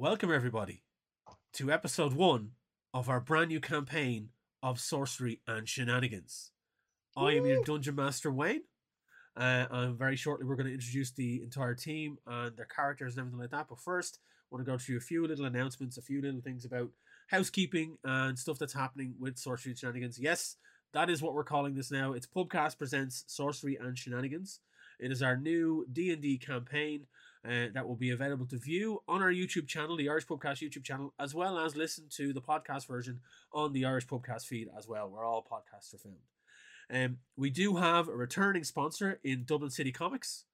Welcome, everybody, to episode one of our brand new campaign of Sorcery and Shenanigans. I am your Dungeon Master, Wayne. Uh, and very shortly, we're going to introduce the entire team and their characters and everything like that. But first, I want to go through a few little announcements, a few little things about housekeeping and stuff that's happening with Sorcery and Shenanigans. Yes, that is what we're calling this now. It's Pubcast presents Sorcery and Shenanigans. It is our new D and D campaign uh, that will be available to view on our YouTube channel, the Irish Pubcast YouTube channel, as well as listen to the podcast version on the Irish Pubcast feed as well, where all podcasts are found. Um, we do have a returning sponsor in Dublin City Comics,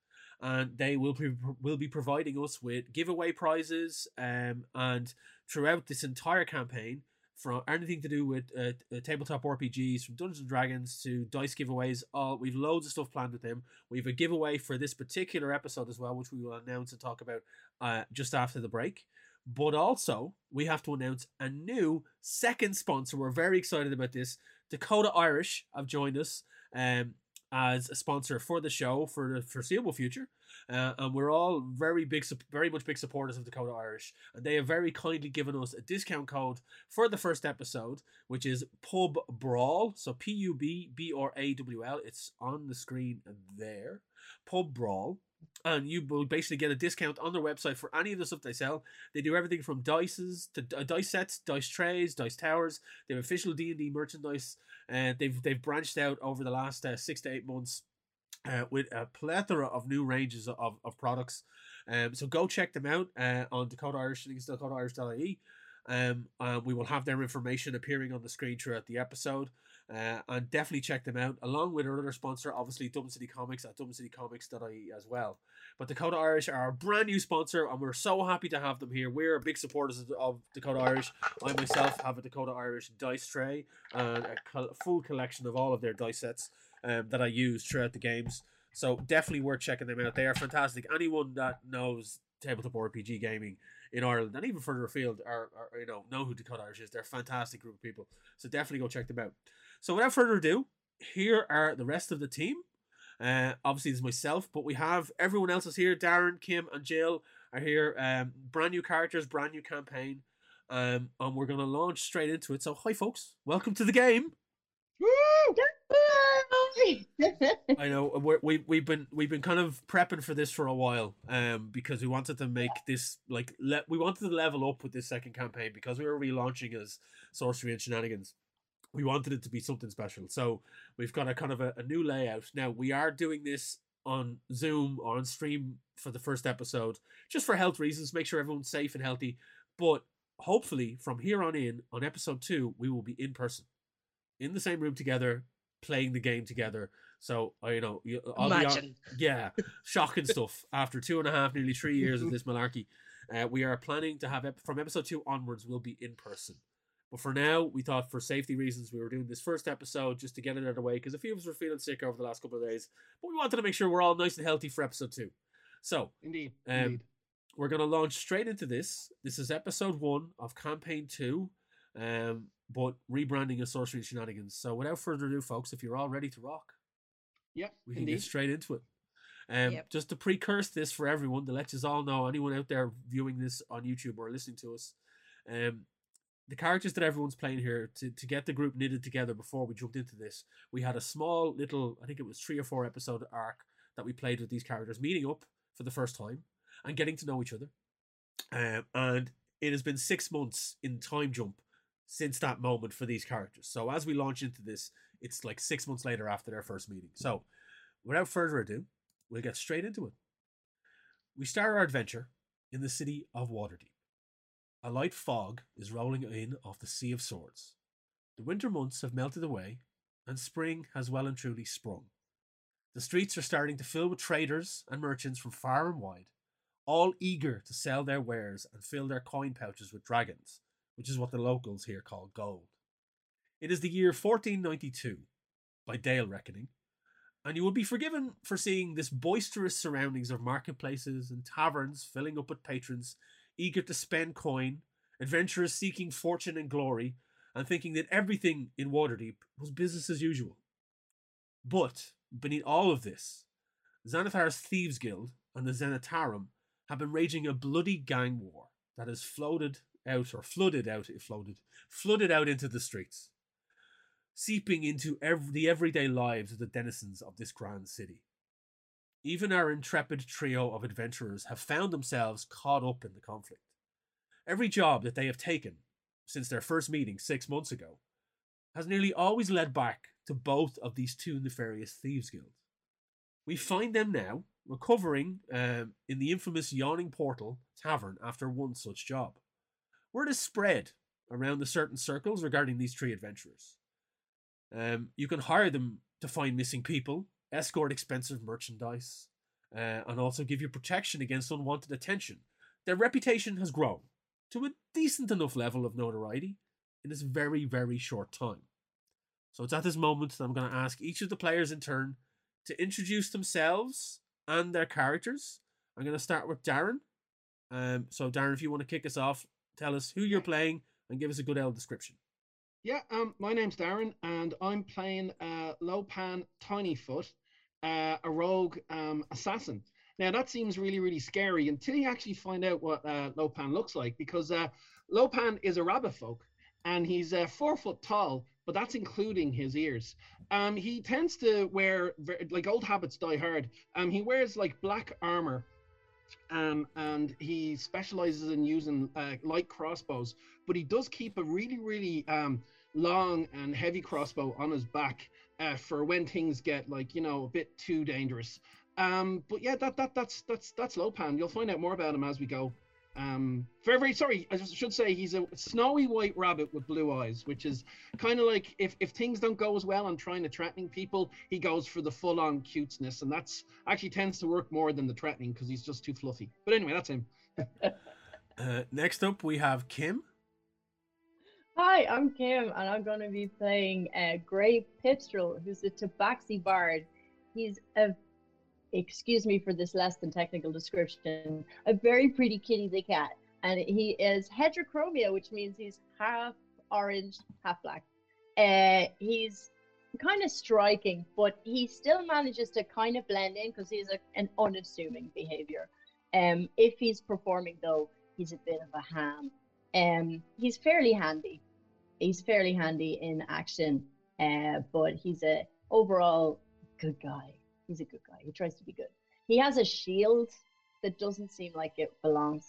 and they will be, will be providing us with giveaway prizes. Um, and throughout this entire campaign, from anything to do with uh, uh, tabletop RPGs, from Dungeons and Dragons to dice giveaways, all we've loads of stuff planned with him. We have a giveaway for this particular episode as well, which we will announce and talk about uh, just after the break. But also, we have to announce a new second sponsor. We're very excited about this. Dakota Irish have joined us um, as a sponsor for the show for the foreseeable future. Uh, and we're all very big, very much big supporters of Dakota Irish, and they have very kindly given us a discount code for the first episode, which is Pub Brawl. So P U B B R A W L. It's on the screen there. Pub Brawl. And you will basically get a discount on their website for any of the stuff they sell. They do everything from dices to uh, dice sets, dice trays, dice towers. They have official D and D merchandise, and they've they've branched out over the last uh, six to eight months uh, with a plethora of new ranges of, of products. Um, so go check them out uh, on Dakota Irish, I think it's. Um, and we will have their information appearing on the screen throughout the episode. Uh, and definitely check them out, along with our other sponsor, obviously Dublin City Comics at dublincitycomics.ie as well. But Dakota Irish are our brand new sponsor, and we're so happy to have them here. We're big supporters of, of Dakota Irish. I myself have a Dakota Irish dice tray and a full collection of all of their dice sets um, that I use throughout the games. So definitely worth checking them out. They are fantastic. Anyone that knows tabletop RPG gaming in Ireland and even further afield are, are you know know who Dakota Irish is. They're a fantastic group of people. So definitely go check them out. So without further ado, here are the rest of the team. Uh, obviously, it's myself, but we have everyone else is here. Darren, Kim, and Jill are here. Um, brand new characters, brand new campaign, um, and we're gonna launch straight into it. So, hi, folks, welcome to the game. I know we're, we we've been we've been kind of prepping for this for a while, um, because we wanted to make this like le- we wanted to level up with this second campaign because we were relaunching as Sorcery and Shenanigans. We wanted it to be something special, so we've got a kind of a, a new layout. Now we are doing this on Zoom or on stream for the first episode, just for health reasons, make sure everyone's safe and healthy. But hopefully, from here on in, on episode two, we will be in person, in the same room together, playing the game together. So uh, you know, I'll be Imagine. yeah, shocking stuff. After two and a half, nearly three years of this malarkey, uh, we are planning to have ep- from episode two onwards. We'll be in person. But for now, we thought for safety reasons we were doing this first episode just to get it out of the way because a few of us were feeling sick over the last couple of days. But we wanted to make sure we're all nice and healthy for episode two. So Indeed. Um, Indeed. we're going to launch straight into this. This is episode one of campaign two, um, but rebranding as Sorcery and Shenanigans. So without further ado, folks, if you're all ready to rock, Yep. we can Indeed. get straight into it. Um, Yep. Just to precurse this for everyone, to let you all know, anyone out there viewing this on YouTube or listening to us, um, the characters that everyone's playing here to, to get the group knitted together before we jumped into this, we had a small little, I think it was three or four episode arc that we played with these characters, meeting up for the first time and getting to know each other. Um, and it has been six months in time jump since that moment for these characters. So as we launch into this, it's like six months later after their first meeting. So without further ado, we'll get straight into it. We start our adventure in the city of Waterdeep. A light fog is rolling in off the Sea of Swords. The winter months have melted away, and spring has well and truly sprung. The streets are starting to fill with traders and merchants from far and wide, all eager to sell their wares and fill their coin pouches with dragons, which is what the locals here call gold. It is the year 1492, by Dale reckoning, and you will be forgiven for seeing this boisterous surroundings of marketplaces and taverns filling up with patrons eager to spend coin, adventurers seeking fortune and glory, and thinking that everything in Waterdeep was business as usual. But beneath all of this, Xanathar's Thieves Guild and the Zhentarim have been raging a bloody gang war that has floated out or flooded out, it floated, flooded out into the streets, seeping into every, the everyday lives of the denizens of this grand city. Even our intrepid trio of adventurers have found themselves caught up in the conflict. Every job that they have taken since their first meeting six months ago has nearly always led back to both of these two nefarious thieves' guilds. We find them now recovering um, in the infamous Yawning Portal Tavern after one such job. Word is spread around the certain circles regarding these three adventurers. Um, you can hire them to find missing people, escort expensive merchandise, uh, and also give you protection against unwanted attention. Their reputation has grown to a decent enough level of notoriety in this very, very short time. So it's at this moment that I'm going to ask each of the players in turn to introduce themselves and their characters. I'm going to start with Darren. Um, so Darren, if you want to kick us off, tell us who you're playing and give us a good L description. Yeah, um, my name's Darren, and I'm playing uh, Lopan Tinyfoot, uh, a rogue um, assassin. Now that seems really, really scary until you actually find out what uh, Lopan looks like, because uh, Lopan is a rabbit folk, and he's uh, four foot tall, but that's including his ears. Um, he tends to wear like old habits die hard. Um, he wears like black armor, um, and he specializes in using uh, light crossbows. But he does keep a really, really um, long and heavy crossbow on his back uh, for when things get like you know a bit too dangerous. Um, but yeah, that that that's that's that's Lopan. You'll find out more about him as we go. Um, very, very sorry. I should say he's a snowy white rabbit with blue eyes, which is kind of like if, if things don't go as well on trying to threatening people, he goes for the full on cuteness, and that's actually tends to work more than the threatening because he's just too fluffy. But anyway, that's him. uh, next up, we have Kim. Hi, I'm Kim, and I'm going to be playing uh, Gray Pipstrel, who's a Tabaxi bard. He's a excuse me for this less than technical description, a very pretty kitty the cat. And he is heterochromia, which means he's half orange, half black. Uh, he's kind of striking, but he still manages to kind of blend in because he's a, an unassuming behavior. Um, if he's performing, though, he's a bit of a ham. Um, he's fairly handy. He's fairly handy in action, uh, but he's a overall good guy he's a good guy. He tries to be good. He has a shield that doesn't seem like it belongs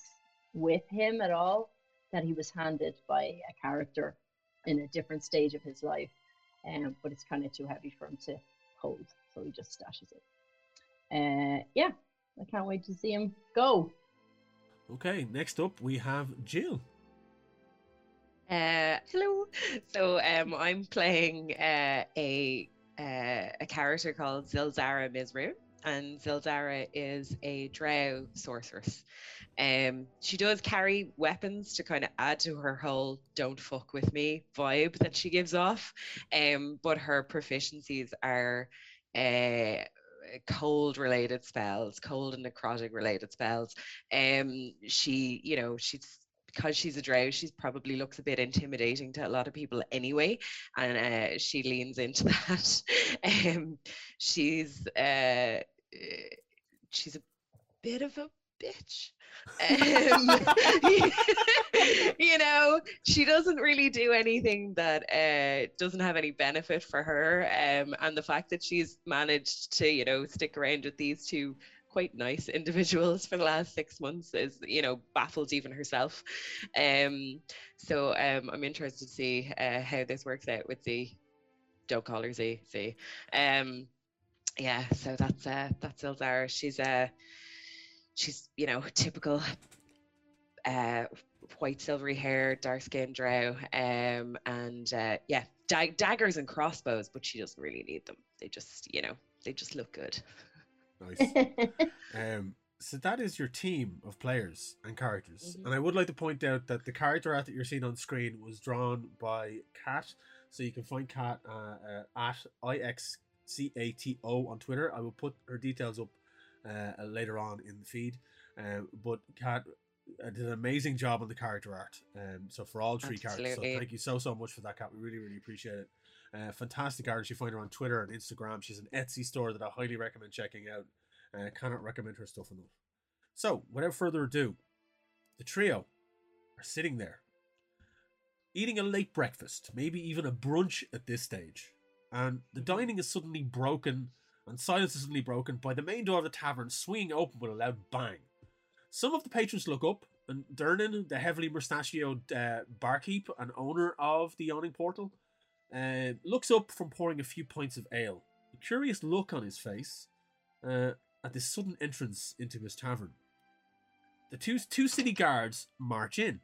with him at all. That he was handed by a character in a different stage of his life, um, but it's kind of too heavy for him to hold, so he just stashes it. Uh, yeah, I can't wait to see him go. Okay, next up we have Jill. Uh, hello. So um, I'm playing uh, a uh, a character called Z'ilzara Mizru, and Z'ilzara is a drow sorceress. Um, she does carry weapons to kind of add to her whole "don't fuck with me" vibe that she gives off, um, but her proficiencies are. Uh, cold related spells cold and necrotic related spells um she you know she's because she's a drow, she probably looks a bit intimidating to a lot of people anyway, and uh, she leans into that. um, she's uh, she's a bit of a bitch. um, you know, she doesn't really do anything that uh, doesn't have any benefit for her. Um, and the fact that she's managed to, you know, stick around with these two quite nice individuals for the last six months is you know baffled even herself. Um so um i'm interested to see uh, how this works out with the don't call her z z. Um yeah so that's uh that's Ildara. she's uh she's you know typical uh white silvery hair dark skin drow um and uh yeah dag- daggers and crossbows but she doesn't really need them. They just you know they just look good Nice. um, so that is your team of players and characters, mm-hmm. and I would like to point out that the character art that you're seeing on screen was drawn by Kat. So you can find Kat uh, uh, at ixcato on Twitter. I will put her details up uh, later on in the feed. Um, but Kat uh, did an amazing job on the character art. Um, so for all three Absolutely. characters, so thank you so so much for that, Kat. We really really appreciate it. Uh, fantastic artist. You find her on Twitter and Instagram. She's an Etsy store that I highly recommend checking out. I Uh, cannot recommend her stuff enough. So, without further ado, the trio are sitting there, eating a late breakfast, maybe even a brunch at this stage. And the dining is suddenly broken, and silence is suddenly broken by the main door of the tavern swinging open with a loud bang. Some of the patrons look up, and Durnan, the heavily mustachioed uh, barkeep and owner of the yawning portal, uh, looks up from pouring a few pints of ale. A curious look on his face uh, at this sudden entrance into his tavern. The two, two city guards march in,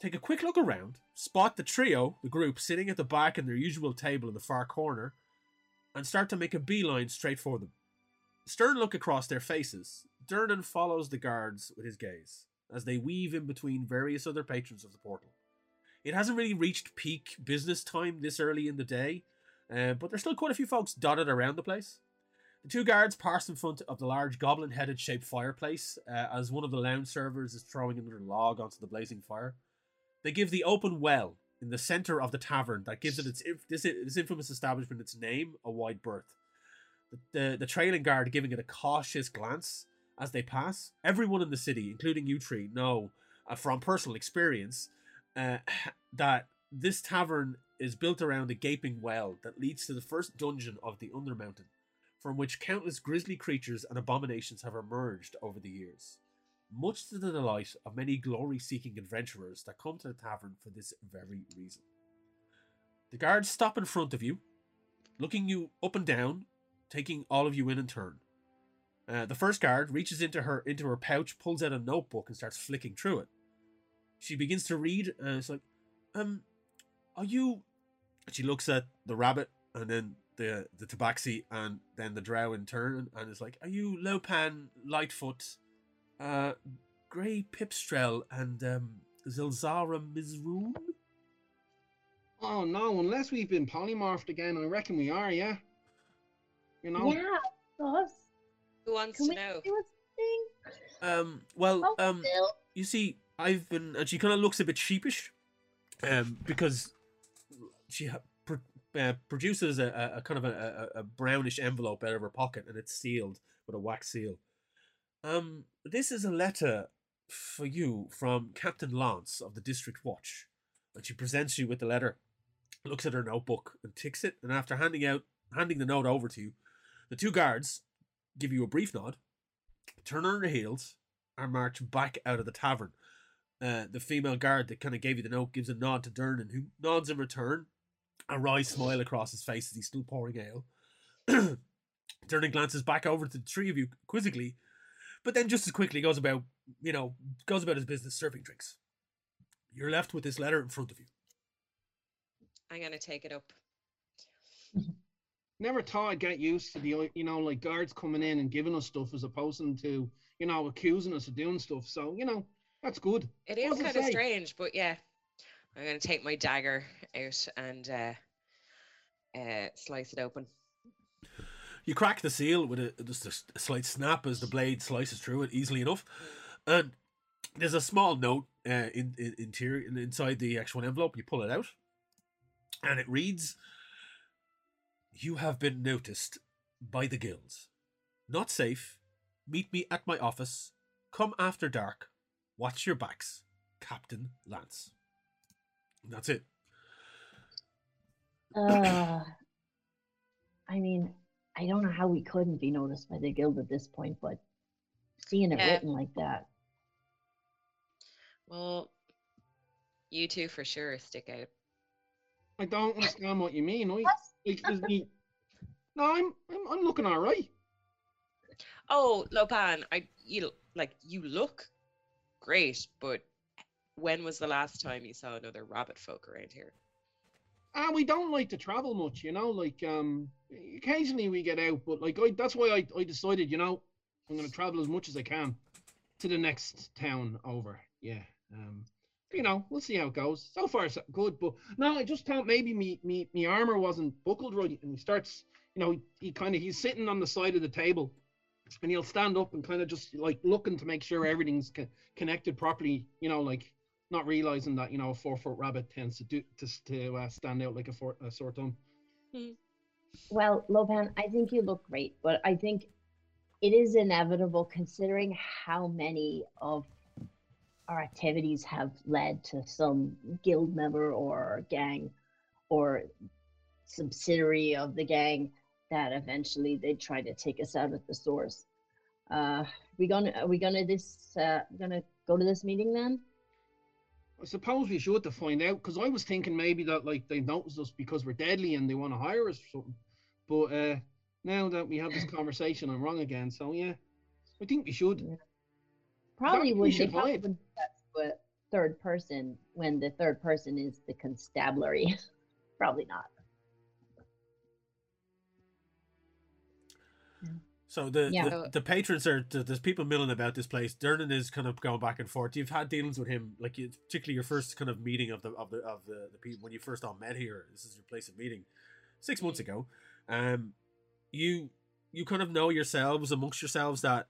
take a quick look around, spot the trio, the group, sitting at the back in their usual table in the far corner, and start to make a beeline straight for them. Stern look across their faces. Durnan follows the guards with his gaze as they weave in between various other patrons of the portal. It hasn't really reached peak business time this early in the day, uh, but there's still quite a few folks dotted around the place. The two guards pass in front of the large goblin headed shaped fireplace uh, as one of the lounge servers is throwing another log onto the blazing fire. They give the open well in the center of the tavern that gives it its this, this infamous establishment its name a wide berth. The, the, the trailing guard giving it a cautious glance as they pass. Everyone in the city, including you know uh, from personal experience uh, that this tavern is built around a gaping well that leads to the first dungeon of the Undermountain, from which countless grisly creatures and abominations have emerged over the years, much to the delight of many glory seeking adventurers that come to the tavern for this very reason. The guards stop in front of you, looking you up and down, taking all of you in in turn. Uh, the first guard reaches into her into her pouch, pulls out a notebook, and starts flicking through it. She begins to read, and it's like, um, are you? She looks at the rabbit, and then the the tabaxi, and then the drow in turn, and it's like, are you Lopan, Lightfoot, uh, Gray Pipstrel, and um, Z'ilzara Mizroon? Oh no, unless we've been polymorphed again, I reckon we are, yeah. You know? Yeah, us. Who wants Can to we know? do a thing? Um, well, Oh, um, Bill. you see, I've been, and she kind of looks a bit sheepish, um, because she ha- uh, produces a, a, kind of a, a, a brownish envelope out of her pocket, and it's sealed with a wax seal. Um, this is a letter for you from Captain Lance of the District Watch, and she presents you with the letter, looks at her notebook, and ticks it, and after handing out, handing the note over to you, the two guards give you a brief nod, turn on their heels, and march back out of the tavern. Uh, the female guard that kind of gave you the note gives a nod to Durnan, who nods in return. A wry smile across his face as he's still pouring ale. Durnan glances back over to the three of you quizzically, but then just as quickly goes about, you know, goes about his business serving drinks. You're left with this letter in front of you. I'm gonna take it up. Never thought I'd get used to the, you know, like guards coming in and giving us stuff as opposed to, you know, accusing us of doing stuff. So, you know, that's good. It is What does it kind of say? strange, but yeah. I'm gonna take my dagger out and uh, uh, slice it open. You crack the seal with a, just a slight snap as the blade slices through it easily enough, and there's a small note uh, in, in interior inside the actual envelope. You pull it out, and it reads: "You have been noticed by the guilds. Not safe. Meet me at my office. Come after dark. Watch your backs, Captain Lance." And that's it. Uh, I mean, I don't know how we couldn't be noticed by the guild at this point, but seeing it Yeah. written like that. Well, you two for sure stick out. I don't understand what you mean. I, like, is me... No, I'm, I'm, I'm looking all right. Oh, Lopan, I you l- like you look great, but when was the last time you saw another rabbit folk around here? Ah, we don't like to travel much, you know. Like, um, occasionally we get out, but like, I, that's why I, I decided, you know, I'm gonna travel as much as I can to the next town over. Yeah. Um, you know, we'll see how it goes. So far, so good. But no, I just thought maybe me, me, me armor wasn't buckled right, and he starts, you know, he, he kind of he's sitting on the side of the table, and he'll stand up and kind of just like looking to make sure everything's co- connected properly. You know, like not realizing that you know a four foot rabbit tends to do to to uh, stand out like a, four, a sore thumb. Well, Lopan, I think you look great, but I think it is inevitable considering how many of our activities have led to some guild member or gang or subsidiary of the gang that eventually they try to take us out at the source. Uh, we gonna are we gonna this uh gonna go to this meeting then? I suppose we should to find out because I was thinking maybe that like they noticed us because we're deadly and they want to hire us or something. But uh, now that we have this conversation, I'm wrong again. So yeah, I think we should. Yeah. Probably we would should they probably wouldn't do that to a third person when the third person is the constabulary. probably not. So the, Yeah. the the patrons are th- there's people milling about this place. Durnan is kind of going back and forth. You've had dealings with him, like you, particularly your first kind of meeting of the of the of the, the people when you first all met here. This is your place of meeting, six months ago. Um, you you kind of know yourselves amongst yourselves that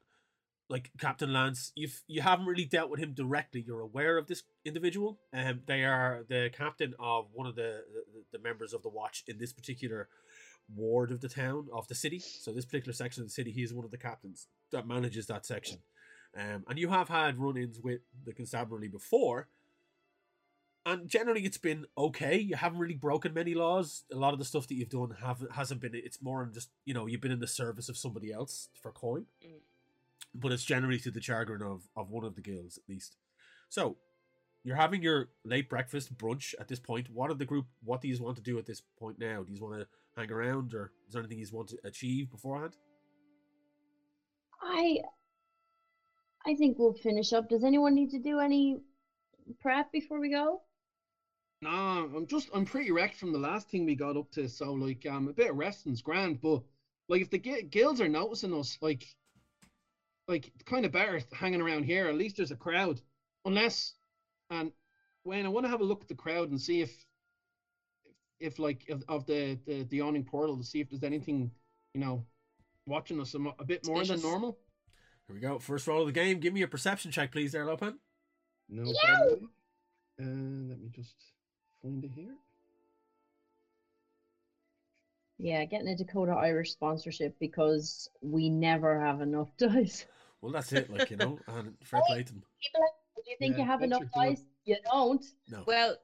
like Captain Lance, you've you haven't really dealt with him directly. You're aware of this individual. Um, they are the captain of one of the, the the members of the watch in this particular ward of the town of the city. So this particular section of the city, he is one of the captains that manages that section. Um, and you have had run-ins with the constabulary before, and generally it's been okay. You haven't really broken many laws. A lot of the stuff that you've done have hasn't been. It's more on just you know you've been in the service of somebody else for coin, Mm. but it's generally to the chagrin of of one of the guilds at least. So you're having your late breakfast brunch at this point. What are the group? What do you want to do at this point now? Do you want to hang around, or is there anything you want to achieve beforehand? I I think we'll finish up. Does anyone need to do any prep before we go? Nah, I'm just I'm pretty wrecked from the last thing we got up to. So like um a bit of resting's grand, but like if the gui- guilds are noticing us, like like it's kind of better hanging around here. At least there's a crowd, unless and when I want to have a look at the crowd and see if if, if like of, of the, the the awning portal to see if there's anything you know watching us a, a bit more than normal. Here we go. First roll of the game. Give me a perception check, please, there, Lopan. No problem. And let me just find it here. Yeah, getting a Dakota Irish sponsorship because we never have enough dice. Well, that's it. Like you know, and fair play to them. People, do you think Yeah, you have enough dice? You don't. No. Well,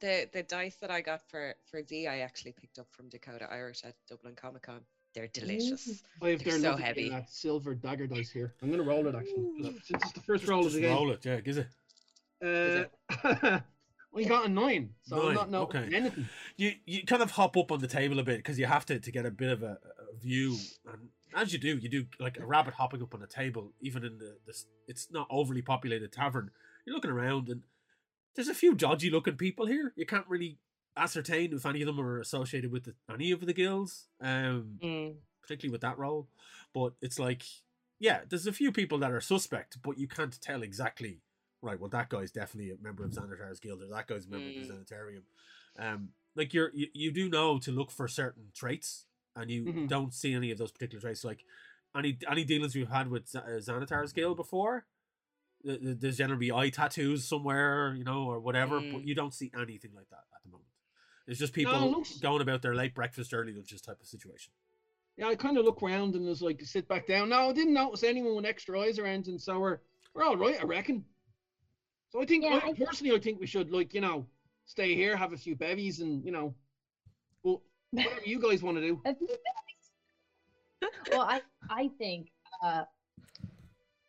the the dice that I got for for Z, I actually picked up from Dakota Irish at Dublin Comic Con. They're delicious. I have They're their so heavy. uh, silver dagger dice here. I'm gonna roll it actually. Just- Since it's the first Just, roll of just the game. roll it. Yeah, gives it. Uh, we got a nine, so I'm Nine, not noticing okay. anything. You you kind of hop up on the table a bit because you have to to get a bit of a, a view, and as you do, you do like a rabbit hopping up on a table, even in the this. It's not overly populated tavern. You're looking around, and there's a few dodgy looking people here. You can't really ascertain if any of them are associated with the, any of the guilds. Um, Mm. particularly with that role. But it's like, yeah, there's a few people that are suspect, but you can't tell exactly. Right, well, that guy's definitely a member of Xanathar's Guild, or that guy's a member of the Xanatarium. Um, like you're, you, you do know to look for certain traits, and you Mhm. don't see any of those particular traits. Like any any dealings we've had with Z- uh, Xanathar's Guild before, th- th- there's generally eye tattoos somewhere, you know, or whatever, but Mm. you don't see anything like that at the moment. It's just people it looks- going about their late breakfast, early lunches type of situation. Yeah, I kind of look around and there's like, sit back down. No, I didn't notice anyone with extra eyes or anything, so we're we're all right, I reckon. So I think, Yeah, I, I- personally, I think we should like you know stay here, have a few bevies, and you know, well, whatever you guys want to do. A few bags. well, I I think, uh,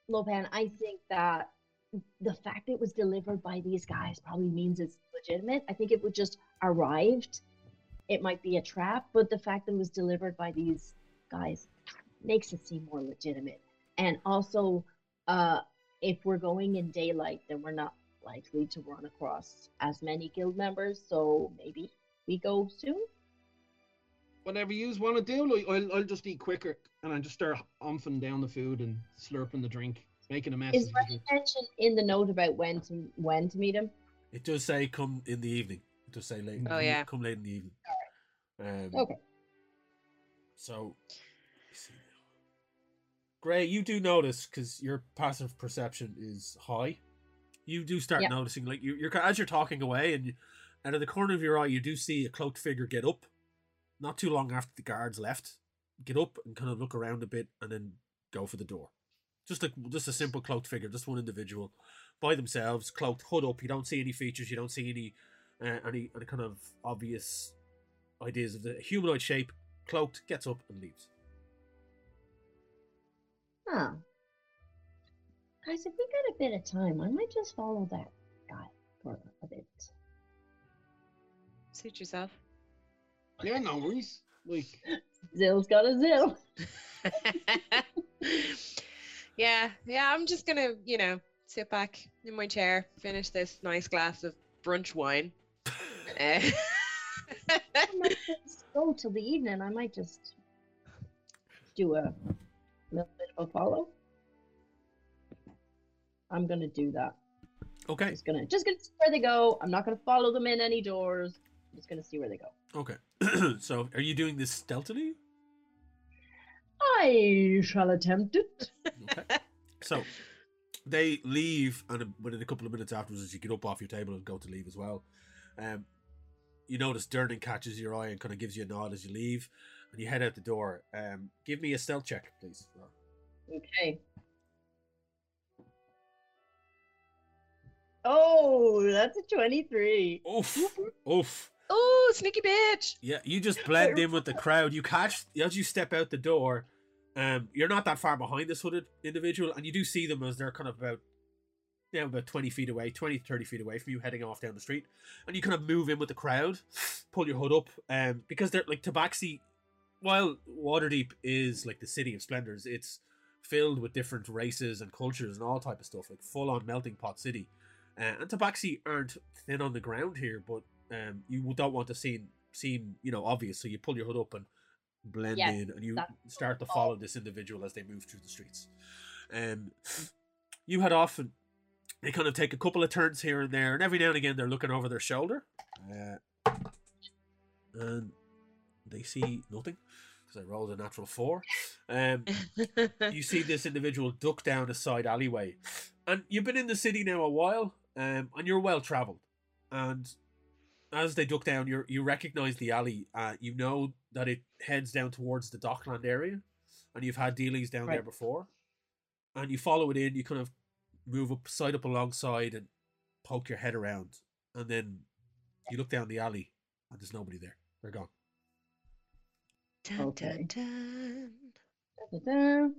Lopan, I think that the fact it was delivered by these guys probably means it's legitimate. I think it would just arrived. It might be a trap, but the fact that it was delivered by these guys makes it seem more legitimate. And also, uh, if we're going in daylight, then we're not likely to run across as many guild members. So maybe we go soon. Whatever you want to do, like I'll, I'll just eat quicker and I just start umphing down the food and slurping the drink, making a mess. Is as there mention in the note about when to when to meet him? It does say come in the evening. It does say late. Oh, yeah. come late in the evening. Um, Okay. So, let's see now. Gray, you do notice because your passive perception is high. You do start Yeah. noticing, like you, you're as you're talking away, and you, out of the corner of your eye, you do see a cloaked figure get up. Not too long after the guards left, get up and kind of look around a bit, and then go for the door. Just a just a simple cloaked figure, just one individual, by themselves, cloaked, hood up. You don't see any features. You don't see any uh, any any kind of obvious ideas of the humanoid shape. Cloaked, gets up and leaves. Huh. Guys, if we got a bit of time, I might just follow that guy for a bit. Suit yourself. Yeah, no worries. Like, Zill's got a zill. yeah, yeah, I'm just gonna, you know, sit back in my chair, finish this nice glass of brunch wine. Uh, I might just go till the evening. I might just do a little bit of a follow. I'm gonna do that. Okay, Just gonna just gonna see where they go. I'm not gonna follow them in any doors. I'm just gonna see where they go. Okay. so, are you doing this stealthily? I shall attempt it. Okay. So, they leave, and within a couple of minutes afterwards, as you get up off your table and go to leave as well, um, you notice Durnan catches your eye and kind of gives you a nod as you leave, and you head out the door. Um, give me a stealth check, please. Okay. Oh, that's a 23. Oof, oof. Oh, sneaky bitch! Yeah, you just blend in with the crowd. You catch as you step out the door. Um, you're not that far behind this hooded individual, and you do see them as they're kind of about, yeah, about 20 feet away, 20, 30 feet away from you, heading off down the street. And you kind of move in with the crowd, pull your hood up, um, because they're like Tabaxi. While Waterdeep is like the city of splendors, it's filled with different races and cultures and all type of stuff, like full on melting pot city. Uh, and Tabaxi aren't thin on the ground here, but um, you don't want to seem seem you know obvious, so you pull your hood up and blend Yes, in, and you start to follow this individual as they move through the streets. Um, you head off, and they kind of take a couple of turns here and there, and every now and again they're looking over their shoulder, uh, and they see nothing because I rolled a natural four. Um, you see this individual duck down a side alleyway, and you've been in the city now a while, um, and you're well traveled. And as they duck down, you you recognize the alley. Uh, you know that it heads down towards the Dockland area, and you've had dealies down there before. And you follow it in. You kind of move up, side up alongside, and poke your head around, and then you look down the alley, and there's nobody there. They're gone. Dun, Okay. dun, dun.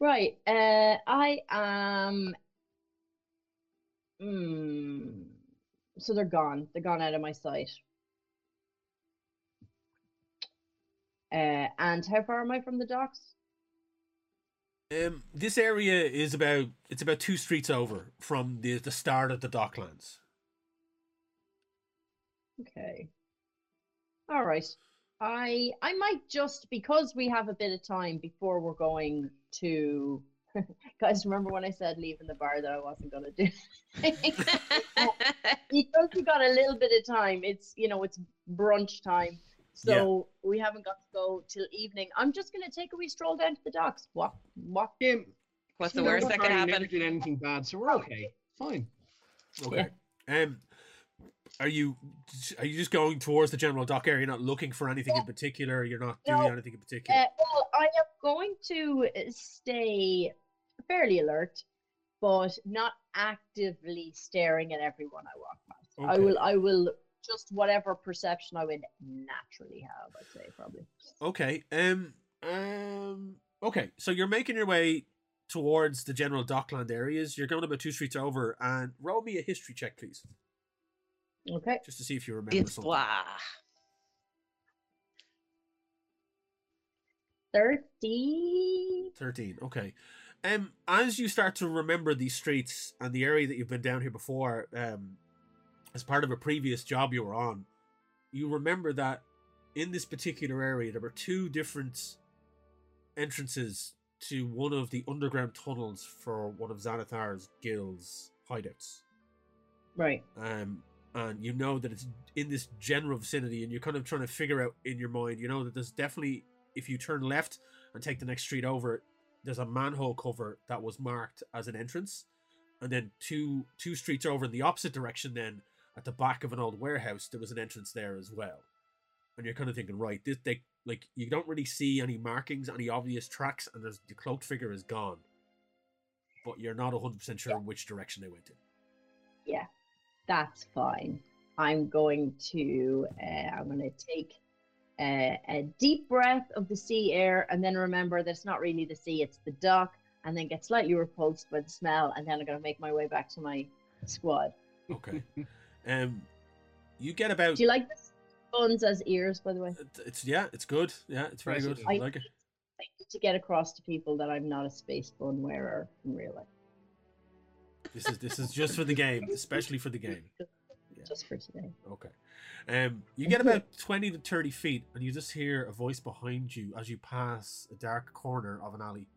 Right. Uh, I am. Hmm. So they're gone. They're gone out of my sight. Uh, and how far am I from the docks? Um, this area is about it's about two streets over from the the start of the Docklands. Okay. All right. I I might just because we have a bit of time before we're going to guys remember when I said leaving the bar that I wasn't gonna do because we got a little bit of time. It's you know, it's brunch time. So we haven't got to go till evening. I'm just gonna take a wee stroll down to the docks. Walk, what yeah, What's you the worst that could Barney Never happen? did anything bad, so we're okay. Fine. Okay. Um, are you are you just going towards the general dock area? You're not looking for anything in particular. You're not doing No. anything in particular. Uh, well, I am going to stay fairly alert, but not actively staring at everyone I walk past. I will, I will just whatever perception I would naturally have. I'd say probably. Okay. Um. Um. Okay. So you're making your way towards the general Dockland areas. You're going about two streets over, and roll me a history check, please, Okay. just to see if you remember It's something. blah. Thirty. 13 okay um as you start to remember these streets and the area that you've been down here before um as part of a previous job you were on you remember that in this particular area there were two different entrances to one of the underground tunnels for one of Xanathar's guild's hideouts Right. um, and you know that it's in this general vicinity, and you're kind of trying to figure out in your mind, you know, that there's definitely, if you turn left and take the next street over, there's a manhole cover that was marked as an entrance, and then two two streets over in the opposite direction, then at the back of an old warehouse, there was an entrance there as well, and you're kind of thinking, right, this they like you don't really see any markings, any obvious tracks, and there's the cloaked figure is gone, but you're not 100% sure which direction they went in. That's fine. I'm going to uh, I'm going to take uh, a deep breath of the sea air, and then remember that it's not really the sea; it's the dock, and then get slightly repulsed by the smell, and then I'm going to make my way back to my squad. Okay. um, you get about. Do you like the buns as ears, by the way? It's- It's yeah, it's good. Yeah, it's very good. Impressive. I like it. I need to get across to people that I'm not a space bun wearer in real life. This is this is just for the game, especially for the game. Yeah. Just for today. Okay. Um, you get about twenty to thirty feet, and you just hear a voice behind you as you pass a dark corner of an alley.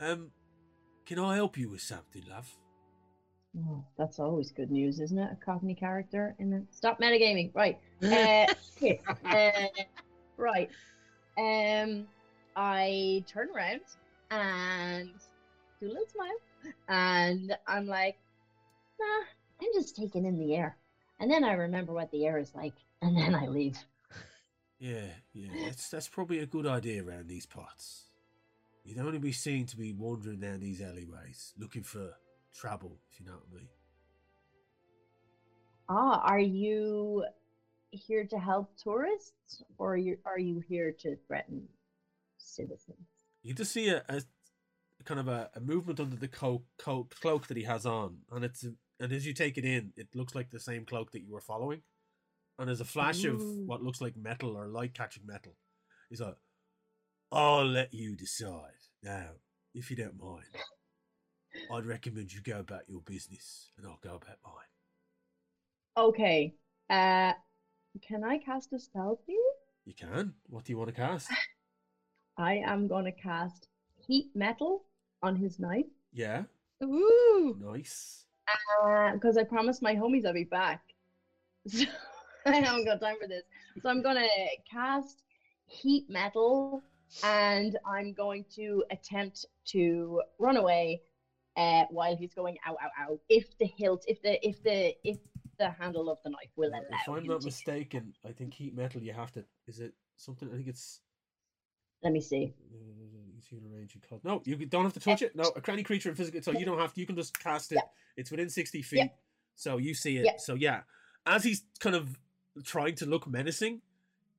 Um, can I help you with something, love? Oh, that's always good news, isn't it? A Cockney character in it. Stop metagaming. Right. Uh, okay, uh, right. Um, I turn around and do a little smile, and I'm like, nah, I'm just taking in the air. And then I remember what the air is like, and then I leave. Yeah, yeah, that's that's probably a good idea around these parts. You'd only be seen to be wandering down these alleyways, looking for trouble, if you know what I mean. Ah, are you here to help tourists, or are you, are you here to threaten citizens? You just see a, a kind of a, a movement under the co- co- cloak that he has on, and it's and as you take it in, it looks like the same cloak that you were following, and there's a flash of what looks like metal or light catching metal. He's like, "I'll let you decide now, if you don't mind. I'd recommend you go about your business, and I'll go about mine." Okay. Uh, can I cast a spell, please? You can. What do you want to cast? I am going to cast heat metal on his knife Yeah, Ooh. nice. because I promised my homies I'd be back. So I haven't got time for this. So I'm going to cast heat metal and I'm going to attempt to run away uh, while he's going out, out, ow. If the hilt, if the if the if the handle of the knife will allow If I'm not mistaken, I think heat metal. You have to. Is it something? I think it's. Let me see. You the range you. No, you don't have to touch it. No, a cranny creature in physical. So you don't have to. You can just cast it. Yeah. It's within sixty feet. Yeah. So you see it. So yeah, as he's kind of trying to look menacing,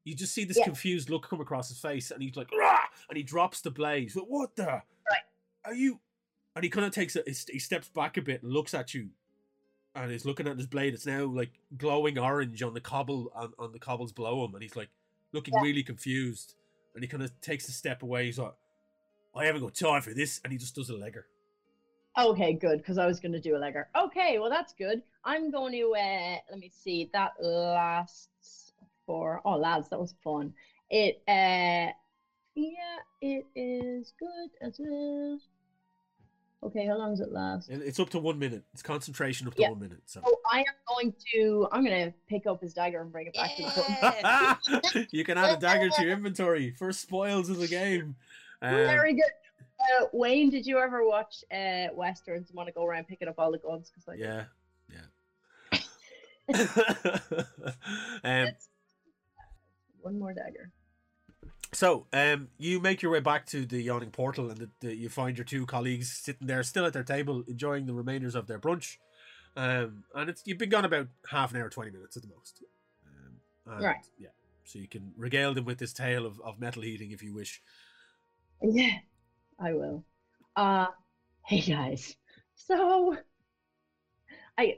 you just see this confused look come across his face, and he's like, Rah! and he drops the blade. Like, what the? Right. Are you? And he kind of takes it. He steps back a bit and looks at you, and he's looking at his blade. It's now like glowing orange on the cobble on, on the cobbles below him, and he's like looking really confused. And he kind of takes a step away. He's like, I haven't got time for this, and he just does a legger. Okay, good, because I was going to do a legger. Okay, well, that's good. I'm going to, uh, let me see, that lasts for, oh, lads, that was fun. It, uh, yeah, it is good as is. Okay, how long does it last? It's up to one minute. It's concentration up to Yeah. one minute. So So I am going to, I'm going to pick up his dagger and bring it back to the foot. You can add a dagger to your inventory for spoils of the game. Um, Very good. Uh, Wayne, did you ever watch uh, Westerns and want to go around picking up all the guns? Cause like, yeah, yeah. um, One more dagger. So, um, you make your way back to the yawning portal, and the, the, you find your two colleagues sitting there, still at their table, enjoying the remainders of their brunch. Um, and it's you've been gone about half an hour, twenty minutes at the most. Um, and, Right. Yeah. So you can regale them with this tale of, of metal heating if you wish. Yeah, I will. Uh hey guys. So I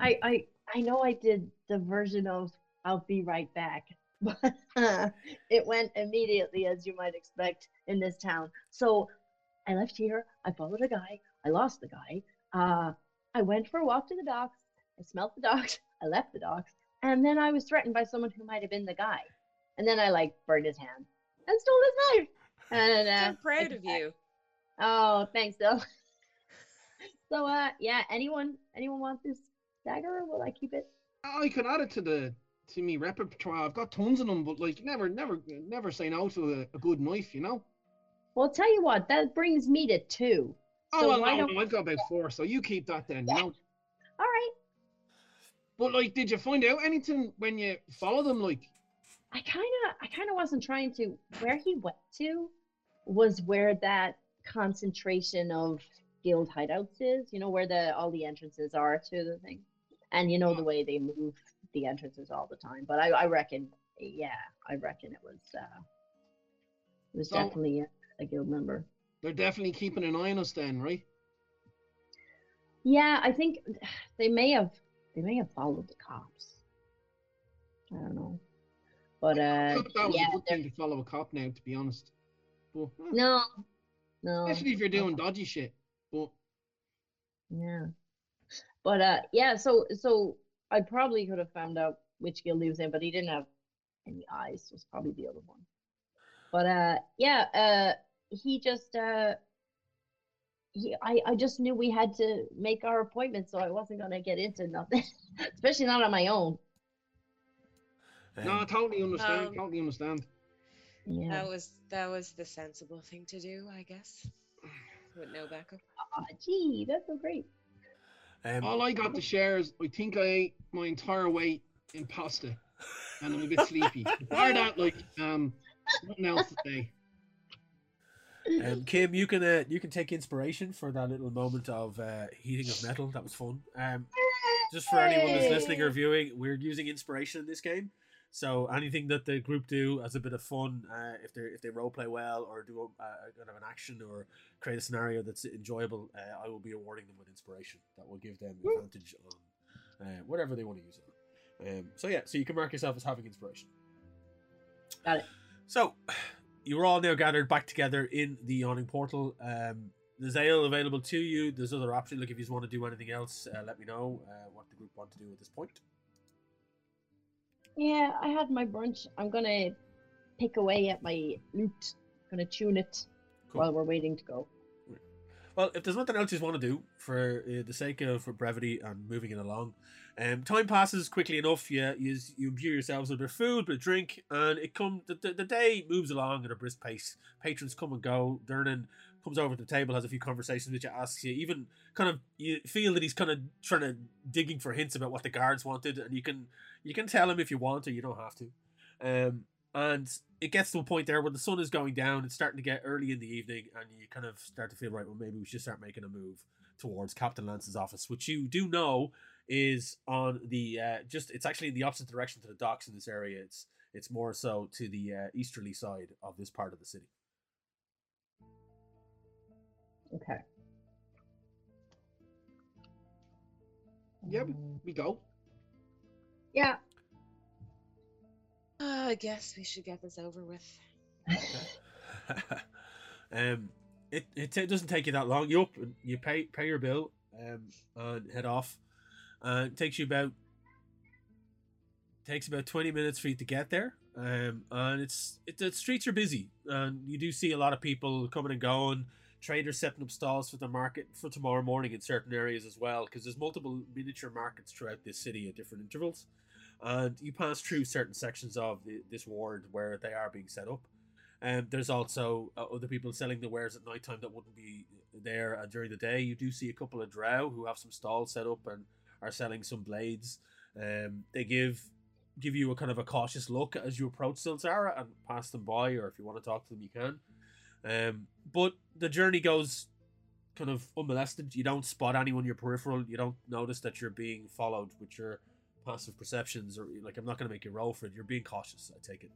I I I know I did the version of I'll be right back, but uh, it went immediately as you might expect in this town. So I left here, I followed a guy, I lost the guy. Uh I went for a walk to the docks, I smelled the docks, I left the docks, and then I was threatened by someone who might have been the guy. And then I like burned his hand and stole his knife. And uh, I'm proud of you. Oh, thanks, though. so, uh, yeah, anyone, anyone want this dagger? Or will I keep it? I can add it to the to me repertoire. I've got tons of them, but like never, never, never say no to a, a good knife. You know. Well, tell you what, that brings me to two. Oh So well, no, don't? no, I've got about four, so you keep that then. Yeah. You know. All right, But like, did you find out anything when you follow them? Like, I kind of, I kind of wasn't trying to. Where he went to was where that concentration of guild hideouts is. You know where the all the entrances are to the thing, and you know the way they move the entrances all the time. But I, I reckon, yeah, I reckon it was uh, it was So- definitely a, a guild member. They're definitely keeping an eye on us then, right? Yeah, I think they may have they may have followed the cops. I don't know, but uh, that was yeah, a good thing to follow a cop now, to be honest. But, no, no, especially if you're doing dodgy shit. But Yeah. But uh yeah, so so I probably could have found out which guild he was in, but he didn't have any eyes, was probably the other one. But uh yeah, uh he just uh he, I, I just knew we had to make our appointment, so I wasn't gonna get into nothing, especially not on my own. no, I totally understand. Um, totally understand. Yeah. That was that was the sensible thing to do, I guess. With no backup. Aw, gee, that's so great. um, All I got to share is I think I ate my entire weight in pasta, and I'm a bit sleepy. Bar that, like, um, nothing else to say. Um, Kim, you can uh, you can take inspiration for that little moment of uh, heating of metal. That was fun. Um, just for anyone that's listening or viewing, we're using inspiration in this game. So anything that the group do as a bit of fun, uh, if they if they role play well or do a, a kind of an action or create a scenario that's enjoyable, uh, I will be awarding them with inspiration. That will give them advantage on uh, whatever they want to use it. on. Um, so yeah, so you can mark yourself as having inspiration. Got it. So you're all now gathered back together in the yawning portal. Um, there's ale available to you. There's other options. Like if you just want to do anything else, uh, let me know uh, what the group want to do at this point. Yeah, I had my brunch. I'm gonna pick away at my lute. Gonna tune it Cool. while we're waiting to go. Well, if there's nothing else you want to do for uh, the sake of for brevity and moving it along, um, time passes quickly enough. You you, you imbue yourselves with a bit of food, bit of drink, and it come the, the, the day moves along at a brisk pace. Patrons come and go. Durnan comes over to the table, has a few conversations with you, asks you, even kind of you feel that he's kind of trying to digging for hints about what the guards wanted, and you can you can tell him if you want or you don't have to. Um, and it gets to a point there where the sun is going down. It's starting to get early in the evening, and you kind of start to feel right. Well, maybe we should start making a move towards Captain Lance's office, which you do know is on the uh, just. It's actually in the opposite direction to the docks in this area. It's it's more so to the uh, easterly side of this part of the city. Okay. Yeah, we, Um, go. yeah. Uh, I guess we should get this over with. um, it, it ta- doesn't take you that long. You up, you pay pay your bill, um, and head off. Uh, it takes you about takes about twenty minutes for you to get there. Um, and it's it, the streets are busy, and you do see a lot of people coming and going. Traders setting up stalls for the market for tomorrow morning in certain areas as well, because there's multiple miniature markets throughout this city at different intervals. And you pass through certain sections of the, this ward where they are being set up. And there's also uh, other people selling the wares at night time that wouldn't be there uh, during the day. You do see a couple of drow who have some stalls set up and are selling some blades. Um, they give give you a kind of a cautious look as you approach Z'ilzara and pass them by, or if you want to talk to them, you can. Um, but the journey goes kind of unmolested. You don't spot anyone in your peripheral. You don't notice that you're being followed with your passive perceptions, or like I'm not going to make you roll for it. You're being cautious. I take it.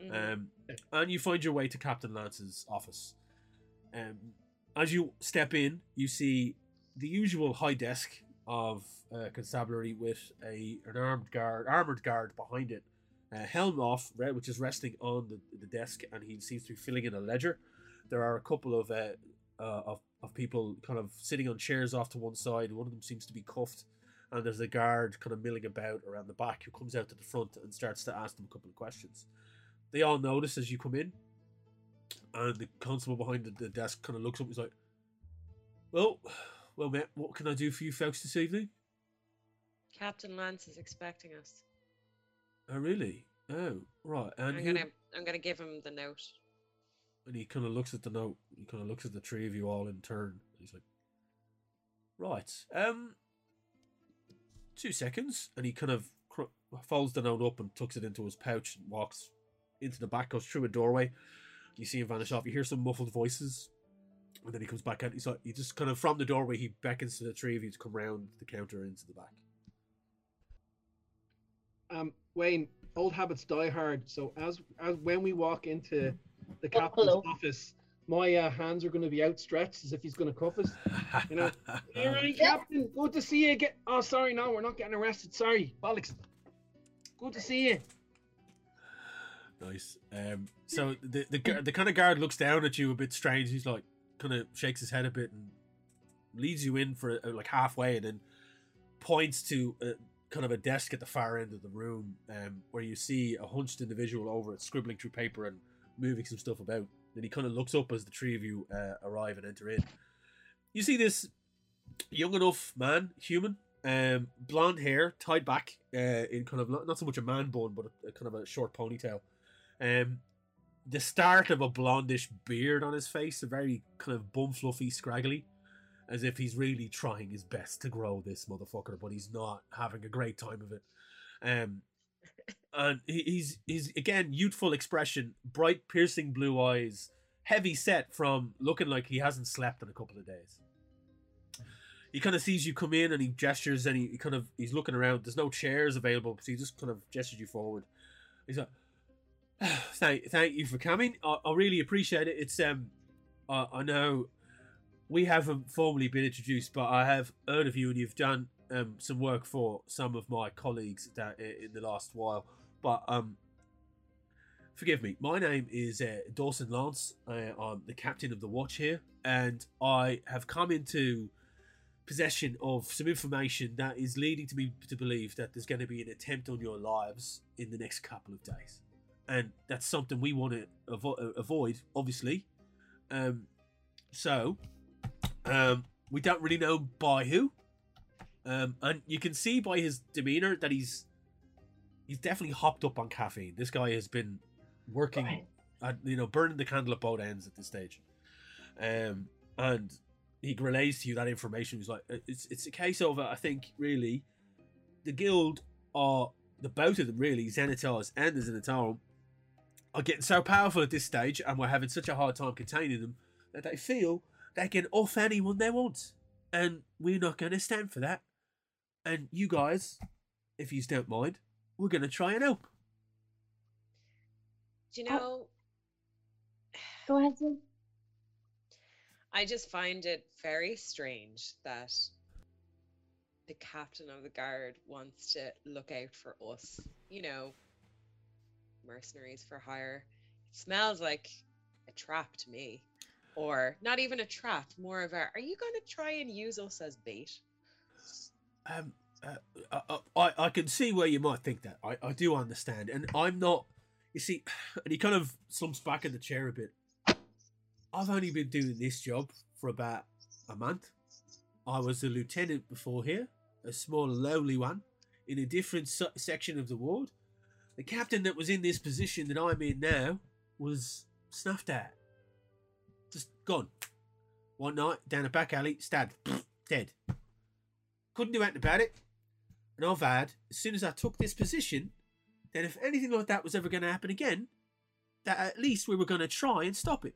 Mhm. Um, and you find your way to Captain Lance's office. Um, as you step in, you see the usual high desk of uh, constabulary with a an armed guard, armored guard behind it, uh, helm off, which is resting on the, the desk, and he seems to be filling in a ledger. There are a couple of uh, uh, of of people kind of sitting on chairs off to one side. One of them seems to be cuffed, and there's a guard kind of milling about around the back who comes out to the front and starts to ask them a couple of questions they all notice as you come in, and the constable behind the, the desk kind of looks up. And He's like, "Well, well, mate, what can I do for you folks this evening?" Captain Lance is expecting us. Oh, really? Oh, right. And I'm who- gonna I'm gonna give him the note. And he kind of looks at the note. He kind of looks at the three of you all in turn. He's like, "Right, um, two seconds," and he kind of cr- folds the note up and tucks it into his pouch and walks into the back, goes through a doorway. You see him vanish off. You hear some muffled voices. and then he comes back out. He's like, he just kind of from the doorway, he beckons to the three of you to come round the counter into the back. Um, Wayne, old habits die hard. So as as when we walk into the Oh, captain's hello. office, my uh, hands are going to be outstretched as if he's going to cuff us. You know, All right, Captain. Good to see you. again. Oh, sorry, no, we're not getting arrested. Sorry, bollocks. Good to see you. Nice. Um, so the the the kind of guard looks down at you a bit strange. He's like, kind of shakes his head a bit and leads you in for uh, like halfway, and then points to uh, kind of a desk at the far end of the room, um, where you see a hunched individual over it, scribbling through paper and moving some stuff about. Then he kind of looks up as the three of you uh, arrive and enter in. You see this young enough man, human, um, blonde hair, tied back uh, in kind of not, so much a man bun, but a, a kind of a short ponytail. Um, the start of a blondish beard on his face, a very kind of bum fluffy, scraggly, as if he's really trying his best to grow this motherfucker, but he's not having a great time of it. Um, and he, he's he's again youthful expression, bright, piercing blue eyes, heavy set from looking like he hasn't slept in a couple of days. He kind of sees you come in and he gestures and he, he kind of he's looking around. There's no chairs available, so he just kind of gestures you forward. He's like, "Thank, thank you for coming. I, I really appreciate it. It's um, I, I know we haven't formally been introduced, but I have heard of you and you've done um some work for some of my colleagues in the last while. But um, forgive me. My name is uh, Dawson Lance. Uh, I'm the captain of the watch here, and I have come into possession of some information that is leading to me to believe that there's going to be an attempt on your lives in the next couple of days, and that's something we want to avo- avoid, obviously. Um, so um, we don't really know by who, um, and you can see by his demeanor that he's he's definitely hopped up on caffeine. This guy has been working, Right. at, you know, burning the candle at both ends at this stage, um, and he relays to you that information. He's like, "Uh, it's it's a case of uh, I think really, the guild are the both of them really Xanathar's and the Zhentarim are getting so powerful at this stage, and we're having such a hard time containing them that they feel they can off anyone they want, and we're not going to stand for that. And you guys, if you don't mind, we're going to try and help. Do you Oh. know? Go ahead, Sid. I just find it very strange that the captain of the guard wants to look out for us. You know, mercenaries for hire. It smells like a trap to me. Or not even a trap, more of a are you going to try and use us as bait? Um, uh, uh, I, I can see where you might think that. I, I do understand, and I'm not. You see, and he kind of slumps back in the chair a bit. I've only been doing this job for about a month. I was a lieutenant before here, a small, lowly one, in a different se- section of the ward. The captain that was in this position that I'm in now was snuffed at. Just gone. One night, down a back alley, stabbed, dead. Couldn't do anything about it. And I've had, as soon as I took this position, that if anything like that was ever going to happen again, that at least we were going to try and stop it.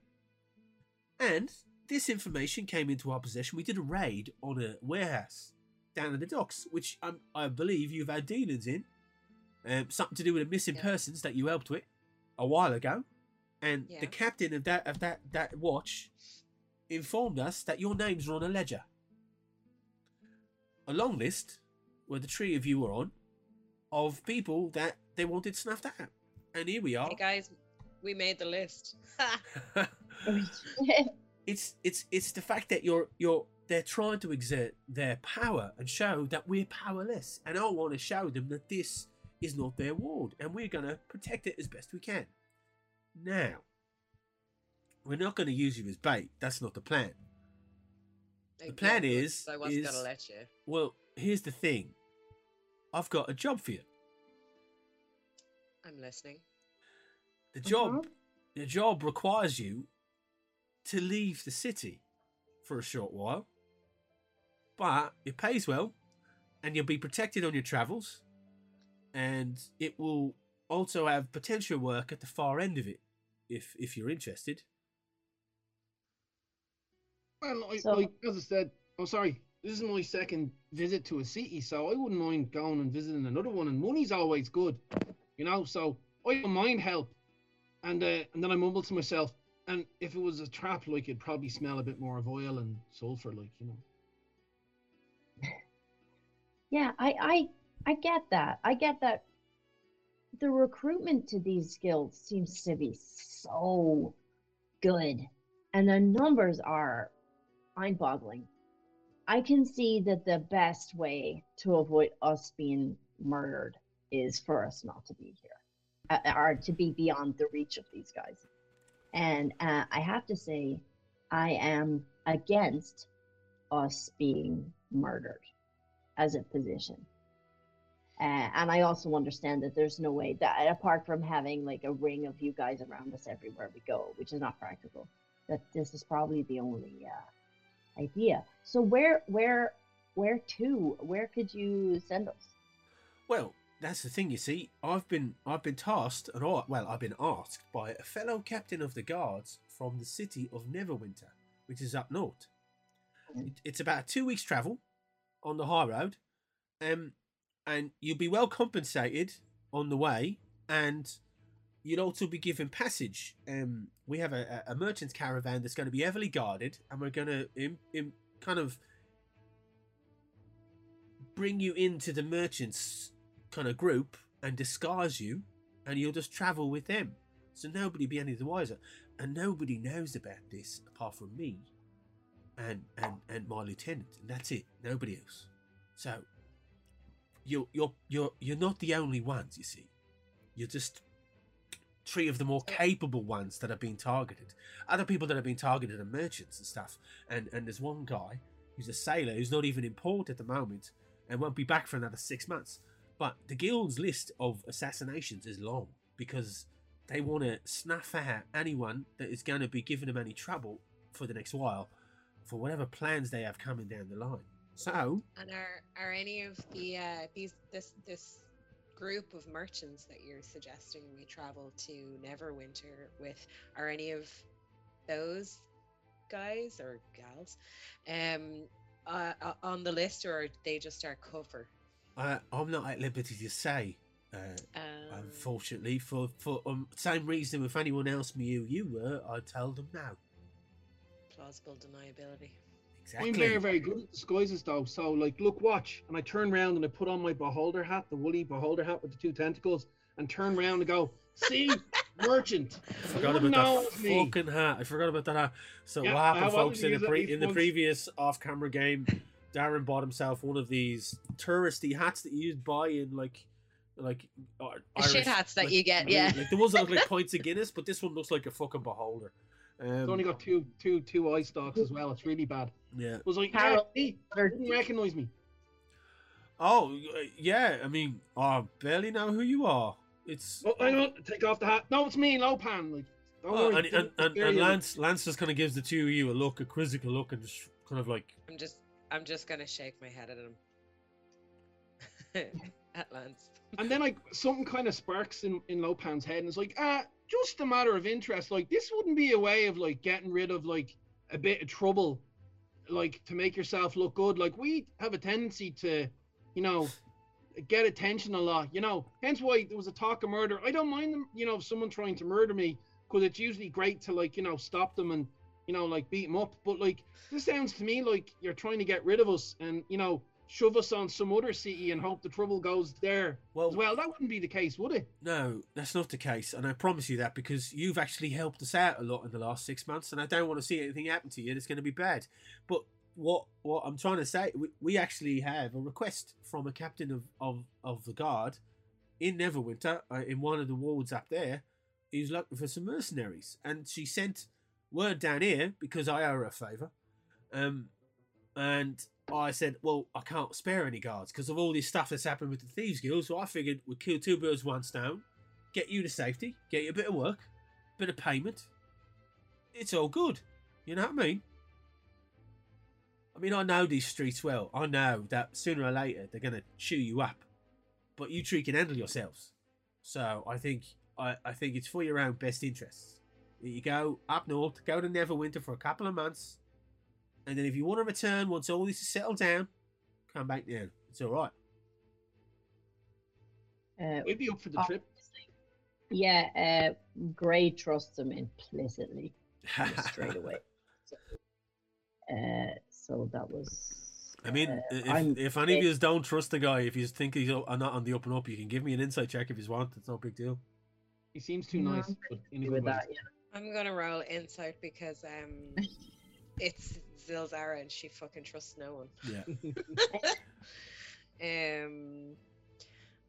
And this information came into our possession. We did a raid on a warehouse down in the docks, which um, I believe you've had dealings in. Um, something to do with the missing Yeah. persons that you helped with a while ago. And Yeah. the captain of that of that that watch informed us that your names are on a ledger. A long list where the three of you were on of people that they wanted snuffed out. And here we are. Hey guys, we made the list. it's it's it's the fact that you're you're they're trying to exert their power and show that we're powerless. And I want to show them that this is not their ward and we're gonna protect it as best we can. Now we're not gonna use you as bait. That's not the plan. I The plan know, is- I wasn't is- gonna let you. Well, here's the thing. I've got a job for you. I'm listening. The job Mhm. the job requires you to leave the city for a short while. But it pays well and you'll be protected on your travels and it will also have potential work at the far end of it if if you're interested. Well, I, So- like as I said, I'm sorry. This is my second visit to a city, so I wouldn't mind going and visiting another one. And money's always good, you know. So I don't mind help. And uh, and then I mumbled to myself, and if it was a trap, like it'd probably smell a bit more of oil and sulfur, like you know. Yeah, I, I I get that. I get that the recruitment to these guilds seems to be so good. And the numbers are mind-boggling. I can see that the best way to avoid us being murdered is for us not to be here, uh, or to be beyond the reach of these guys. And uh, I have to say, I am against us being murdered as a position. Uh, and I also understand that there's no way that, apart from having like a ring of you guys around us everywhere we go, which is not practical, that this is probably the only uh, idea. So where, where, where to? Where could you send us? Well, that's the thing. You see, I've been I've been tasked, and I, well, I've been asked by a fellow captain of the guards from the city of Neverwinter, which is up north. It, it's about two weeks' travel on the high road, um, and you'll be well compensated on the way, and you'll also be given passage. Um, we have a, a merchant's caravan that's going to be heavily guarded, and we're going to im, im, kind of bring you into the merchants kind of group and disguise you, and you'll just travel with them. So nobody be any the wiser, and nobody knows about this apart from me and and and my lieutenant, and that's it. Nobody else. So you're you're you're you're not the only ones. You see, you're just three of the more capable ones that have been targeted. Other people that have been targeted are merchants and stuff. And and there's one guy who's a sailor who's not even in port at the moment and won't be back for another six months. But the guild's list of assassinations is long because they want to snuff out anyone that is going to be giving them any trouble for the next while for whatever plans they have coming down the line. So, And are are any of the uh, these this this group of merchants that you're suggesting we travel to Neverwinter with are any of those guys or gals um uh, uh, on the list or are they just our cover? uh, I'm not at liberty to say, uh, Um, unfortunately, for for um, same reason if anyone me who you were, I'd tell them now. plausible deniability. Exactly. I'm very, very good at disguises though. So like, look, watch, and I turn around and I put on my beholder hat, the woolly beholder hat with the two tentacles, and turn around and go, see, merchant. I forgot about that me. fucking hat. I forgot about that hat. So Yeah, what happened, folks? In use the pre- at in the previous off-camera game, Darren bought himself one of these touristy hats that you buy in like, like uh, The shit Irish- hats that like, you get, yeah. Like the ones that look like points of Guinness, but this one looks like a fucking beholder. Um, It's only got two, two, two eye stalks as well. It's really bad. yeah. It was like, Carol- yeah, he didn't recognize me. Oh uh, yeah. I mean, I barely know who you are. It's Oh, hang on, take off the hat. No, it's me, Lopan. Like, don't Oh, worry. and, and, and, and. Lance Lance just kind of gives the two of you a look, a quizzical look, and just kind of like, I'm just I'm just gonna shake my head at him. at Lance. And then like something kind of sparks in in Lopan's head, and it's like, ah, just a matter of interest. Like this wouldn't be a way of like getting rid of like a bit of trouble, like to make yourself look good. Like we have a tendency to, you know, get attention a lot. You know, hence why there was a talk of murder. I don't mind them, you know, someone trying to murder me because it's usually great to like you know stop them and you know like beat them up. But like this sounds to me like you're trying to get rid of us and you know shove us on some other city and hope the trouble goes there well, well. That wouldn't be the case, would it? No, that's not the case, and I promise you that because you've actually helped us out a lot in the last six months, and I don't want to see anything happen to you It's going to be bad. But what what I'm trying to say, we, we actually have a request from a captain of of, of the guard in Neverwinter, uh, in one of the wards up there, who's looking for some mercenaries, and she sent word down here because I owe her a favour, um, and I said, well, I can't spare any guards because of all this stuff that's happened with the Thieves Guild. So I figured we'd kill two birds, with one stone, get you to safety, get you a bit of work, bit of payment. It's all good. You know what I mean? I mean, I know these streets well. I know that sooner or later they're going to chew you up. But you three can handle yourselves. So I think I, I think it's for your own best interests. You go up north, go to Neverwinter for a couple of months, and then if you want to return once all this is settled down, come back down. It's all right. Uh, We'd be up for the trip. yeah, uh, Gray trusts him implicitly straight away. So, uh, so that was. I mean, uh, if, if any of you don't trust the guy, if you think he's not on the up and up, you can give me an insight check if you want. It's no big deal. He seems too No, nice, I'm but in with that, yeah. I'm gonna roll insight because um, it's Z'ilzara and she fucking trusts no one. Yeah. Um,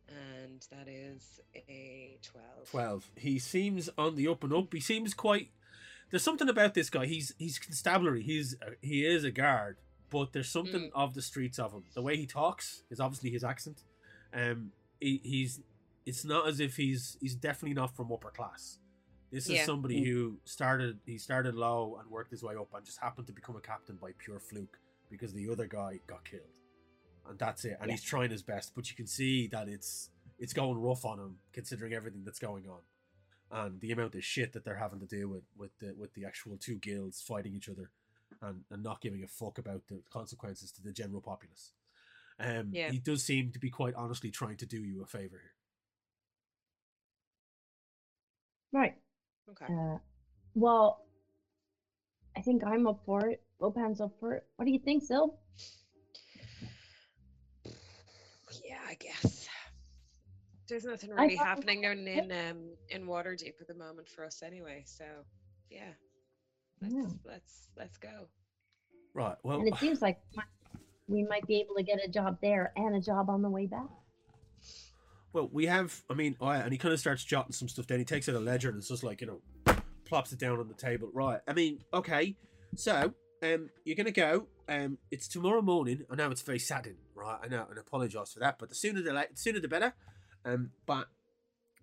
and that is a twelve. 12. He seems on the up and up. He seems quite. There's something about this guy. He's he's constabulary. He's a, he is a guard, but there's something Mm. of the streets of him. The way he talks is obviously his accent. Um, he, he's it's not as if he's he's definitely not from upper class. This is Yeah. somebody who started he started low and worked his way up and just happened to become a captain by pure fluke because the other guy got killed, and that's it. And Yeah. he's trying his best, but you can see that it's it's going rough on him considering everything that's going on and the amount of shit that they're having to deal with with the with the actual two guilds fighting each other and, and not giving a fuck about the consequences to the general populace. Um, Yeah. he does seem to be quite honestly trying to do you a favor here. Right. Okay. Uh, well, I think I'm up for it. Lopan's up for it. What do you think, Sil? Yeah, I guess. There's nothing really thought- happening down in um in Waterdeep at the moment for us anyway. So yeah, let's Yeah. let's let's go. Right. Well, And it seems like we might be able to get a job there and a job on the way back. Well, we have. I mean, oh, and he kind of starts jotting some stuff down. He takes out a ledger and it's just like you know, plops it down on the table. Right. I mean, okay. So, um, you're gonna go. Um, it's tomorrow morning. I know it's very saddening, right? I know, and apologise for that. But the sooner the la- sooner the better. Um, but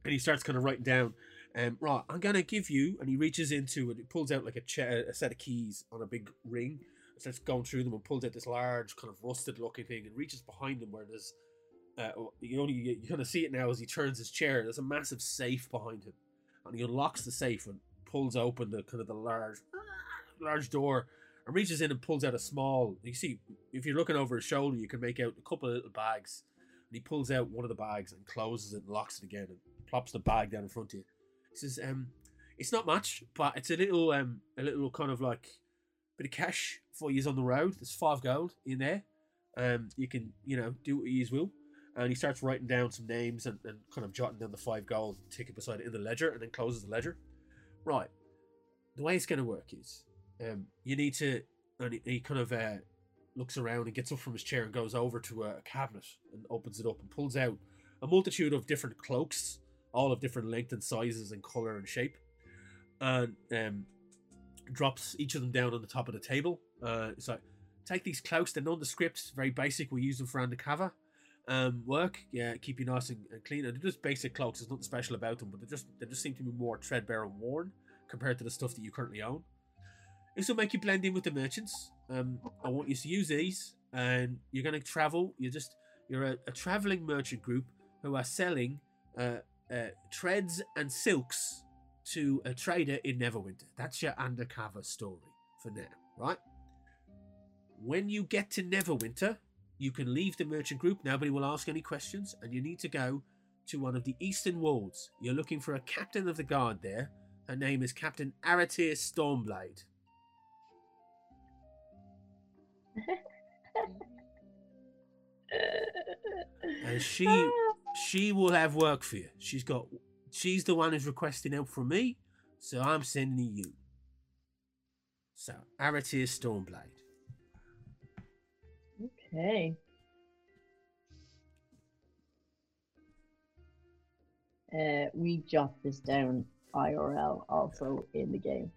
and he starts kind of writing down. Um, right, I'm gonna give you, and he reaches into and he pulls out like a, cha- a set of keys on a big ring. Starts going through them and pulls out this large, kind of rusted looking thing, and reaches behind him where there's uh, you only you kind of see it now as he turns his chair. There's a massive safe behind him, and he unlocks the safe and pulls open the kind of the large, large door, and reaches in and pulls out a small. You see, if you're looking over his shoulder, you can make out a couple of little bags. And he pulls out one of the bags and closes it and locks it again and plops the bag down in front of you. He says, "Um, it's not much, but it's a little um a little kind of like bit of cash for you on the road. There's five gold in there. Um, you can you know do what you will." And he starts writing down some names and, and kind of jotting down the five goals gold ticket beside it in the ledger and then closes the ledger. Right. The way it's going to work is um, you need to, and he, he kind of uh, looks around and gets up from his chair and goes over to a cabinet and opens it up and pulls out a multitude of different cloaks, all of different length and sizes and color and shape, and um, drops each of them down on the top of the table. Uh, it's like, take these cloaks, they're nondescript, very basic, we use them for undercover um, work. Yeah, keep you nice and, and clean. And they're just basic cloaks. There's nothing special about them, but they just they just seem to be more threadbare and worn compared to the stuff that you currently own. This will make you blend in with the merchants. Um, I want you to use these, and you're going to travel. You're just you're a, a traveling merchant group who are selling uh, uh, and silks to a trader in Neverwinter. That's your undercover story for now, right? When you get to Neverwinter, you can leave the merchant group. Nobody will ask any questions, and you need to go to one of the eastern wards. You're looking for a captain of the guard there. Her name is Captain Aratir Stormblade. And she she will have work for you. She's got she's the one who's requesting help from me, so I'm sending you. So Aratir Stormblade. Okay. Uh, we jot this down IRL also in the game.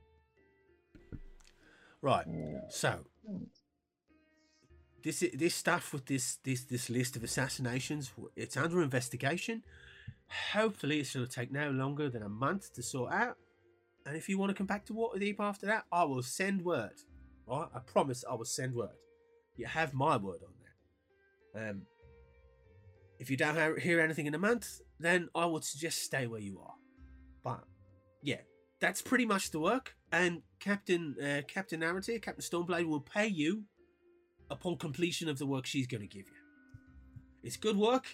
Right. Uh, So this this stuff with this this this list of assassinations, it's under investigation. Hopefully, it's going to take no longer than a month to sort out. And if you want to come back to Waterdeep after that, I will send word. Right? I promise I will send word. You have my word on that. Um, if you don't hear anything in a month, then I would suggest stay where you are. But yeah, that's pretty much the work. and Captain uh, Captain Narrative, Captain Stoneblade, will pay you upon completion of the work she's going to give you. It's good work.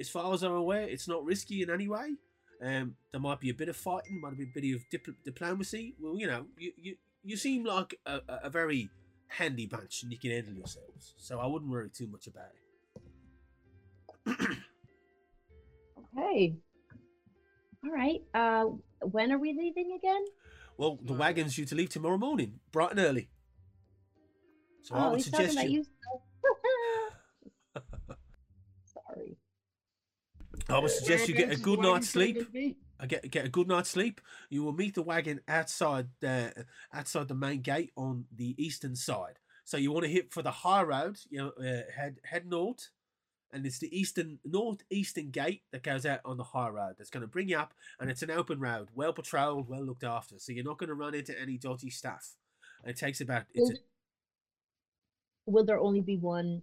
As far as I'm aware, it's not risky in any way. Um, there might be a bit of fighting, might be a bit of dip- diplomacy. Well, you know, you, you, you seem like a- a very handy bunch and you can handle yourselves. So I wouldn't worry too much about it. Okay. All right. Uh, when are we leaving again? Well, the wagon's due to leave tomorrow morning, bright and early. So I oh, would suggest you. you. Sorry. I would suggest you get a good night's sleep. I get get a good night's sleep. You will meet the wagon outside uh, outside the main gate on the eastern side. So you want to hit for the high road. You know, uh, head head north, and it's the eastern northeastern gate that goes out on the high road. That's going to bring you up, and it's an open road, well patrolled, well looked after. So you're not going to run into any dodgy stuff. And it takes about it's a, Will, will there only be one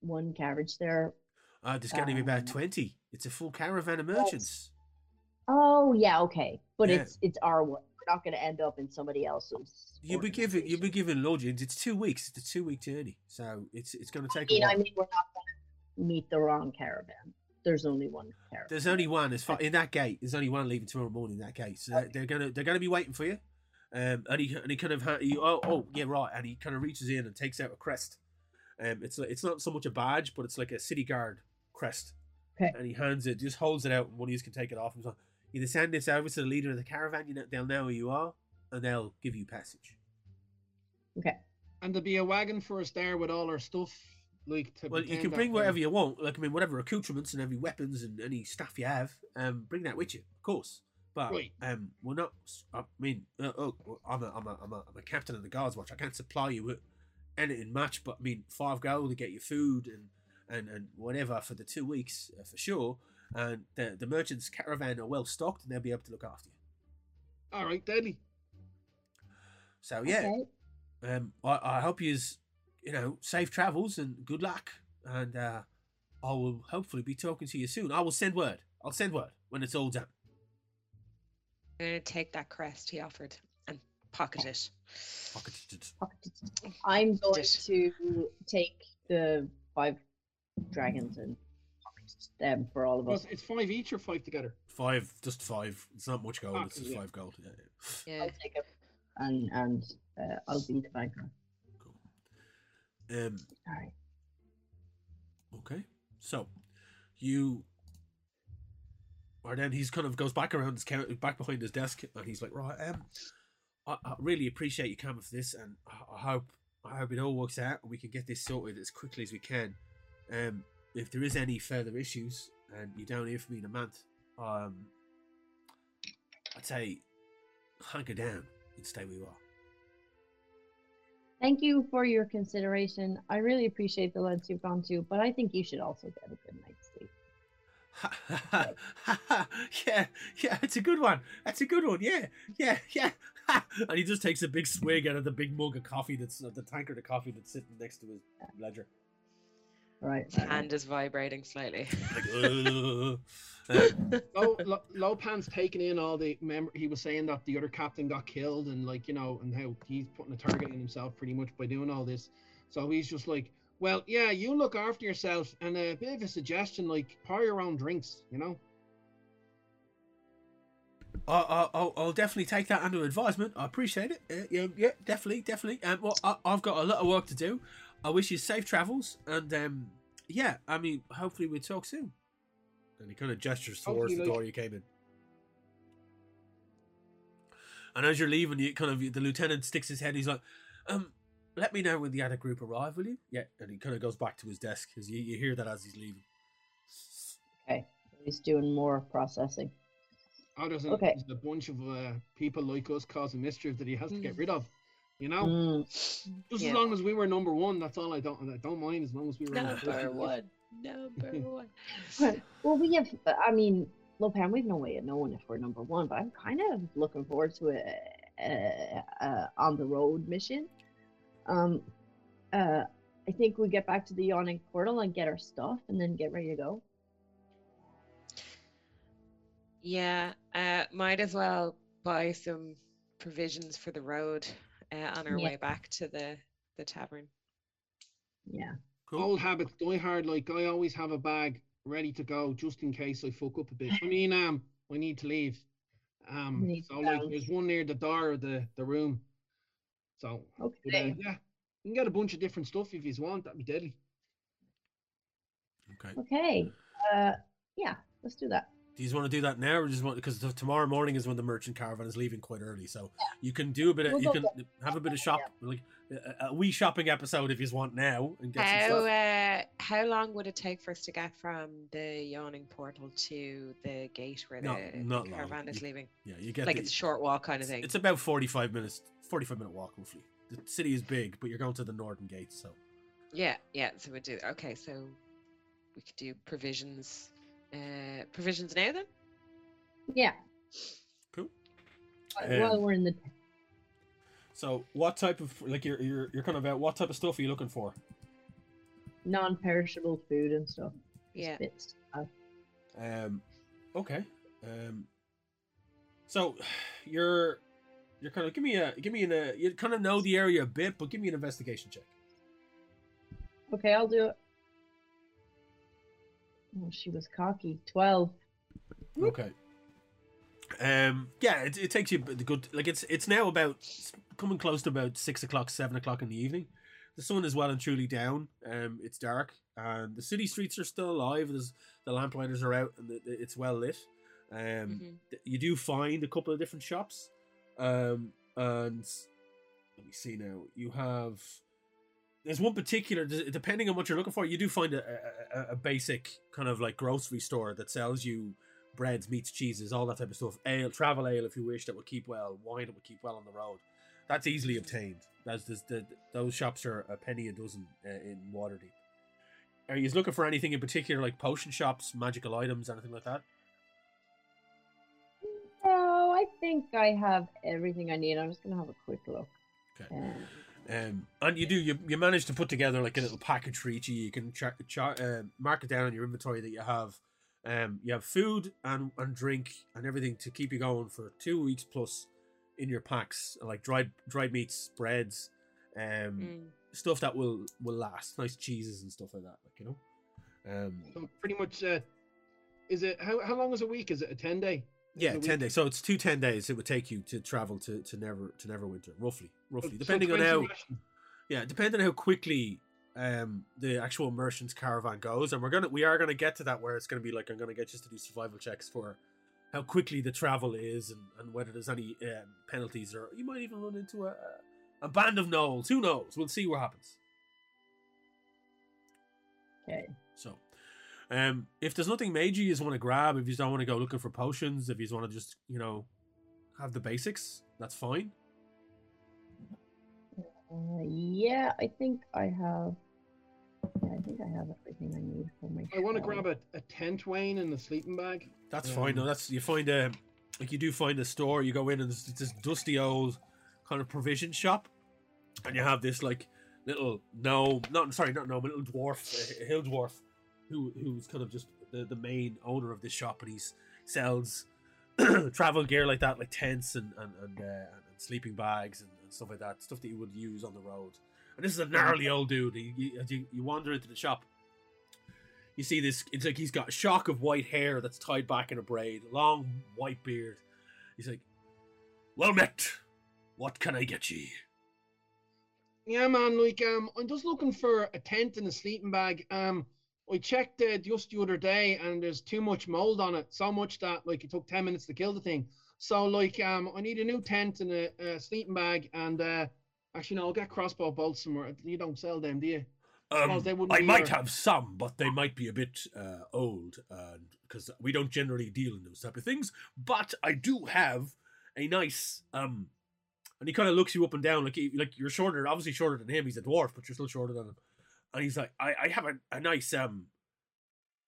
one carriage there? uh, there's going to be about um, twenty. It's a full caravan of merchants. Oh yeah, okay. But Yeah. it's it's our one. We're not going to end up in somebody else's. You'll be given you'll be given lodgings. It's two weeks. It's a two week journey, so it's it's going to I take mean, a I while. mean, we're not going to meet the wrong caravan. There's only one caravan. There's only one as far in that gate. There's only one leaving tomorrow morning. in That gate, so they're- they're gonna they're gonna be waiting for you. Um, and he and he kind of he, oh oh yeah right, and he kind of reaches in and takes out a crest. Um, it's it's not so much a badge, but it's like a city guard crest. Okay. And he hands it, just holds it out, and one of you can take it off. And so you send this over to the leader of the caravan. You know, they'll know who you are, and they'll give you passage. Okay. And there'll be a wagon for us there with all our stuff. Like to Well, you can bring we're- whatever you want. Like I mean, whatever accoutrements and every weapons and any stuff you have, um, bring that with you, of course. But Right. um, we're not. I mean, uh, oh, I'm a, I'm a, I'm a, I'm a captain of the guards watch. I can't supply you with anything much, but I mean, five gold to get your food and and and whatever for the two weeks uh, for sure. And the the merchants' caravan are well stocked, and they'll be able to look after you. All right, deadly. So yeah, Okay. um, I, I hope you's you know safe travels and good luck, and uh, I will hopefully be talking to you soon. I will send word. I'll send word when it's all done. I'm gonna take that crest he offered and pocket it. Pocketed. I'm going to take the five dragons and pocket them for all of us. it's five each or five together. Five, just five. It's not much gold. Ah, it's just yeah. five gold. Yeah, yeah. Yeah. I'll take it, and and uh, I'll be the banker. Cool. Um. All right. Okay. So, you. Or then he's kind of goes back around his counter, back behind his desk, and he's like, "Right, um, I, I really appreciate you coming for this, and I, I hope I hope it all works out, and we can get this sorted as quickly as we can. Um, if there is any further issues, and you don't hear from me in a month, um, I'd say hunker down and stay where you are." Thank you for your consideration. I really appreciate the lengths you've gone to, but I think you should also get a good night's sleep. yeah, yeah, it's a good one. That's a good one. Yeah, yeah, yeah. and he just takes a big swig out of the big mug of coffee that's uh, the tankard of coffee that's sitting next to his ledger. All right. His hand is vibrating slightly. Like, "Ugh." Low, Lo- Lopan's taking in all the. Remember, he was saying that the other captain got killed, and like you know, and how he's putting a target on himself pretty much by doing all this. So he's just like, well, yeah, you look after yourself, and a bit of a suggestion, like pour your own drinks, you know. I, I, I'll, I'll definitely take that under advisement. I appreciate it. Uh, yeah, yeah, definitely, definitely. Um, well, I, I've got a lot of work to do. I wish you safe travels, and um, yeah, I mean, hopefully we'll talk soon. And he kind of gestures towards Hopefully, the like- door you came in. And as you're leaving, you kind of the lieutenant sticks his head. He's like, "Um, let me know when the other group arrive, will you?" Yeah, and he kind of goes back to his desk because you, you hear that as he's leaving. Okay. He's doing more processing. Oh, there's a, Okay. there's a bunch of uh, people like us causing mischief that he has to get Mm. rid of. You know, Mm, just yeah. as long as we were number one, that's all I don't. I don't mind as long as we were Number number one. Number one. Right. Well, we have. I mean, Lopan, we've no way of knowing if we're number one, but I'm kind of looking forward to a, a, a on the road mission. Um, uh, I think we get back to the yawning portal and get our stuff, and then get ready to go. Yeah, uh, might as well buy some provisions for the road uh, on our Yeah. way back to the the tavern. Yeah. Cool. Old habits die hard. Like I always have a bag ready to go just in case I fuck up a bit. I mean, um, I need to leave. Um, Need so like, there's one near the door of the the room. So but, uh, Okay. yeah, you can get a bunch of different stuff if you want. That'd be deadly. Okay. Okay. Uh, yeah. Let's do that. Do you want to do that now, or just want because tomorrow morning is when the merchant caravan is leaving quite early, so you can do a bit of We'll you go can have a bit of shop like a, a wee shopping episode if you want now and get some How stuff. uh, how long would it take for us to get from the yawning portal to the gate where Not- the not long. caravan is You- leaving? Yeah, you get Like the- it's a short walk kind of thing. it's about forty five minutes, forty five minute walk roughly. The city is big, but you're going to the northern gate, so Yeah, yeah. So we do. Okay, so we could do provisions. Uh, provisions now then. Yeah. Cool. While- Um, While we're in the so what type of like you're you're you're kind of about what type of stuff are you looking for? non-perishable food and stuff. Yeah. Bits. Uh, Um, okay. Um, so you're you're kind of give me a give me an uh, you kind of know the area a bit, but give me an investigation check. Okay, I'll do it. She was cocky. Twelve. Okay. Um. Yeah. It, it takes you the good. Like it's it's now about coming close to about six o'clock, seven o'clock in the evening. The sun is well and truly down. Um. It's dark, and the city streets are still alive. There's the lamplighters are out, and the, the- it's well lit. Um. Mhm. th- You do find a couple of different shops. Um. And let me see now. You have. There's one particular, depending on what you're looking for, you do find a, a, a- basic kind of like grocery store that sells you breads, meats, cheeses, all that type of stuff. Ale, travel ale, if you wish, that will keep well. Wine that will keep well on the road. That's easily obtained. That's, the, those shops are a penny a dozen uh, in Waterdeep. Are you looking for anything in particular, like potion shops, magical items, anything like that? Oh, I think I have everything I need. I'm just gonna have a quick look. Okay. Um, Um, and you do you, you manage to put together like a little package for each of you. You can char- char- uh, mark it down on your inventory that you have. Um, you have food and, and drink and everything to keep you going for two weeks plus in your packs, like dried dried meats, breads, um, Mm. stuff that will will last. Nice cheeses and stuff like that, like you know. Um, So pretty much, uh, is it how how long is a week? Is it a ten day? Yeah, ten days. So it's two ten days. It would take you to travel to to never to Neverwinter, roughly, roughly, So depending on how. rations. Yeah, depending on how quickly um the actual merchant's caravan goes, and we're gonna we are gonna get to that where it's gonna be like I'm gonna get just to do survival checks for how quickly the travel is and, and whether there's any um, penalties or you might even run into a a band of gnolls. Who knows? We'll see what happens. okay. So, um, if there's nothing major you just want to grab, if you don't want to go looking for potions, if you just want to just you know have the basics, that's fine. Uh, yeah, I think I have. Yeah, I think I have everything I need for my. I want to grab a, a tent, Wayne, and a sleeping bag. That's fine. No, Um, that's you find a like you do find a store. You go in and there's this dusty old kind of provision shop, and you have this like little no, not sorry, not gnome, a little dwarf, a hill dwarf, who who's kind of just the, the main owner of this shop, and he sells travel gear like that, like tents and and and, uh, and sleeping bags and, and stuff like that, stuff that you would use on the road. And this is a gnarly old dude. You, you, as you, you wander into the shop, you see this. It's like he's got a shock of white hair that's tied back in a braid, long white beard. He's like, "Well met. What can I get ye?" Yeah, man. Like, um, I'm just looking for a tent and a sleeping bag. Um, I checked it just the other day, and there's too much mold on it. So much that like it took ten minutes to kill the thing. So like, um, I need a new tent and a, a sleeping bag, and uh, actually, no, I'll get crossbow bolts somewhere. You don't sell them, do you? Um, I might have some, but they might be a bit uh, old, because we don't generally deal in those type of things. But I do have a nice um, and he kind of looks you up and down, like he, like you're shorter, obviously shorter than him. He's a dwarf, but you're still shorter than him. And he's like, I, I have a, a nice um,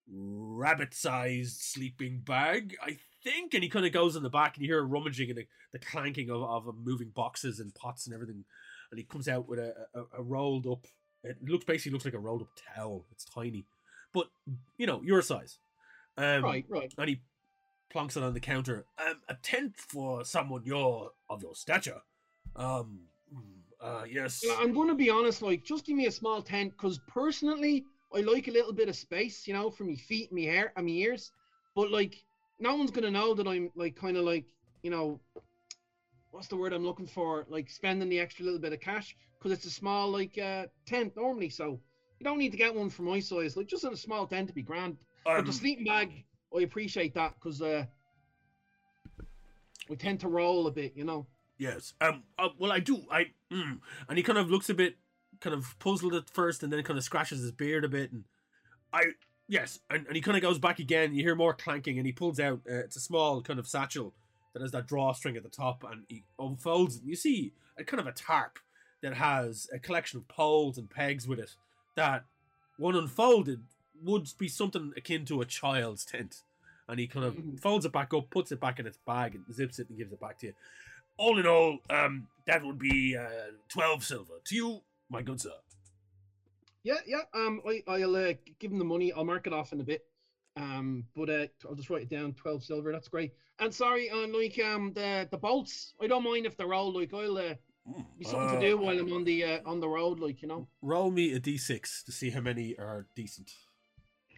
rabbit-sized sleeping bag, I think. And he kind of goes in the back, and you hear a rummaging and the, the clanking of, of moving boxes and pots and everything. And he comes out with a, a, a rolled up. It looks basically looks like a rolled up towel. It's tiny, but you know your size. Um, Right, right. and he plonks it on the counter. Um, a tent for someone your of your stature. Um, uh, yes. I'm going to be honest. Like, just give me a small tent, because personally, I like a little bit of space, you know, for my feet, my hair, and my ears. But like, no one's going to know that I'm like kind of like, you know, what's the word I'm looking for? Like spending the extra little bit of cash because it's a small like uh, tent normally. So you don't need to get one for my size. Like just in a small tent to be grand. but Um, the sleeping bag, I appreciate that because uh, we tend to roll a bit, you know. Yes. Um. Uh, well, I do. I. Mm. And he kind of looks a bit, kind of puzzled at first, and then kind of scratches his beard a bit, and I. Yes, and, and he kind of goes back again. You hear more clanking, and he pulls out. Uh, it's a small kind of satchel that has that drawstring at the top, and he unfolds it. And you see a kind of a tarp that has a collection of poles and pegs with it. That, when unfolded, would be something akin to a child's tent. And he kind of Mhm. folds it back up, puts it back in its bag, and zips it, and gives it back to you all in all, um, that would be uh, twelve silver to you, my good sir. Yeah, yeah. Um, I, I'll uh, give him the money. I'll mark it off in a bit. Um, but uh, I'll just write it down. Twelve silver. That's great. And sorry, on like um the the bolts. I don't mind if they're all like I'll uh, be something Uh, to do while I'm on the uh, on the road. Like you know, Roll me a d6 to see how many are decent.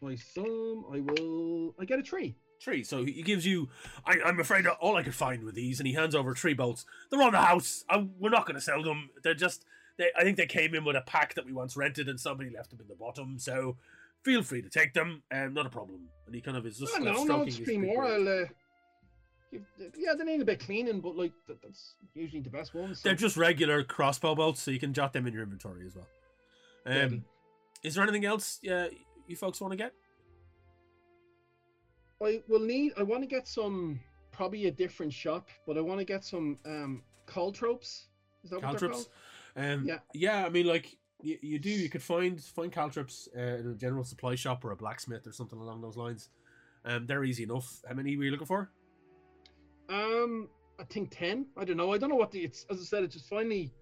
my thumb. I will. I get a tree. Three. So he gives you. I, I'm afraid that all I could find were these, and he hands over three bolts. They're on the house. I, we're not going to sell them. They're just. They, I think they came in with a pack that we once rented, and somebody left them in the bottom. So feel free to take them. Um, not a problem. And he kind of is just no, no, his three more. I'll. Uh, give, yeah, they need a bit cleaning, but like that, that's usually the best ones. so- They're just regular crossbow bolts, so you can jot them in your inventory as well. Um, is there anything else uh, you folks want to get? I will need. I want to get some. Probably a different shop, but I want to get some um caltropes. Is that what they're called? Um, Yeah. yeah, I mean, like you, you do. You could find find caltrops uh, in a general supply shop or a blacksmith or something along those lines. Um, they're easy enough. How many were you looking for? Um, I think ten. I don't know. I don't know what the. It's as I said. It's just finally.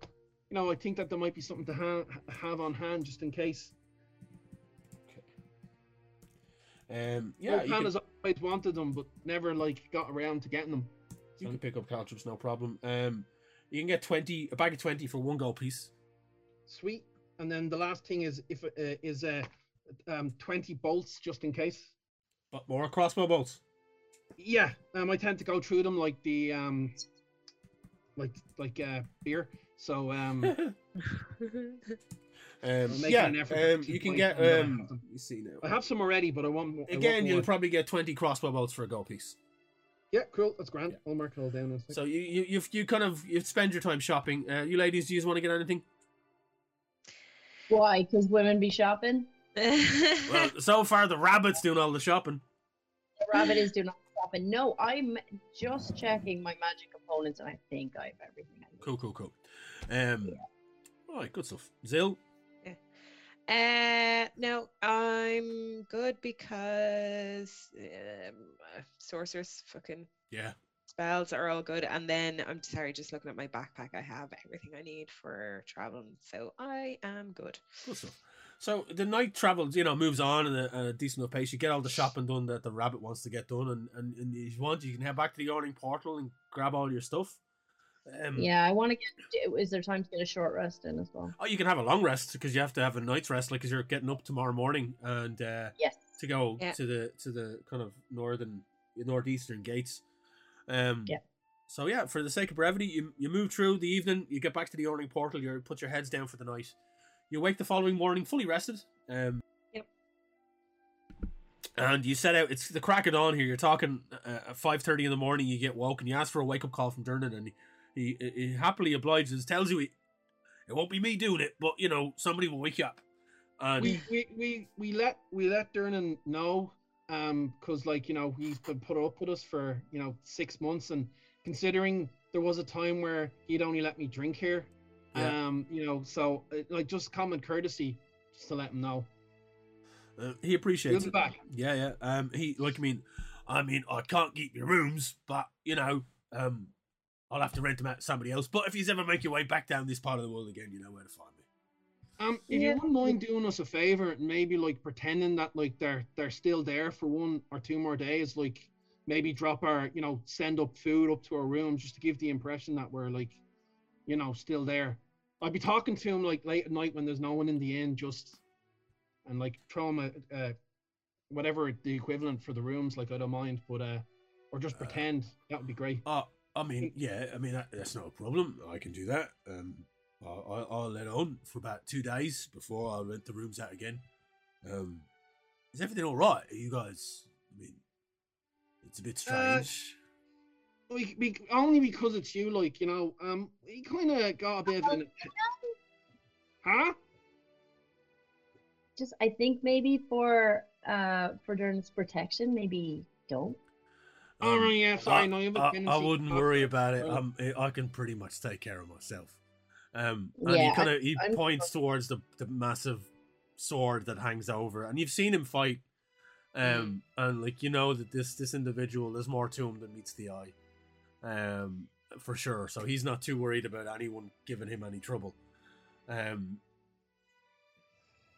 You know, I think that there might be something to ha- have on hand just in case. Um, Yeah, yeah, you can, has always wanted them, but never like got around to getting them. you can pick up caltrops, no problem. Um, you can get twenty a bag of twenty for one gold piece. Sweet. And then the last thing is if uh, is uh um twenty bolts just in case. But more crossbow bolts. Yeah, um, I tend to go through them like the um, like like uh beer. So um, Um, making yeah, an effort um, you can get. I Um, have you see now. I have some already, but I want more. I want Again, you'll probably get twenty crossbow bolts for a gold piece. Yeah, cool. That's grand. Yeah. I'll mark it all down. in. So you you you've, you kind of you spend your time shopping. Uh, you ladies, do you want to get anything? Why? Because women be shopping. Well, so far the rabbit's doing all the shopping. The rabbit is doing all the shopping. No, I'm just checking my magic components, and I think I have everything. I need. Cool, cool, cool. Um, all right, good stuff. Zill, Uh, no, I'm good because um, sorceress fucking yeah, spells are all good. And then I'm sorry, just looking at my backpack, I have everything I need for traveling, so I am good. good. So the night travels, you know, moves on at a, at a decent enough pace. You get all the shopping done that the rabbit wants to get done, and, and, and if you want, you can head back to the Yawning Portal and grab all your stuff. Um, Yeah, I want to get. Is there time to get a short rest in as well? Oh, you can have a long rest because you have to have a night's rest, like because you're getting up tomorrow morning and uh, Yes. to go Yeah. to the to the kind of northern northeastern gates. Um, Yeah. So yeah, for the sake of brevity, you you move through the evening. You get back to the Yawning Portal. You put your heads down for the night. You wake the following morning fully rested. Um, Yep. And you set out. It's the crack of dawn here. You're talking uh, at five thirty in the morning. You get woke and you ask for a wake up call from Durnan, and he, he, happily obliges. Tells you he, it won't be me doing it, but you know somebody will wake you up. And we, we we we let we let Durnan know um because like you know he's been put up with us for you know six months and considering there was a time where he'd only let me drink here Yeah. um you know so uh, like just common courtesy just to let him know uh, he appreciates it. back Yeah, yeah. Um, he like I mean, I mean, I can't keep your rooms, but you know, um, I'll have to rent them out to somebody else. But if you ever make your way back down this part of the world again, you know where to find me. um if Yeah. you wouldn't mind doing us a favor and maybe like pretending that like they're they're still there for one or two more days like maybe drop our, you know, send up food up to our rooms just to give the impression that we're like, you know, still there. I'd be talking to him like late at night when there's no one in the inn, just and like throw him a, a whatever the equivalent for the rooms. Like I don't mind, but uh, or just Uh, pretend that would be great. Uh, I mean, yeah, I mean that, that's not a problem. I can do that. Um, I'll, I'll, I'll let on for about two days before I rent the rooms out again. Um, is everything all right? Are you guys? I mean, it's a bit Uh, strange. Like, be, only because it's you, like you know, um, he kind of got a bit of an, huh? Just I think maybe for uh for Dern's protection, maybe don't. All Um, right, yeah, sorry, I, no, you have a I- I tendency to wouldn't talk worry about about it. it. Um, I can pretty much take care of myself. Um, and Yeah, he kind of he I'm- points towards the, the massive sword that hangs over, and you've seen him fight. Um, and like you know that this this individual, there's more to him than meets the eye, um, for sure. So he's not too worried about anyone giving him any trouble. Um,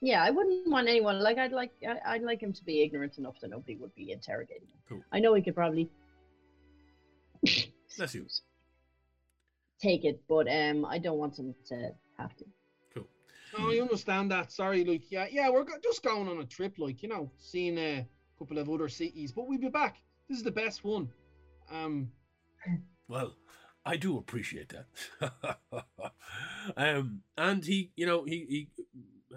Yeah, I wouldn't want anyone like I'd like I- I'd like him to be ignorant enough that nobody would be interrogating him. Cool. I know he could probably Bless you. take it, but um I don't want him to have to. cool. No, I understand that. Sorry, Luke. yeah, yeah, we're go- just going on a trip, like, you know, seeing a couple of other cities, but we'll be back. This is the best one. Um, Well, I do appreciate that. um, and he, you know, he he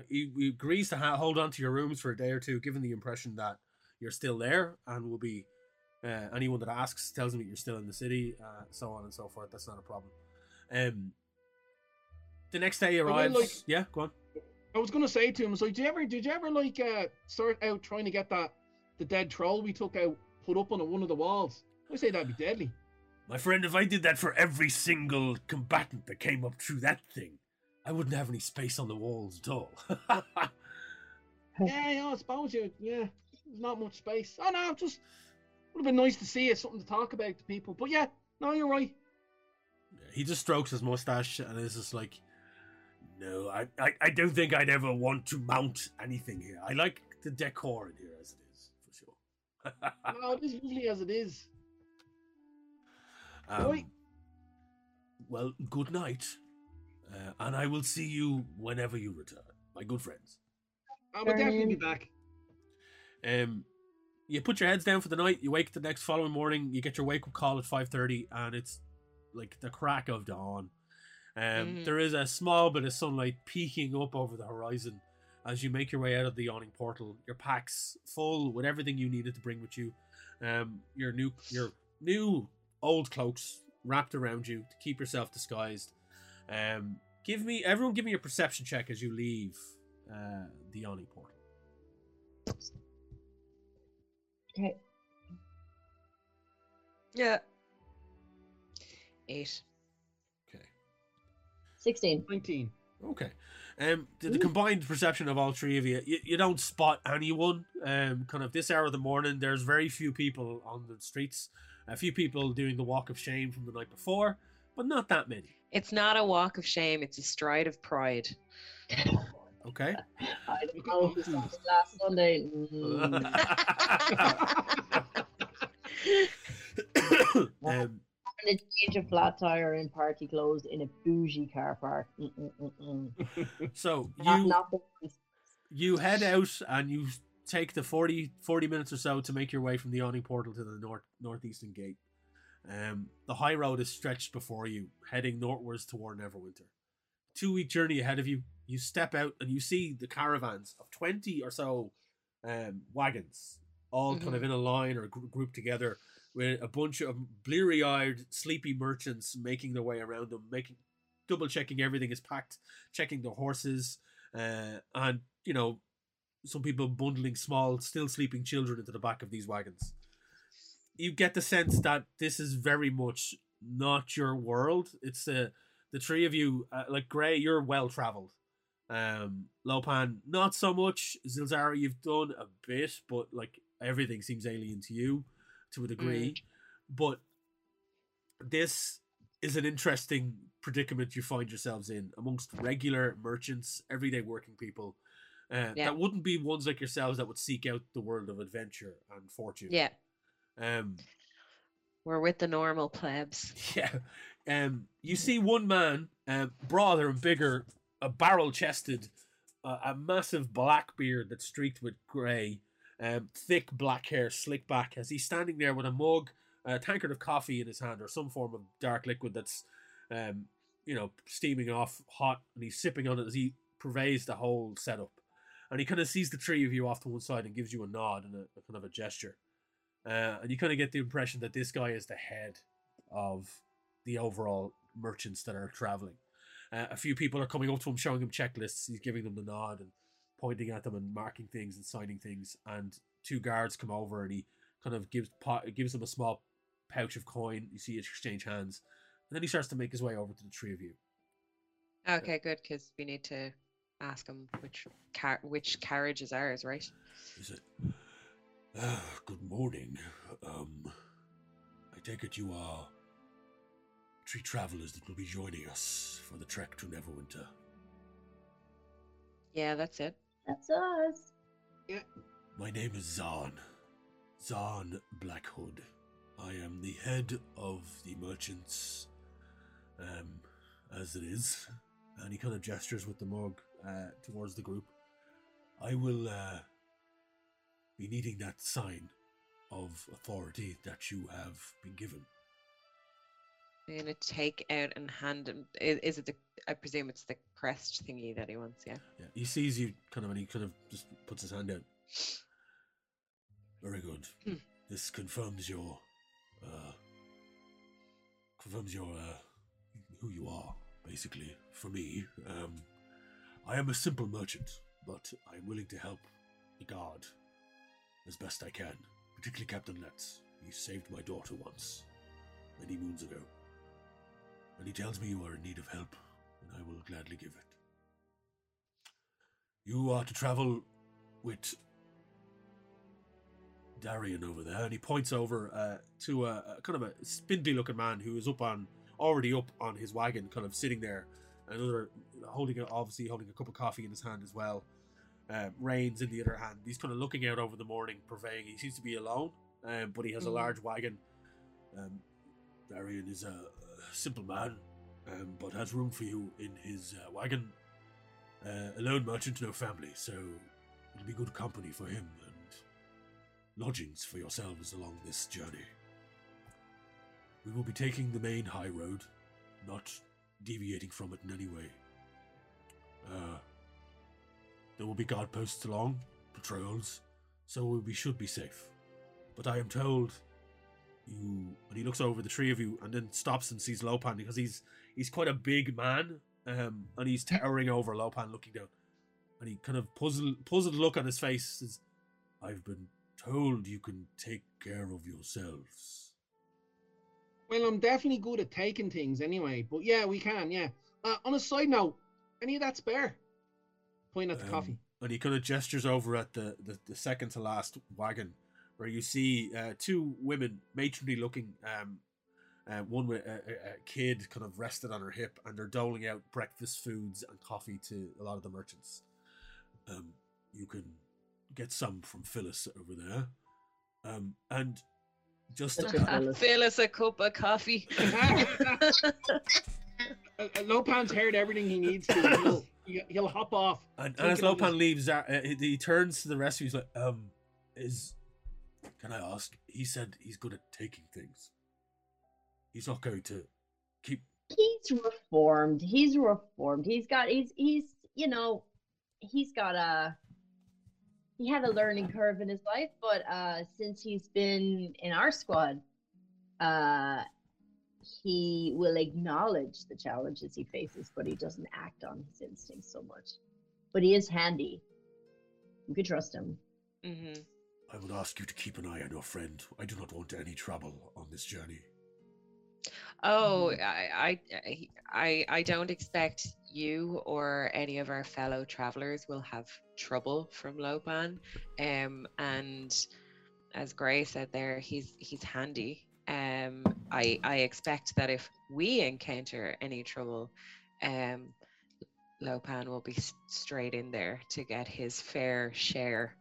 he, he agrees to ha- hold on to your rooms for a day or two, given the impression that you're still there, and will be uh, anyone that asks tells him that you're still in the city, uh, so on and so forth. That's not a problem. Um, the next day arrives. like- yeah, go on. I was gonna say to him, so did you ever, did you ever like uh start out trying to get that the dead troll we took out put up on one of the walls? I say that'd be deadly. My friend, if I did that for every single combatant that came up through that thing, I wouldn't have any space on the walls at all. yeah, yeah, I suppose you, yeah, there's not much space. Oh know. just would have been nice to see it, something to talk about to people. But yeah, no, you're right. he just strokes his mustache and is just like, "No, I, I, I don't think I'd ever want to mount anything here. I like the decor in here as it is, for sure." No, it is lovely as it is. um, Right. Well, good night, uh, and I will see you whenever you return, my good friends. I will definitely be back. Um, you put your heads down for the night. You wake the next following morning. You get your wake up call at five thirty, and it's like the crack of dawn. Um, Mhm. there is a small bit of sunlight peeking up over the horizon as you make your way out of the yawning portal. Your packs full with everything you needed to bring with you. Um, your new your new old cloaks wrapped around you to keep yourself disguised. Um, give me everyone, give me a perception check as you leave uh, the yawning portal. Okay. Yeah. Eight. Okay. Sixteen. 19. Okay. Um, the, the combined perception of all three of you, you, you don't spot anyone. Um, kind of this hour of the morning, there's very few people on the streets. A few people doing the walk of shame from the night before, but not that many. It's not a walk of shame, it's a stride of pride. Okay. I don't know if this was last Sunday. Mm. mm. um, And a change of flat tire in party clothes in a bougie car park. Mm-mm-mm-mm. so you you head out and you take the 40, 40 minutes or so to make your way from the Yawning Portal to the north northeastern gate. Um, the high road is stretched before you, heading northwards toward Neverwinter. Two week journey ahead of you, you step out and you see the caravans of twenty or so um, wagons, all kind of in a line or gr- grouped together, with a bunch of bleary eyed, sleepy merchants making their way around them, making double checking everything is packed, checking the horses, uh, and you know some people bundling small, still sleeping children into the back of these wagons. You get the sense that this is very much not your world. It's the the three of you, uh, like Gray, you're well traveled. Um, Lopan, not so much. Z'ilzara, you've done a bit, but like everything seems alien to you to a degree. But this is an interesting predicament you find yourselves in amongst regular merchants, everyday working people. Uh, Yeah. That wouldn't be ones like yourselves that would seek out the world of adventure and fortune. Yeah. Um, We're with the normal plebs. Yeah. Um, you see one man, um, broader and bigger, a barrel chested, uh, a massive black beard that's streaked with grey, um, thick black hair, slick back, as he's standing there with a mug, a tankard of coffee in his hand, or some form of dark liquid that's, um, you know, steaming off hot, and he's sipping on it as he pervades the whole setup. And he kind of sees the three of you off to one side and gives you a nod and a, a kind of a gesture. Uh, and you kind of get the impression that this guy is the head of the overall merchants that are traveling. Uh, a few people are coming up to him, showing him checklists. He's giving them the nod and pointing at them and marking things and signing things. And two guards come over and he kind of gives gives them a small pouch of coin. You see it exchange hands, and then he starts to make his way over to the three of you. Okay, good, because we need to ask him which car which carriage is ours, right? Is it? Uh, good morning. Um, I take it you are three travelers that will be joining us for the trek to Neverwinter. Yeah, that's it. That's us. Yeah. My name is Zahn. Zahn Blackhood. I am the head of the merchants, um, as it is. And he kind of gestures with the mug uh, towards the group. I will uh, be needing that sign of authority that you have been given. I'm gonna take out and hand him. Is, is it the? I presume it's the crest thingy that he wants. Yeah. Yeah, he sees you kind of, and he kind of just puts his hand out. Very good. Hmm. This confirms your, uh, confirms your, uh, who you are, basically. For me, um, I am a simple merchant, but I am willing to help the guard as best I can. Particularly Captain Letts. He saved my daughter once, many moons ago. And he tells me you are in need of help, and I will gladly give it. You are to travel with Darian over there, and he points over uh, to a, a kind of a spindly looking man who is up on already up on his wagon, kind of sitting there, another holding a, obviously holding a cup of coffee in his hand as well. Um, reins in the other hand. He's kind of looking out over the morning, purveying. He seems to be alone, um, but he has a Mhm. large wagon. Um, Darian is a, a simple man, um, but has room for you in his uh, wagon. Uh, a lone merchant, no family, so it'll be good company for him and lodgings for yourselves along this journey. We will be taking the main high road, not deviating from it in any way. Uh, there will be guard posts along, patrols, so we should be safe. But I am told you and he looks over the three of you and then stops and sees Lopan because he's he's quite a big man um, and he's towering over Lopan looking down and he kind of puzzled puzzled look on his face says I've been told you can take care of yourselves. Well, I'm definitely good at taking things anyway. But yeah, we can. Yeah. Uh, on a side note, any of that spare? Point at the Um, coffee. And he kind of gestures over at the, the, the second to last wagon, where you see uh, two women, matronly looking, um, uh, one with a, a, a kid kind of rested on her hip, and they're doling out breakfast foods and coffee to a lot of the merchants. Um, you can get some from Phyllis over there. Um, and just a Phyllis. A cup of coffee. Lopan's heard everything he needs to. He'll, he- he'll hop off. And, and as Lopan his- leaves, uh, uh, he, he turns to the rest of you. He's like, um, is can I ask? He said he's good at taking things. He's not going to keep. He's reformed. He's reformed. He's got. He's. He's. You know. He's got a. He had a learning curve in his life, but uh, since he's been in our squad, uh, he will acknowledge the challenges he faces, but he doesn't act on his instincts so much. But he is handy. You can trust him. hmm I would ask you to keep an eye on your friend. I do not want any trouble on this journey. Oh, I, I, I, I don't expect you or any of our fellow travelers will have trouble from Lopan. Um, and as Gray said there, he's he's handy. Um, I I expect that if we encounter any trouble, um, Lopan will be straight in there to get his fair share,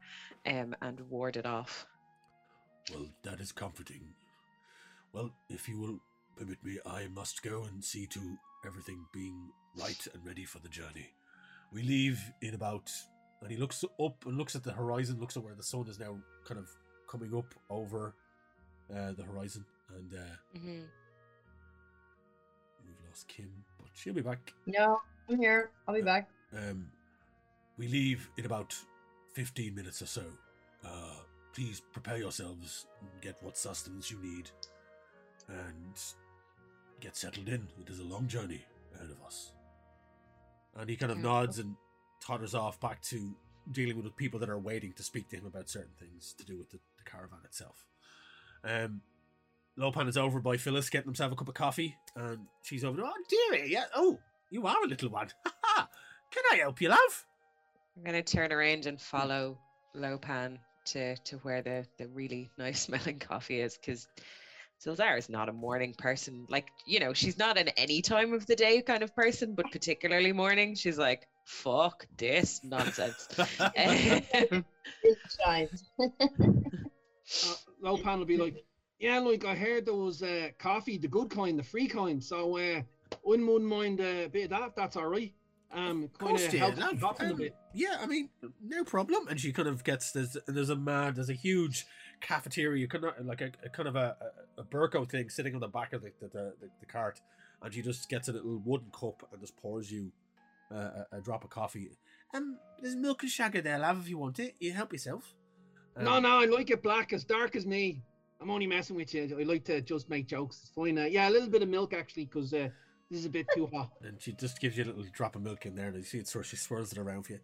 um, and ward it off. Well, that is comforting. Well, if you will permit me, I must go and see to everything being right and ready for the journey. We leave in about. And he looks up and looks at the horizon, looks at where the sun is now kind of coming up over uh, the horizon. And uh, hmm we've lost Kim, but she'll be back. No, I'm here. I'll be back. Um, we leave in about 15 minutes or so. Uh, please prepare yourselves and get what sustenance you need and get settled in. It is a long journey ahead of us. And he kind of Yeah. nods and totters off back to dealing with the people that are waiting to speak to him about certain things to do with the, the caravan itself. Um, Lopan is over by Phyllis getting himself a cup of coffee, and she's over. Oh, dearie, yeah. Oh, you are a little one. Ha ha. Can I help you, love? I'm gonna turn around and follow Lopan to to where the the really nice smelling coffee is because Zildar is not a morning person. Like you know, she's not an any time of the day kind of person, but particularly morning, she's like, "Fuck this nonsense." Um, It shines. Uh, Lopan will be like, yeah, like I heard there was uh, coffee, the good kind, the free kind. So uh, I wouldn't mind uh, a bit of that. if That's all right. Um, Of course, dear, helps love. the a Um. Yeah, I mean, no problem. And she kind of gets there's there's a mad there's a huge cafeteria, kind of like a, a kind of a, a, a Burco thing sitting on the back of the the, the, the cart, and she just gets a little wooden cup and just pours you uh, a, a drop of coffee. Um, there's milk and sugar there, love. If you want it, you help yourself. no, Um, no, I like it black, as dark as me. I'm only messing with you. I like to just make jokes. It's fine. Uh, yeah, a little bit of milk actually, because uh, this is a bit too hot. And she just gives you a little drop of milk in there, and you see it, so she swirls it around for you.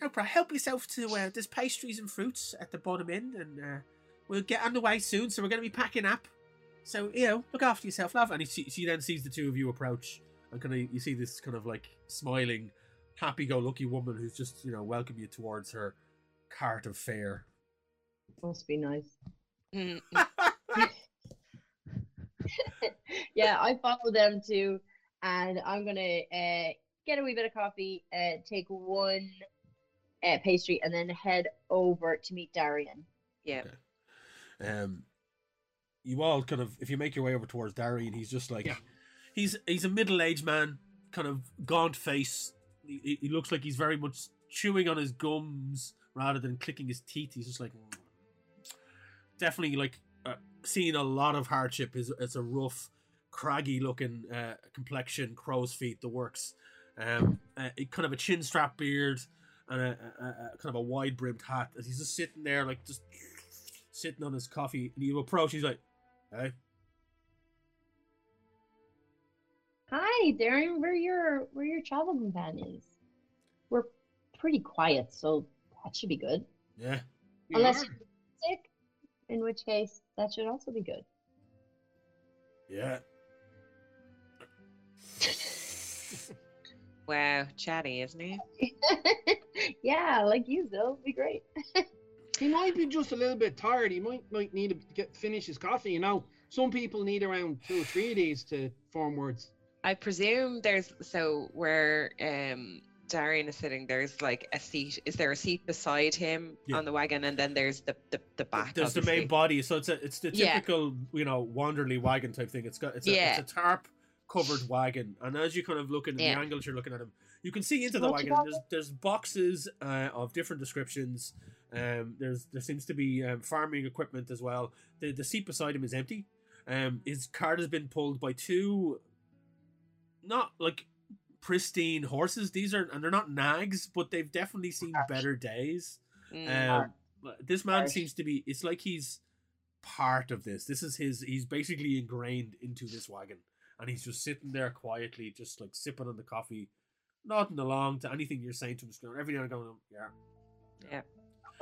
No, bro, help yourself to uh, there's pastries and fruits at the bottom end, and uh, we'll get underway soon. So we're going to be packing up. So you know, look after yourself, love. And she, she then sees the two of you approach, and kind of you see this kind of like smiling, happy-go-lucky woman who's just you know welcome you towards her cart of fare. Must be nice. mm, yeah, I follow them too, and I'm gonna uh, get a wee bit of coffee, uh, take one uh, pastry, and then head over to meet Darian. yeah. Um, you all kind of, if you make your way over towards Darian, he's just like, Yeah. he's he's a middle aged man, kind of gaunt face. He, he- he looks like he's very much chewing on his gums rather than clicking his teeth. He's just like, definitely like seeing a lot of hardship. Is it's a rough, craggy looking uh, complexion, crow's feet, the works. Um, uh, kind of a chin strap beard and a, a, a kind of a wide brimmed hat. As he's just sitting there, like just sitting on his coffee, and you approach. He's like, "Hey, Hi, Darren. We're your we're your travel companions. We're pretty quiet, so that should be good. yeah, We Unless are. You're sick, in which case that should also be good. yeah." Wow, chatty, isn't he? yeah, like you, Zil. Be great. He might be just a little bit tired. He might might need to get finish his coffee. You know, some people need around two or three days to form words. I presume there's so where um Darian is sitting. There's like a seat. Is there a seat beside him Yeah. on the wagon, and then there's the the, the back. There's the main body, so it's a it's the Yeah. typical you know Wanderly wagon type thing. It's got it's a, Yeah. it's a tarp covered wagon, and as you kind of look at Yeah. the angles you're looking at him, you can see into the What wagon. There's there's boxes uh, of different descriptions. Um, there's there seems to be um, farming equipment as well. The the seat beside him is empty. Um, his cart has been pulled by two, not like pristine horses. These are and they're not nags, but they've definitely seen Harsh. better days. Mm. Um, this man Harsh. seems to be. It's like he's part of this. This is his. He's basically ingrained into this wagon, and he's just sitting there quietly, just like sipping on the coffee, nodding along to anything you're saying to him. Just going every now and going, yeah. yeah.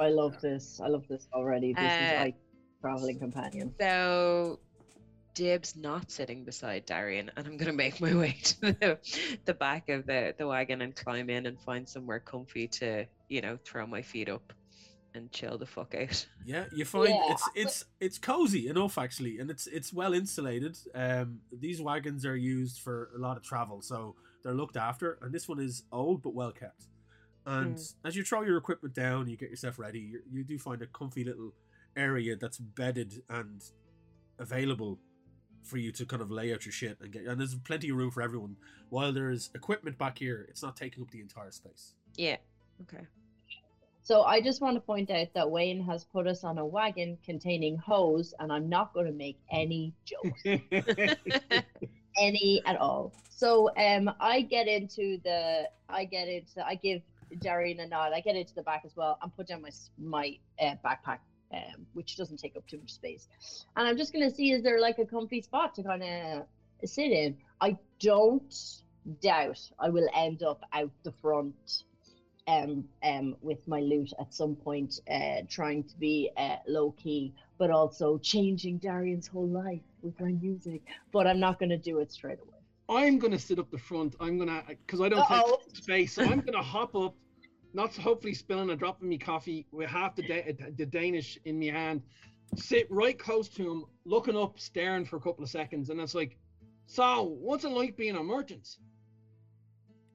I love this. I love this already. This is Uh, like traveling companion. So Dib's not sitting beside Darian, and I'm gonna make my way to the, the back of the, the wagon and climb in and find somewhere comfy to, you know, throw my feet up and chill the fuck out. Yeah, you find Yeah, it's it's it's cozy enough actually, and it's it's well insulated. Um, these wagons are used for a lot of travel, so they're looked after. And this one is old but well kept. And as you throw your equipment down, you get yourself ready. You, you do find a comfy little area that's bedded and available for you to kind of lay out your shit and get. And there's plenty of room for everyone. While there's equipment back here, it's not taking up the entire space. Yeah. Okay. So I just want to point out that Wayne has put us on a wagon containing hose, and I'm not going to make any jokes, any at all. So um, I get into the, I get into, I give Darian a nod. I get into the back as well and put down my my uh, backpack, um, which doesn't take up too much space. And I'm just going to see is there like a comfy spot to kind of sit in. I don't doubt I will end up out the front um, um, with my lute at some point, uh, trying to be uh, low key, but also changing Darian's whole life with my music. But I'm not going to do it straight away. I'm gonna sit up the front. I'm gonna because I don't Uh-oh. take space, so I'm gonna hop up, not hopefully spilling a drop of me coffee with half the da- the Danish in me hand, sit right close to him, looking up, staring for a couple of seconds, and it's like, so what's it like being a merchant?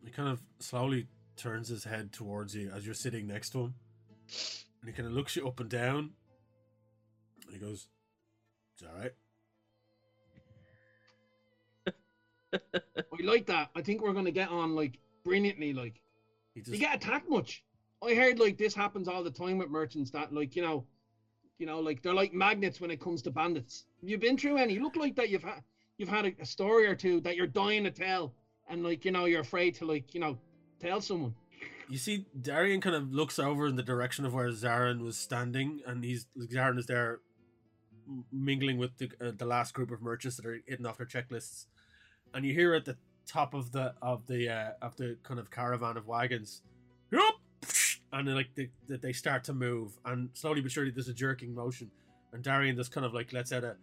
He kind of slowly turns his head towards you as you're sitting next to him, and he kind of looks you up and down. And he goes, "It's all right." I like that. I think we're gonna get on like brilliantly. Like, He just you get attacked much? I heard like this happens all the time with merchants that like you know, you know like they're like magnets when it comes to bandits. You've you been through any? You look like that you've had you've had a, a story or two that you're dying to tell, and like you know you're afraid to like you know tell someone. You see, Darian kind of looks over in the direction of where Zarin was standing, and he's Zarin is there, mingling with the uh, the last group of merchants that are hitting off their checklists, and you hear at the top of the of the uh, of the kind of caravan of wagons, and then like they they- they start to move, and slowly but surely there's a jerking motion, and Darian just kind of like lets out a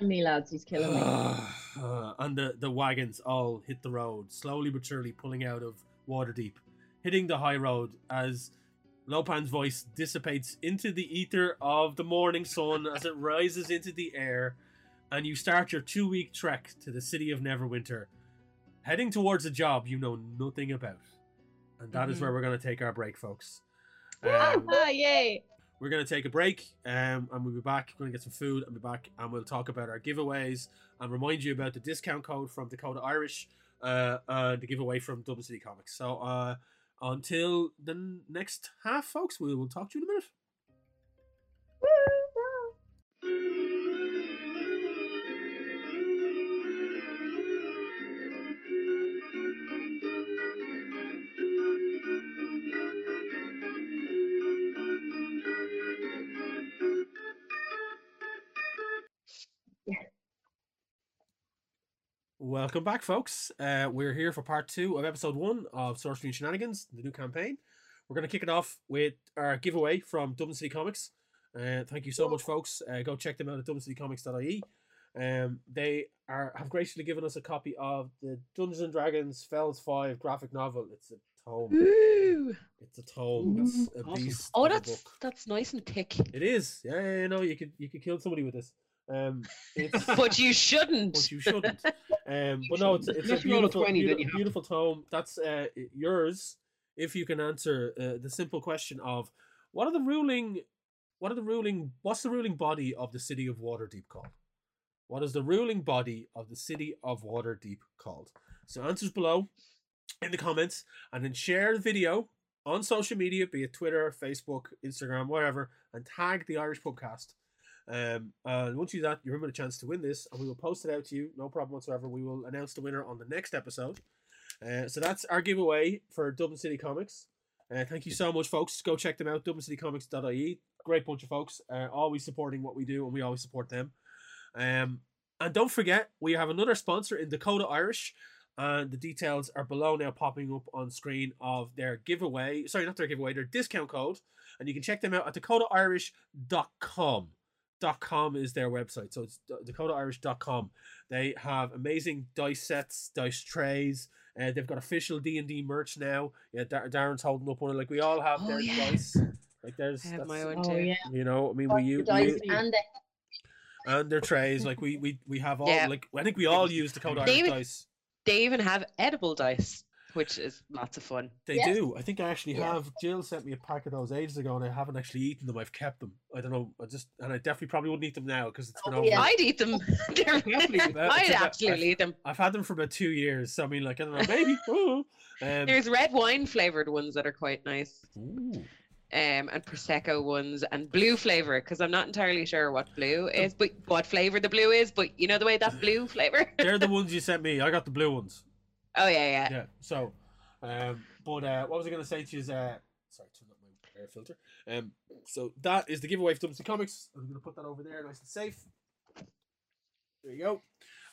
Me lads, he's killing me. uh, and the, the wagons all hit the road, slowly but surely pulling out of Waterdeep, hitting the high road as Lopan's voice dissipates into the ether of the morning sun as it rises into the air, and you start your two week trek to the city of Neverwinter, heading towards a job you know nothing about. And that is Mhm. where we're going to take our break, folks. Um, ah, yay! we're going to take a break um, and we'll be back. We're going to get some food and be back and we'll talk about our giveaways and remind you about the discount code from Dakota Irish, uh, uh, the giveaway from Dublin City Comics. So uh, until the next half, folks, we will talk to you in a minute. Welcome back, folks. Uh, we're here for part two of episode one of Sorcery and Shenanigans, the new campaign. We're going to kick it off with our giveaway from Dublin City Comics. Uh, thank you so much, folks. Uh, go check them out at dublincitycomics.ie. Um, they are have graciously given us a copy of the Dungeons and Dragons Fells Five graphic novel. It's a tome. Ooh. It's a tome. It's a Awesome. beast. Oh, of a that's book. that's nice and thick. It is. Yeah, yeah, yeah, no, you could you could kill somebody with this. Um, it's But you shouldn't. but you shouldn't. Um, but no, it's, it's a Unless you roll a beautiful, 20, beautiful, beautiful tome. That's uh, yours if you can answer uh, the simple question of what are the ruling, what are the ruling, what's the ruling body of the city of Waterdeep called? What is the ruling body of the city of Waterdeep called? So answers below in the comments, and then share the video on social media, be it Twitter, Facebook, Instagram, whatever, and tag the Irish Pubcast. Um, and once you do that, you're in with a chance to win this, and we will post it out to you. No problem whatsoever. We will announce the winner on the next episode. Uh, so that's our giveaway for Dublin City Comics. Uh, thank you so much, folks. Go check them out, dublincitycomics.ie. Great bunch of folks, uh, always supporting what we do, and we always support them. Um, and don't forget, we have another sponsor in Dakota Irish, and the details are below now popping up on screen of their giveaway. Sorry, not their giveaway, their discount code. And you can check them out at dakotairish.com. Dot .com is their website, so it's dakotairish.com. They have amazing dice sets, dice trays, and they've got official D and D merch now. Yeah, Dar- Darren's holding up one. Like we all have Oh, their yeah. dice. Like there's, I have my that's- own Oh too. yeah. you know, I mean, we, u- Dice we and the and their trays. Like we we we have all Yeah. like I think we all use Dakota They Irish even- dice. They even have edible dice. Which is lots of fun. They Yes. do. I think I actually Yeah. have. Jill sent me a pack of those ages ago, and I haven't actually eaten them. I've kept them. I don't know. I just and I definitely probably wouldn't eat them now because it's been Oh, over. yeah. I'd eat them. They're- Definitely. Well, I'd it's about- absolutely eat them. I've had them for about two years, so I mean, like I don't know, maybe. oh. um, There's red wine flavored ones that are quite nice. ooh. um, and prosecco ones and blue flavor because I'm not entirely sure what blue is, but what flavor the blue is. But you know the way that blue flavor. They're the ones you sent me. I got the blue ones. Oh yeah, yeah. Yeah. So, um, but uh, what was I going to say to you? Is, uh, sorry, turn up my air filter. Um, so that is the giveaway for Dublin City Comics. I'm going to put that over there, nice and safe. There you go.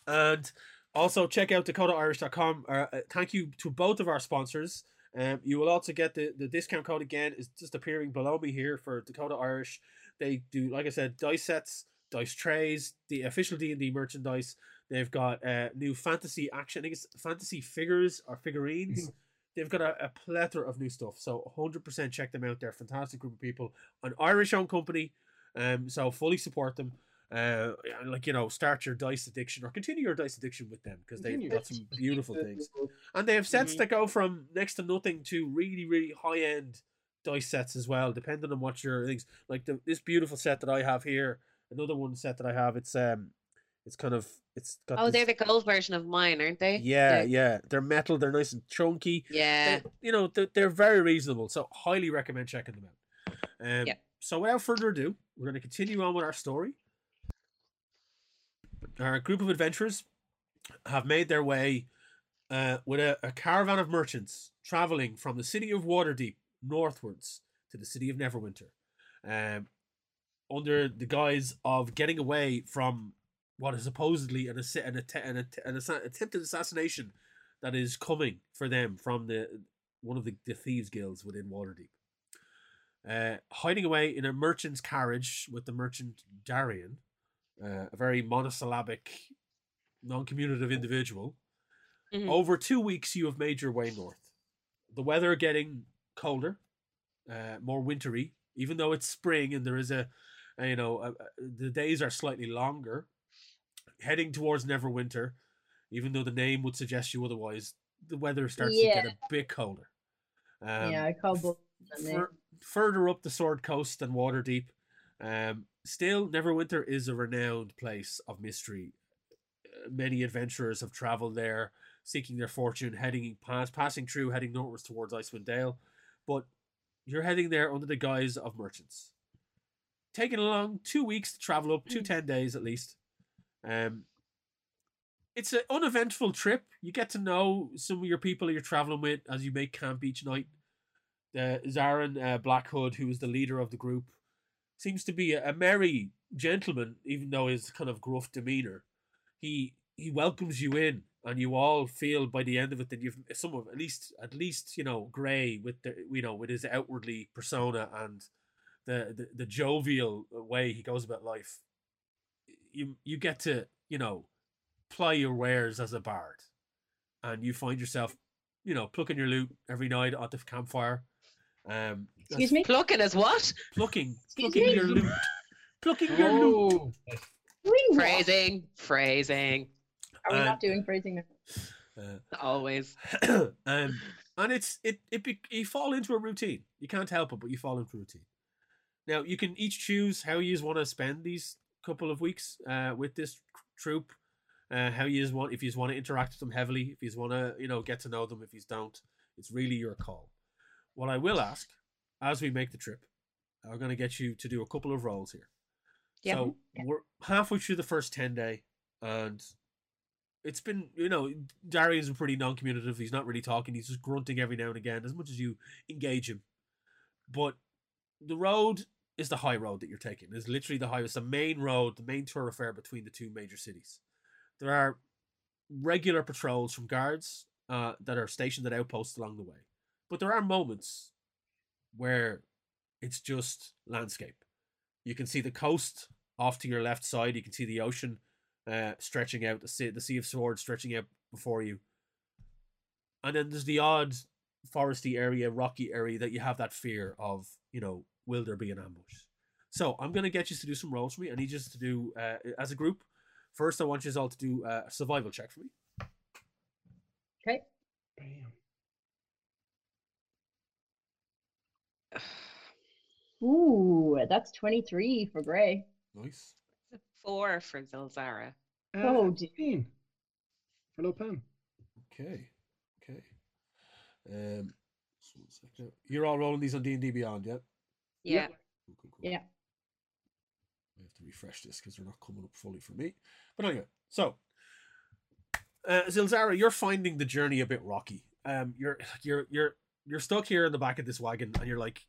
And also check out DakotaIrish.com. Uh, uh, thank you to both of our sponsors. Um, you will also get the, the discount code again is just appearing below me here for Dakota Irish. They do, like I said, dice sets, dice trays, the official D and D merchandise. They've got uh, new fantasy action, I think it's fantasy figures or figurines. They've got a, a plethora of new stuff. So 100% check them out. They're a fantastic group of people. An Irish owned company. Um, so fully support them. Uh, and, like you know, start your dice addiction or continue your dice addiction with them because they've got some beautiful things. And they have sets Mhm. that go from next to nothing to really, really high end dice sets as well, depending on what your things. Like the, this beautiful set that I have here, another one set that I have. It's um, it's kind of it's got. Oh, this- they're the gold version of mine, aren't they? yeah, The- yeah. They're metal. They're nice and chunky. yeah. They- you know, they're, they're very reasonable. So highly recommend checking them out. Um, Yeah. So without further ado, we're going to continue on with our story. Our group of adventurers have made their way uh, with a, a caravan of merchants traveling from the city of Waterdeep northwards to the city of Neverwinter, um, under the guise of getting away from what is supposedly an, assi- an, att- an, att- an attempted assassination that is coming for them from the one of the, the thieves guilds within Waterdeep. Uh, hiding away in a merchant's carriage with the merchant Darian, uh, a very monosyllabic, non-communicative individual. Mhm. Over two weeks, you have made your way north. The weather getting colder, uh, more wintry, even though it's spring and there is a, a, you know, a, a- the days are slightly longer. Heading towards Neverwinter, even though the name would suggest you otherwise, the weather starts to get a bit colder. Um, yeah, I call both fur- further up the Sword Coast than Waterdeep. Um, still, Neverwinter is a renowned place of mystery. Uh, Many adventurers have traveled there, seeking their fortune, heading past, passing through, heading northwards towards Icewind Dale. But you're heading there under the guise of merchants. Taking along two weeks to travel up, two ten days at least. Um, it's an uneventful trip. You get to know some of your people you're traveling with as you make camp each night uh, Zarin uh, Blackhood, who is the leader of the group, seems to be a, a merry gentleman, even though his kind of gruff demeanor. He he welcomes you in, and you all feel by the end of it that you've some of at least at least you know Gray with the you know with his outwardly persona and the the, the jovial way he goes about life. You you get to you know ply your wares as a bard, and you find yourself you know plucking your lute every night at the campfire. Um, Excuse me? Plucking as what? plucking, Excuse plucking me? your lute, plucking your lute. Oh, Phrasing, phrasing, Are we And- not doing phrasing now? Uh, always. um, and it's it it be, you fall into a routine. You can't help it, but you fall into a routine. Now you can each choose how you want to spend these couple of weeks uh, with this troop. Uh, how you want if you want to interact with them heavily, if you want to you know get to know them, if you don't, it's really your call. What I will ask as we make the trip, I'm going to get you to do a couple of rolls here. Yeah. So we're halfway through the first ten day, and it's been you know Darius is pretty non-communicative. He's not really talking. He's just grunting every now and again, as much as you engage him. But the road is the high road that you're taking. It's literally the highest, the main road, the main thoroughfare between the two major cities. There are regular patrols from guards uh, that are stationed at outposts along the way, but there are moments where it's just landscape. You can see the coast off to your left side. You can see the ocean uh, stretching out, the sea, the sea of swords stretching out before you. And then there's the odd foresty area, rocky area that you have that fear of, you know, will there be an ambush? So I'm going to get you to do some rolls for me. I need you to do, uh, as a group, first I want you all to do uh, a survival check for me. Okay. Bam. Ooh, that's 23 for Gray. Nice. Four for Z'ilzara. Uh, oh, 15 for Lopan. Okay. Okay. Um, you're all rolling these on D&D Beyond, yeah? Yeah. Cool, cool, cool. Yeah. I have to refresh this because they're not coming up fully for me. But anyway, so uh, Z'ilzara, you're finding the journey a bit rocky. Um, you're you're you're you're stuck here in the back of this wagon, and you're like,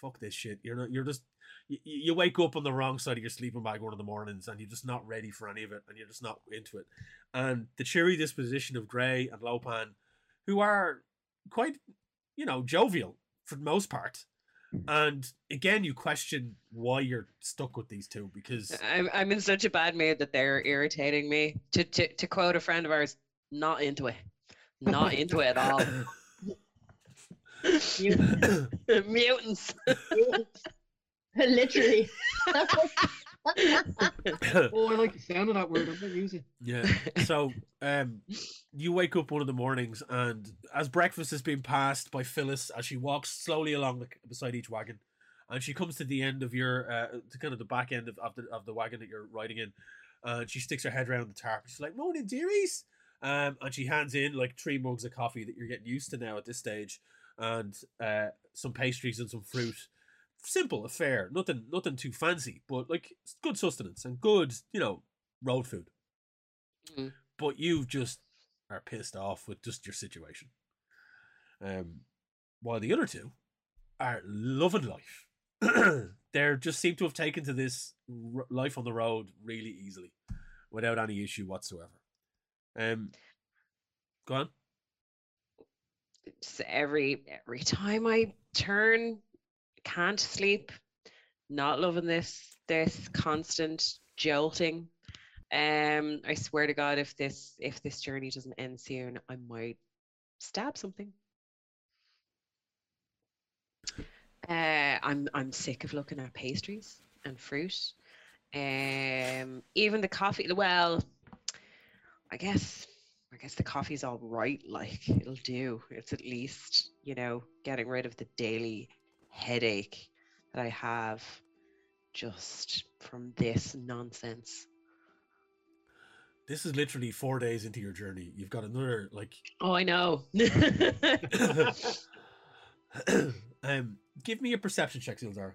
"Fuck this shit." You're not. You're just. You, you wake up on the wrong side of your sleeping bag one of the mornings, and you're just not ready for any of it, and you're just not into it. And the cheery disposition of Gray and Lopan, who are quite, you know, jovial for the most part, Mm. and again, you question why you're stuck with these two because I'm I'm in such a bad mood that they're irritating me. To to to quote a friend of ours, not into it. Not into it at all. Mutants. Literally. Oh, I like the sound of that word. I'm going to use it. yeah. So, um, you wake up one of the mornings, and as breakfast is being passed by Phyllis, as she walks slowly along the, beside each wagon, and she comes to the end of your, uh, to kind of the back end of, of the of the wagon that you're riding in, and she sticks her head around the tarp. She's like, "Morning, dearies," um, and she hands in like three mugs of coffee that you're getting used to now at this stage, and uh, some pastries and some fruit. Simple affair, nothing, nothing too fancy, but like good sustenance and good, you know, road food. Mm. But you just are pissed off with just your situation. Um, while the other two are loving life. they just seem to have taken to this r- life on the road really easily, without any issue whatsoever. Um, go on. Just every every time I turn, can't sleep. Not loving this this constant jolting. Um, I swear to God, if this if this journey doesn't end soon, I might stab something. Uh, I'm I'm sick of looking at pastries and fruit. Um, even the coffee. Well, I guess I guess the coffee's all right. Like it'll do. It's at least you know getting rid of the daily headache that I have just from this nonsense. This is literally four days into your journey. You've got another like Oh, I know. um give me a perception check, Zildar.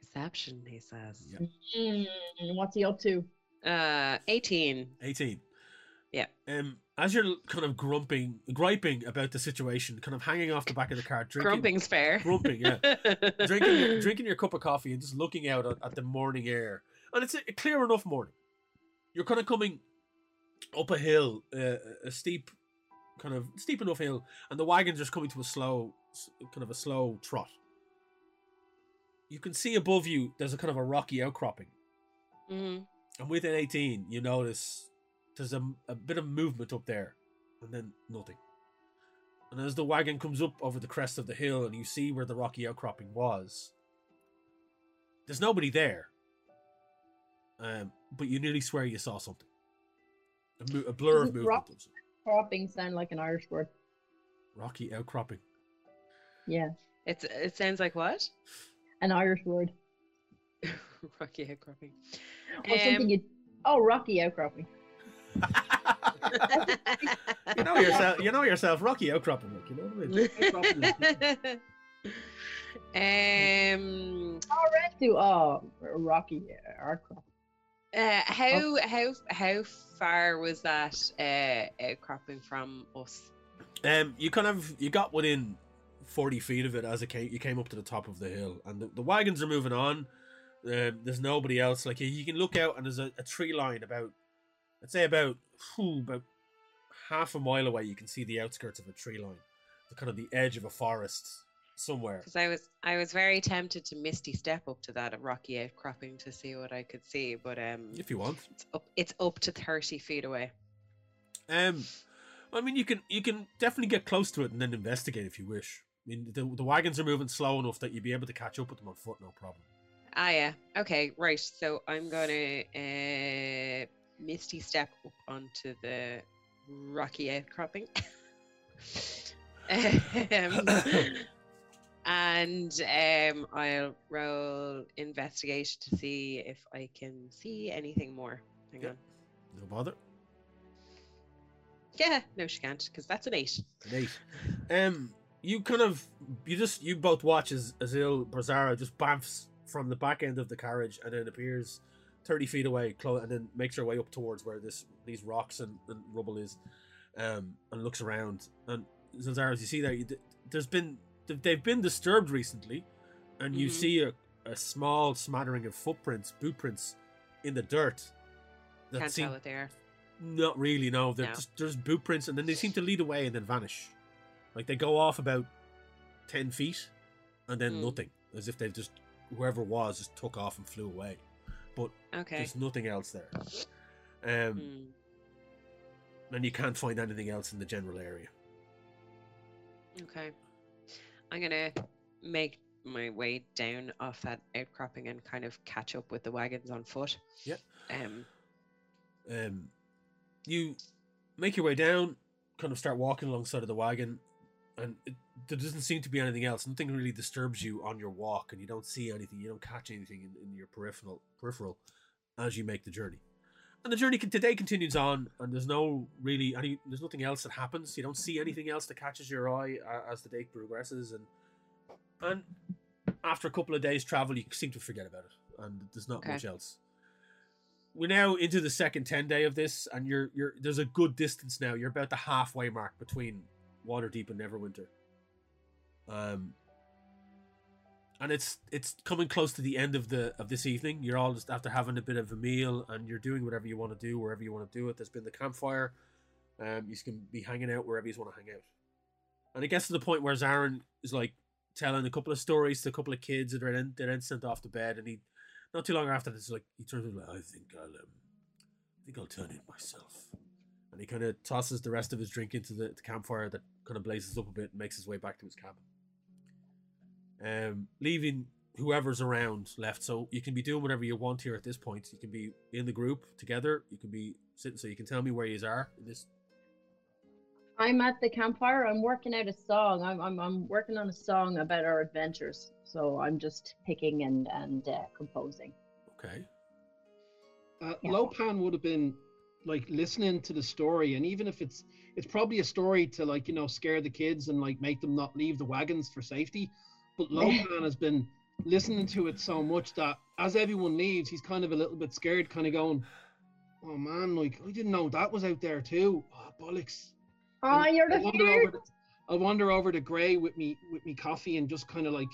Perception, he says. Yeah. Mm, what's he up to? Uh, 18. 18. Yeah. Um as you're kind of grumping griping about the situation, kind of hanging off the back of the car, drinking Grumping's fair. Grumping, yeah. drinking your, drinking your cup of coffee and just looking out at, at the morning air. And it's a, a clear enough morning. You're kind of coming up a hill, uh, a steep, kind of steep enough hill, and the wagon's just coming to a slow, kind of a slow trot. You can see above you there's a kind of a rocky outcropping, Mhm. and within 18 you notice there's a, a bit of movement up there, and then nothing. And as the wagon comes up over the crest of the hill and you see where the rocky outcropping was, there's nobody there. Um, but you nearly swear you saw something. A, mo- a blur of Isn't movement. rock- of Cropping sound like an Irish word. Rocky outcropping. Yeah, It's it sounds like what? an Irish word. Rocky outcropping. Or something Um, you. Oh, Rocky outcropping. You know yourself. You know yourself. Rocky outcropping. Like you know what I mean. um Oh, rescue. Oh, Rocky uh, outcropping. uh, how how how far was that uh outcropping from us? Um, you kind of you got within forty feet of it as it came. You came up to the top of the hill, and the, the wagons are moving on. Um, there's nobody else. Like you, you can look out, and there's a, a tree line about, I'd say about, whew, about half a mile away. You can see the outskirts of a tree line, the kind of the edge of a forest somewhere. Because I was I was very tempted to misty step up to that rocky outcropping to see what I could see, but um If you want. it's up it's up to thirty feet away. Um, I mean, you can you can definitely get close to it and then investigate if you wish. I mean, the, the wagons are moving slow enough that you'd be able to catch up with them on foot, no problem. Ah yeah. Okay, right. So I'm gonna uh misty step up onto the rocky outcropping. um, And um, I'll roll investigation to see if I can see anything more. Hang Yeah. on. No bother. Yeah, no, she can't, because that's an eight. An eight. Um, you kind of, you just, you both watch as Azil Brazara just bamfs from the back end of the carriage and then appears thirty feet away, clo- and then makes her way up towards where this these rocks and, and rubble is, um, and looks around. And Z'ilzara, as you see there, you, there's been they've been disturbed recently, and you Mhm. see a, a small smattering of footprints, boot prints, in the dirt. That Can't seem tell what they are. not really, no. They're No. just there's boot prints, and then they seem to lead away and then vanish. Like they go off about ten feet, and then Mm. nothing, as if they've just whoever was just took off and flew away. But Okay. there's nothing else there, um, Mm. and you can't find anything else in the general area. Okay. I'm gonna make my way down off that outcropping and kind of catch up with the wagons on foot. Yep. Um. Um, you make your way down, kind of start walking alongside of the wagon, and it, there doesn't seem to be anything else. Nothing really disturbs you on your walk, and you don't see anything. You don't catch anything in, in your peripheral peripheral as you make the journey. And the journey today continues on, and there's no really any. There's nothing else that happens. You don't see anything else that catches your eye uh, as the day progresses, and and after a couple of days' travel, you seem to forget about it, and there's not Okay. much else we're now into the second 10 day of this and you're you're there's a good distance now you're about the halfway mark between waterdeep and neverwinter. Um and it's it's coming close to the end of the of this evening. You're all just after having a bit of a meal and you're doing whatever you want to do wherever you want to do it there's been the campfire. Um you can be hanging out wherever you want to hang out. And it gets to the point where Zarin is like telling a couple of stories to a couple of kids that are then they're then sent off to bed and he not too long after this, like he turns around, like, I think I'll, um, I think I'll turn in myself, and he kind of tosses the rest of his drink into the, the campfire that kind of blazes up a bit and makes his way back to his cabin, um, leaving whoever's around left. So you can be doing whatever you want here at this point. You can be in the group together. You can be sitting. So you can tell me where you are in this. I'm at the campfire. I'm working out a song. I'm I'm, I'm working on a song about our adventures. So I'm just picking and and uh, composing. Okay. Uh, Yeah. Lopan would have been like listening to the story, and even if it's it's probably a story to like you know scare the kids and like make them not leave the wagons for safety. But Lopan has been listening to it so much that as everyone leaves, he's kind of a little bit scared, kind of going, "Oh man, like I didn't know that was out there too. Oh bollocks." Oh, And you're I the wander fear. over the, I wander over to Gray with me with me coffee and just kind of like,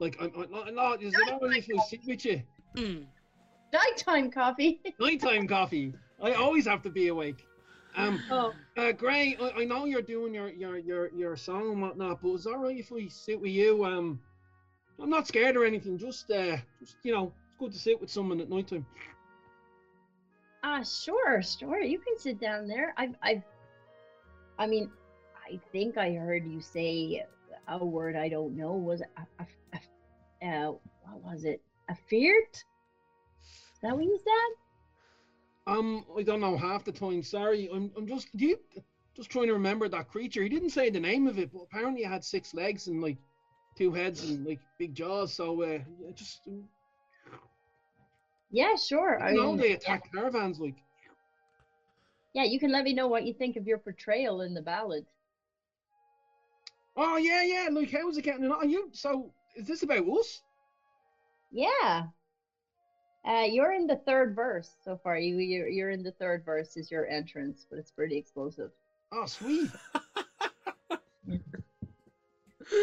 like I'm, I'm not. Is it alright if I sit with you? Mm. Nighttime coffee. Nighttime coffee. I always have to be awake. Um, oh, uh, Gray, I, I know you're doing your your your your song and whatnot, but it's alright if we sit with you. Um, I'm not scared or anything. Just uh, just you know, it's good to sit with someone at nighttime. ah, sure, sure. You can sit down there. I've, I've, I mean, I think I heard you say a word I don't know. Was it a, a, a, uh, what was it? A feared? Is that what you said? Um, I don't know half the time. Sorry, I'm I'm just do you, just trying to remember that creature. He didn't say the name of it, but apparently it had six legs and like two heads and like big jaws. So uh, yeah, just uh, Yeah, sure. I know mean, they attack caravans like. yeah, you can let me know what you think of your portrayal in the ballad. Oh yeah, yeah. Like how was it getting on you? So is this about us? Yeah. Uh, you're in the third verse so far. You you're, you're in the third verse is your entrance, but it's pretty explosive. Oh sweet.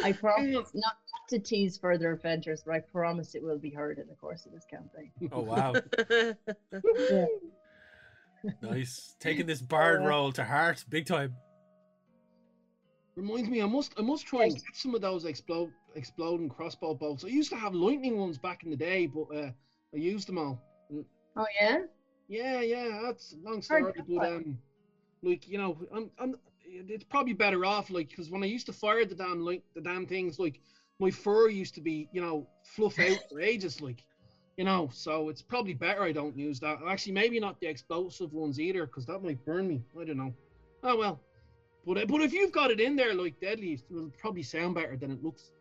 I promise not, not to tease further adventures, but I promise it will be heard in the course of this campaign. Oh wow, Yeah. nice. Taking this bard Uh, role to heart, big time. Reminds me, I must I must try and get some of those explode exploding crossbow bolts. I used to have lightning ones back in the day, but uh, I used them all. Oh yeah. Yeah, yeah, that's a long story, to but um, like you know, I'm, I'm, it's probably better off, like, because when I used to fire the damn like the damn things, like my fur used to be, you know, fluff out for ages, like, you know, so it's probably better I don't use that. Actually, maybe not the explosive ones either, because that might burn me. I don't know. Oh well, but uh, but if you've got it in there like deadly, it'll probably sound better than it looks.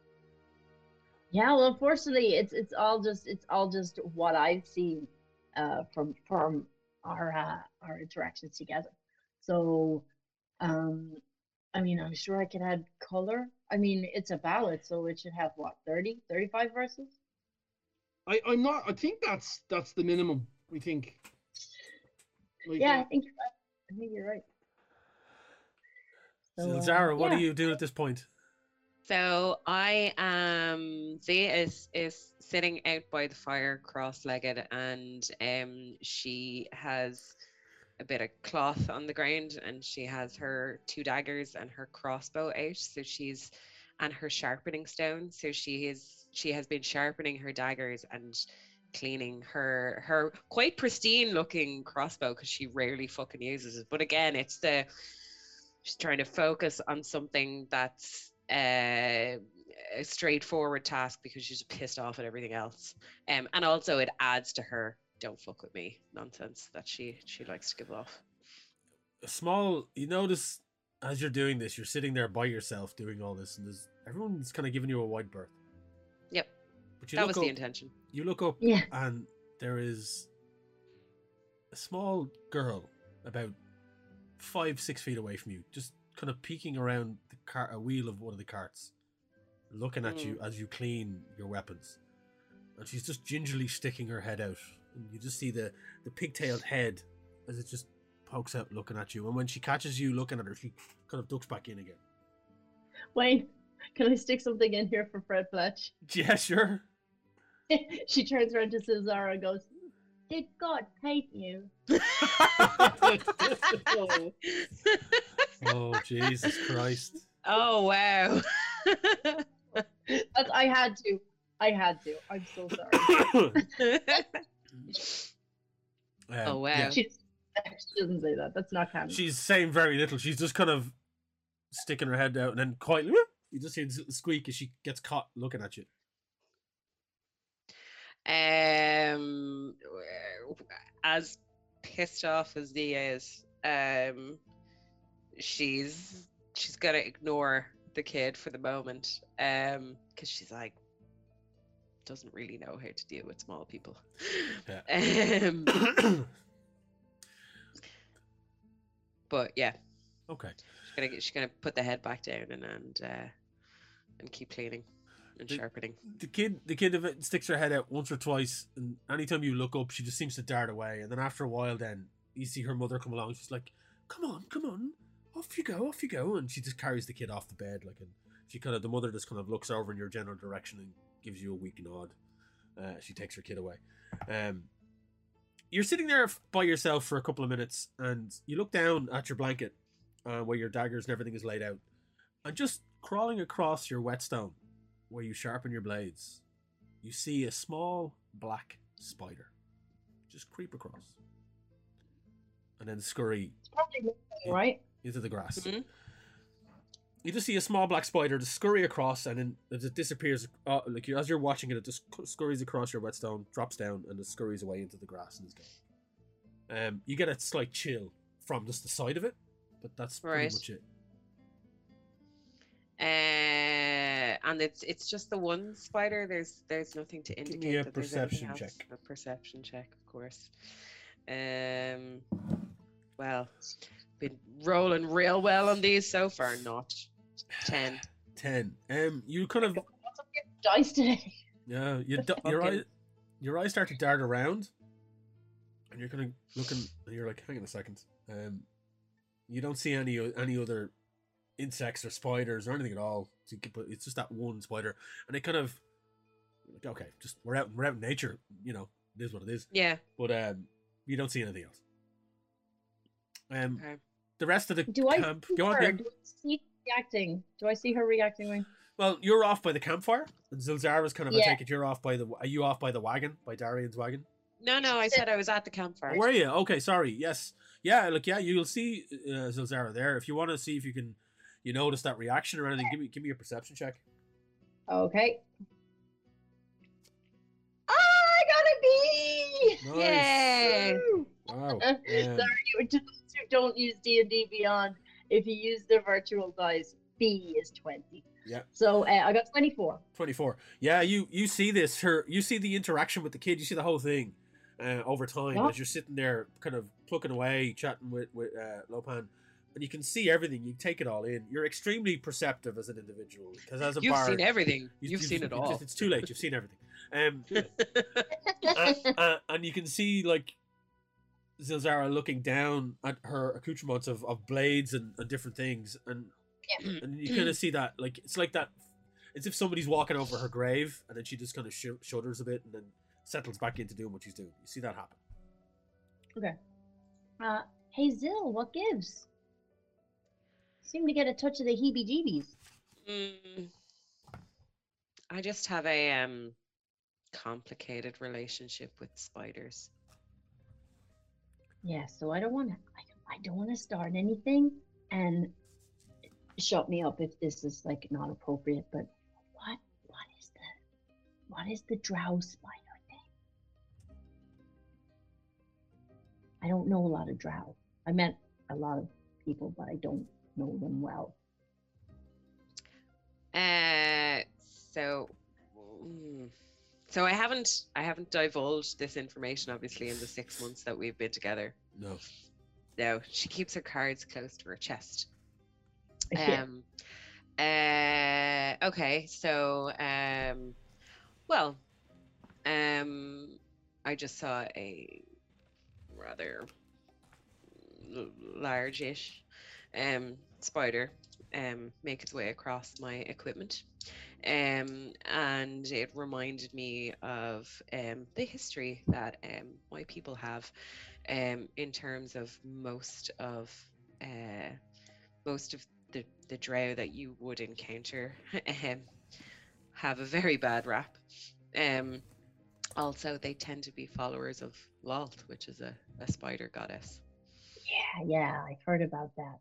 Yeah, well, unfortunately, it's it's all just it's all just what I've seen uh, from from our uh, our interactions together. So, um, I mean, I'm sure I could add color. I mean, it's a ballad, so it should have what 30, 35 verses. I, I'm not. I think that's that's the minimum. We think. Like, Yeah, I uh, think you're right. I think you're right. So, So, uh, Zara, what yeah. are you doing at this point? So I am. Z is is sitting out by the fire, cross-legged, and um, she has a bit of cloth on the ground, and she has her two daggers and her crossbow out. So she's and her sharpening stone. So she is she has been sharpening her daggers and cleaning her her quite pristine looking crossbow because she rarely fucking uses it. But again, it's the she's trying to focus on something that's uh, a straightforward task because she's pissed off at everything else. Um, and also it adds to her "don't fuck with me" nonsense that she she likes to give off. A small, you notice as you're doing this, you're sitting there by yourself doing all this, and there's everyone's kind of giving you a wide berth. Yep, But you that look was up, the intention. you look up, Yeah. and there is a small girl about five, six feet away from you, just kind of peeking around the car, a wheel of one of the carts, looking at you mm. as you clean your weapons. And she's just gingerly sticking her head out, and you just see the the pigtailed head as it just pokes out, looking at you. And when she catches you looking at her, she kind of ducks back in again. Wayne, can I stick something in here for Fred Fletch? Yeah, sure. she turns around to Cesara and goes, Did God hate you? oh, Jesus Christ! oh wow. That's, I had to. I had to. I'm so sorry. Um, Oh, wow. yeah. she, she doesn't say that. That's not canon. She's saying very little. She's just kind of sticking her head out and then quietly, you just hear this little squeak as she gets caught looking at you. um, as pissed off as Nia is, um, she's she's gonna ignore the kid for the moment, um, because she's like doesn't really know how to deal with small people. Um, but yeah, okay. she's gonna she's gonna put the head back down and and uh, and keep cleaning and The- sharpening. The kid, the kid of it sticks her head out once or twice, and anytime you look up, she just seems to dart away. And then after a while, then you see her mother come along. She's like, "Come on, come on, off you go, off you go," and she just carries the kid off the bed. Like, and she kind of the mother just kind of looks over in your general direction and gives you a weak nod. Uh, she takes her kid away. Um, you're sitting there by yourself for a couple of minutes, and you look down at your blanket, uh, where your daggers and everything is laid out, and just crawling across your whetstone, where you sharpen your blades, you see a small black spider just creep across, and then scurry It's probably moving, right? Into the grass. Mhm. You just see a small black spider just scurry across, and then as it disappears, uh, like you, as you're watching it, it just scurries across your whetstone, drops down, and just scurries away into the grass and is gone. Um, you get a slight chill from just the side of it, but that's pretty much it. Uh, and it's it's just the one spider. There's there's nothing to me indicate a that there's anything perception else. check. A perception check, of course. Um, well, been rolling real well on these so far. Not ten. Ten. Um, you kind of What's up with your dice today? Yeah, you d- your Fucking- eye, your eyes start to dart around, and you're kind of looking, and you're like, "Hang on a second. Um, you don't see any any other insects or spiders or anything at all. So you it's just that one spider, and it kind of like, okay, just we're out, we're out in nature. You know, it is what it is. Yeah. But um, you don't see anything else. Um, Okay. The rest of the Do I camp, see go on, yeah. Do I see her reacting? Do I see her reacting? Wayne? Well, you're off by the campfire, and Z'ilzara's kind of. I take it you're off by the. Are you off by the wagon by Darian's wagon? No, no. I said I was at the campfire. Were you? Okay, sorry. Yes. Yeah, look, yeah, you'll see uh, Z'ilzara there. If you want to see if you can, you notice that reaction or anything, give me give me a perception check. Okay. I got a B. Nice. Yay! Wow. Sorry, to those who don't use D and D Beyond, if you use the virtual dice, B is twenty. Yeah. So uh, I got 24. 24 yeah you you see this her you see the interaction with the kid you see the whole thing uh, over time Yeah. as you're sitting there kind of plucking away chatting with with uh, lopan and you can see everything you take it all in you're extremely perceptive as an individual because as a You've bard, seen everything. you- You've seen it all. just- it's too late you've seen everything um uh, uh, and you can see like Z'ilzara looking down at her accoutrements of, of blades and, and different things and and you kind of see that like it's like that it's if somebody's walking over her grave and then she just kind of sh- shudders a bit and then settles back into doing what she's doing you see that happen Okay. Uh, hey, Zill, what gives? Seem to get a touch of the heebie-jeebies. Mm, I just have a um complicated relationship with spiders. Yeah, so I don't want to. I, I don't want to start anything, and shut me up if this is like not appropriate. But what what is the what is the drow spider thing? I don't know a lot of drow. I met a lot of people, but I don't know them well. Uh, so, mm, so I haven't I haven't divulged this information obviously in the six months that we've been together. no No, she keeps her cards close to her chest. Yeah. Um, uh, okay, so um, well, um, I just saw a rather l- large-ish um spider um make its way across my equipment. Um, and it reminded me of um, the history that um, my people have um, in terms of most of uh, most of the the drow that you would encounter um, have a very bad rap. Um, also, they tend to be followers of Lolth, which is a, a spider goddess. Yeah, yeah, I've heard about that.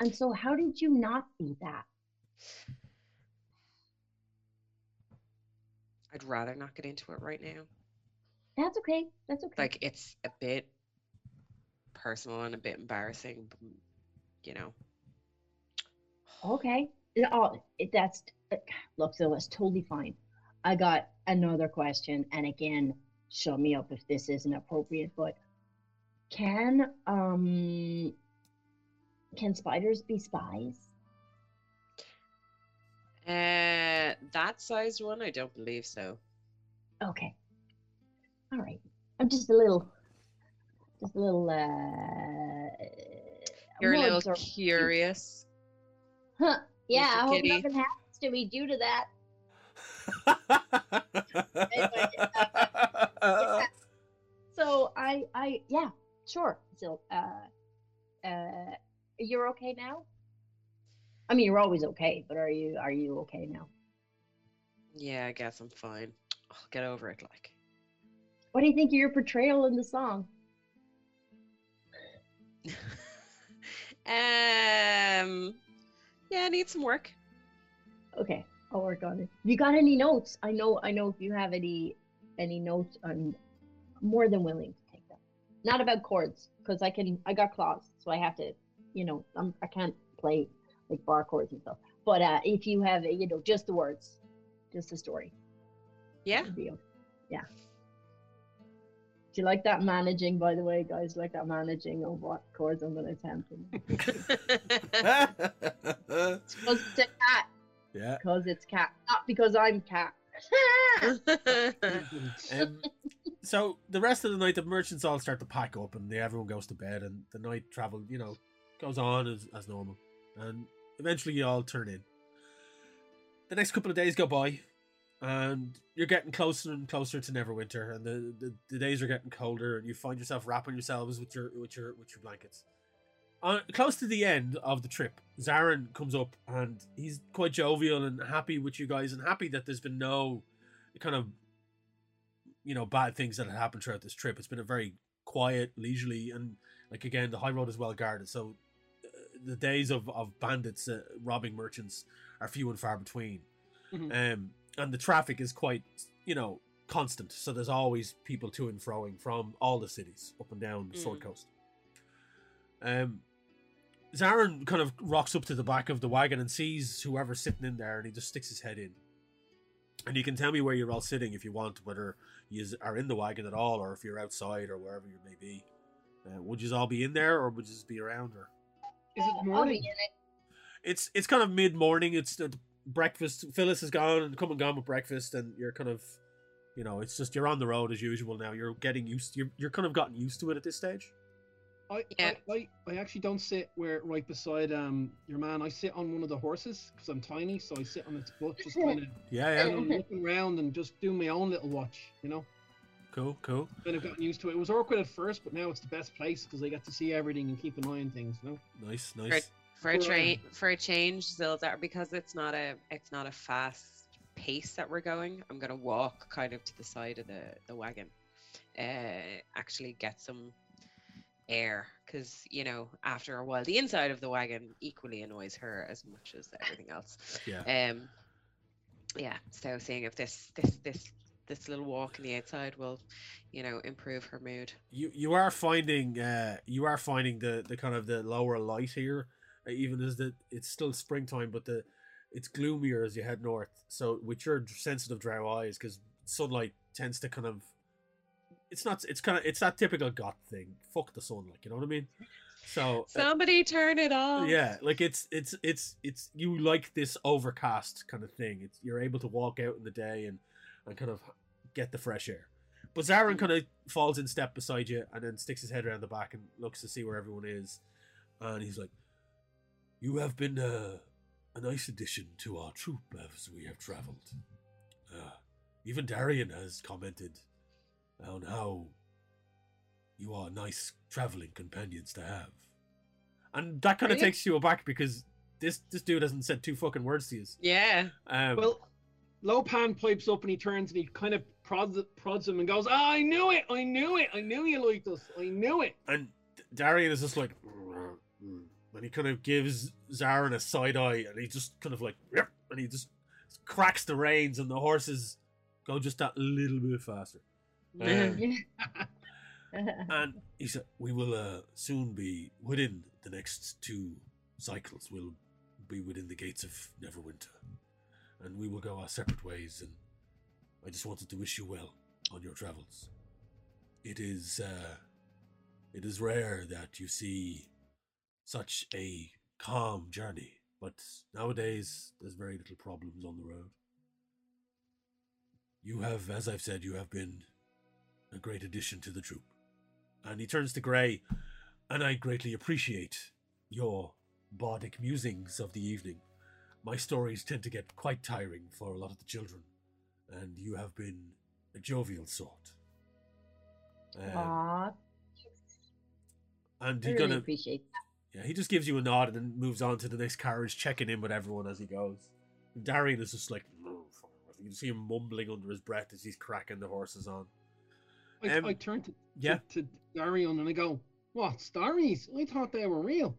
And so, how did you not be that? I'd rather not get into it right now. That's okay. That's okay. Like it's a bit personal and a bit embarrassing, you know. Okay. Yeah, Oh, it- that's uh, look, so that's totally fine. I got another question, and again, shut me up if this isn't appropriate, but can um can spiders be spies? Uh, that sized one, I don't believe so. Okay. All right. I'm just a little just a little uh You're a little curious. Huh. Yeah, I hope kitty. nothing happens to me due to that. Yeah. So I, I, yeah, sure. So, uh, uh, you're okay now. I mean, you're always okay, but are you, are you okay now? Yeah, I guess I'm fine. I'll get over it. Like, What do you think of your portrayal in the song? um, yeah, I need some work. Okay, I'll work on it. You got any notes? I know, I know. If you have any, any notes, I'm more than willing to take them. Not about chords, because I can, I got claws, so I have to, you know, I'm, I can't play like bar chords and stuff. But uh, if you have, you know, just the words, just the story. Yeah. would be okay. Yeah. Do you like that managing, by the way, guys? Like that managing of what chords I'm going to attempt? Because it's a cat. yeah. Because it's cat. Not because I'm cat. Um, so the rest of the night, the merchants all start to pack up, and they, everyone goes to bed, and the night travel, you know, goes on as, as normal, and eventually you all turn in. The next couple of days go by, and you're getting closer and closer to Neverwinter, and the, the, the days are getting colder, and you find yourself wrapping yourselves with your with your with your blankets. Uh, close to the end of the trip, Zarin comes up, and he's quite jovial and happy with you guys, and happy that there's been no kind of you know bad things that have happened throughout this trip. It's been a very quiet, leisurely, and like again, the high road is well guarded. So the days of of bandits uh, robbing merchants are few and far between, Mhm. um, and the traffic is quite you know constant. So there's always people to and froing from all the cities up and down the Sword Mm. Coast. Um, Zarin kind of rocks up to the back of the wagon and sees whoever's sitting in there, and he just sticks his head in. And you can tell me where you're all sitting if you want, whether you are in the wagon at all, or if you're outside, or wherever you may be. Uh, would you all be in there, or would you just be around? Or Is it morning? it's it's kind of mid morning. It's the breakfast. Phyllis is gone and come and gone with breakfast, and you're kind of, you know, it's just you're on the road as usual now. You're getting used. You're you're kind of gotten used to it at this stage. I, Yeah. I, I, I actually don't sit where right beside um your man. I sit on one of the horses because I'm tiny, so I sit on its butt, just kind of Yeah, yeah, looking around and just do my own little watch. You know, cool, cool. kind of gotten used to it. It was awkward at first, but now it's the best place because I get to see everything and keep an eye on things. You know, Nice, nice. for a train for a change Zildar because it's not a it's not a fast pace that we're going I'm gonna walk kind of to the side of the the wagon uh actually get some air because you know after a while the inside of the wagon equally annoys her as much as everything else Yeah. um yeah so seeing if this this this this little walk in the outside will you know improve her mood. You you are finding uh you are finding the the kind of the lower light here uh, even as the it's still springtime but the it's gloomier as you head north. So with your sensitive drow eyes because sunlight tends to kind of it's not it's kind of it's that typical goth thing. Fuck the sun like you know what i mean? So uh, somebody turn it off. yeah like it's it's it's it's you like this overcast kind of thing. It's you're able to walk out in the day and and kind of get the fresh air. But Zarin kind of falls in step beside you and then sticks his head around the back and looks to see where everyone is. And he's like you have been uh, a nice addition to our troop as we have traveled. Uh, even Darian has commented on how you are nice traveling companions to have. And that kind of Really? takes you aback because this this dude hasn't said two fucking words to you. Yeah. Um, well, Lopan pipes up and he turns and he kind of prods prods him and goes, "Ah, "I knew it! I knew it! I knew you liked us! I knew it!" And Darian is just like, and he kind of gives Zarin a side eye, and he just kind of like, and he just cracks the reins, and the horses go just that little bit faster. Um, and he said, "We will uh, soon be within the next two cycles. We'll be within the gates of Neverwinter, and we will go our separate ways. And I just wanted to wish you well on your travels. It is, uh, it is rare that you see such a calm journey, but nowadays there's very little problems on the road. You have, as I've said, you have been a great addition to the troop." And he turns to Gray, and I greatly appreciate your bardic musings of the evening. My stories tend to get quite tiring for a lot of the children, and you have been a jovial sort. Um, Aw, and I he really gonna, appreciate that. yeah, he just gives you a nod and then moves on to the next carriage, checking in with everyone as he goes. And Darian is just like, "No, you can see him mumbling under his breath as he's cracking the horses on. I, Um, I turn to, yeah. to, to Darian and I go, What, stories? I thought they were real.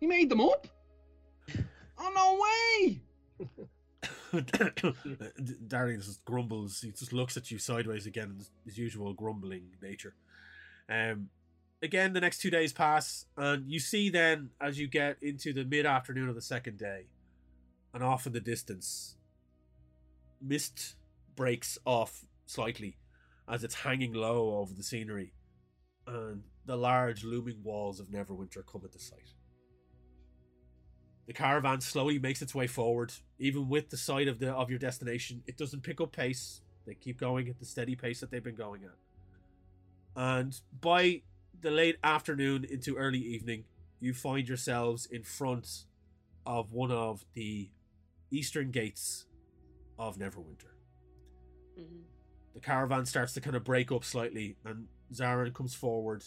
He made them up? Oh, no way! Darian just grumbles. He just looks at you sideways again, his, his usual grumbling nature. Um, again, the next two days pass, and you see then as you get into the mid afternoon of the second day, and off in the distance, mist breaks off slightly as it's hanging low over the scenery, and the large looming walls of Neverwinter come into sight. The caravan slowly makes its way forward, even with the sight of the of your destination. It doesn't pick up pace. They keep going at the steady pace that they've been going at. And by the late afternoon into early evening, you find yourselves in front of one of the eastern gates of Neverwinter. Mhm. The caravan starts to kind of break up slightly, and Zarin comes forward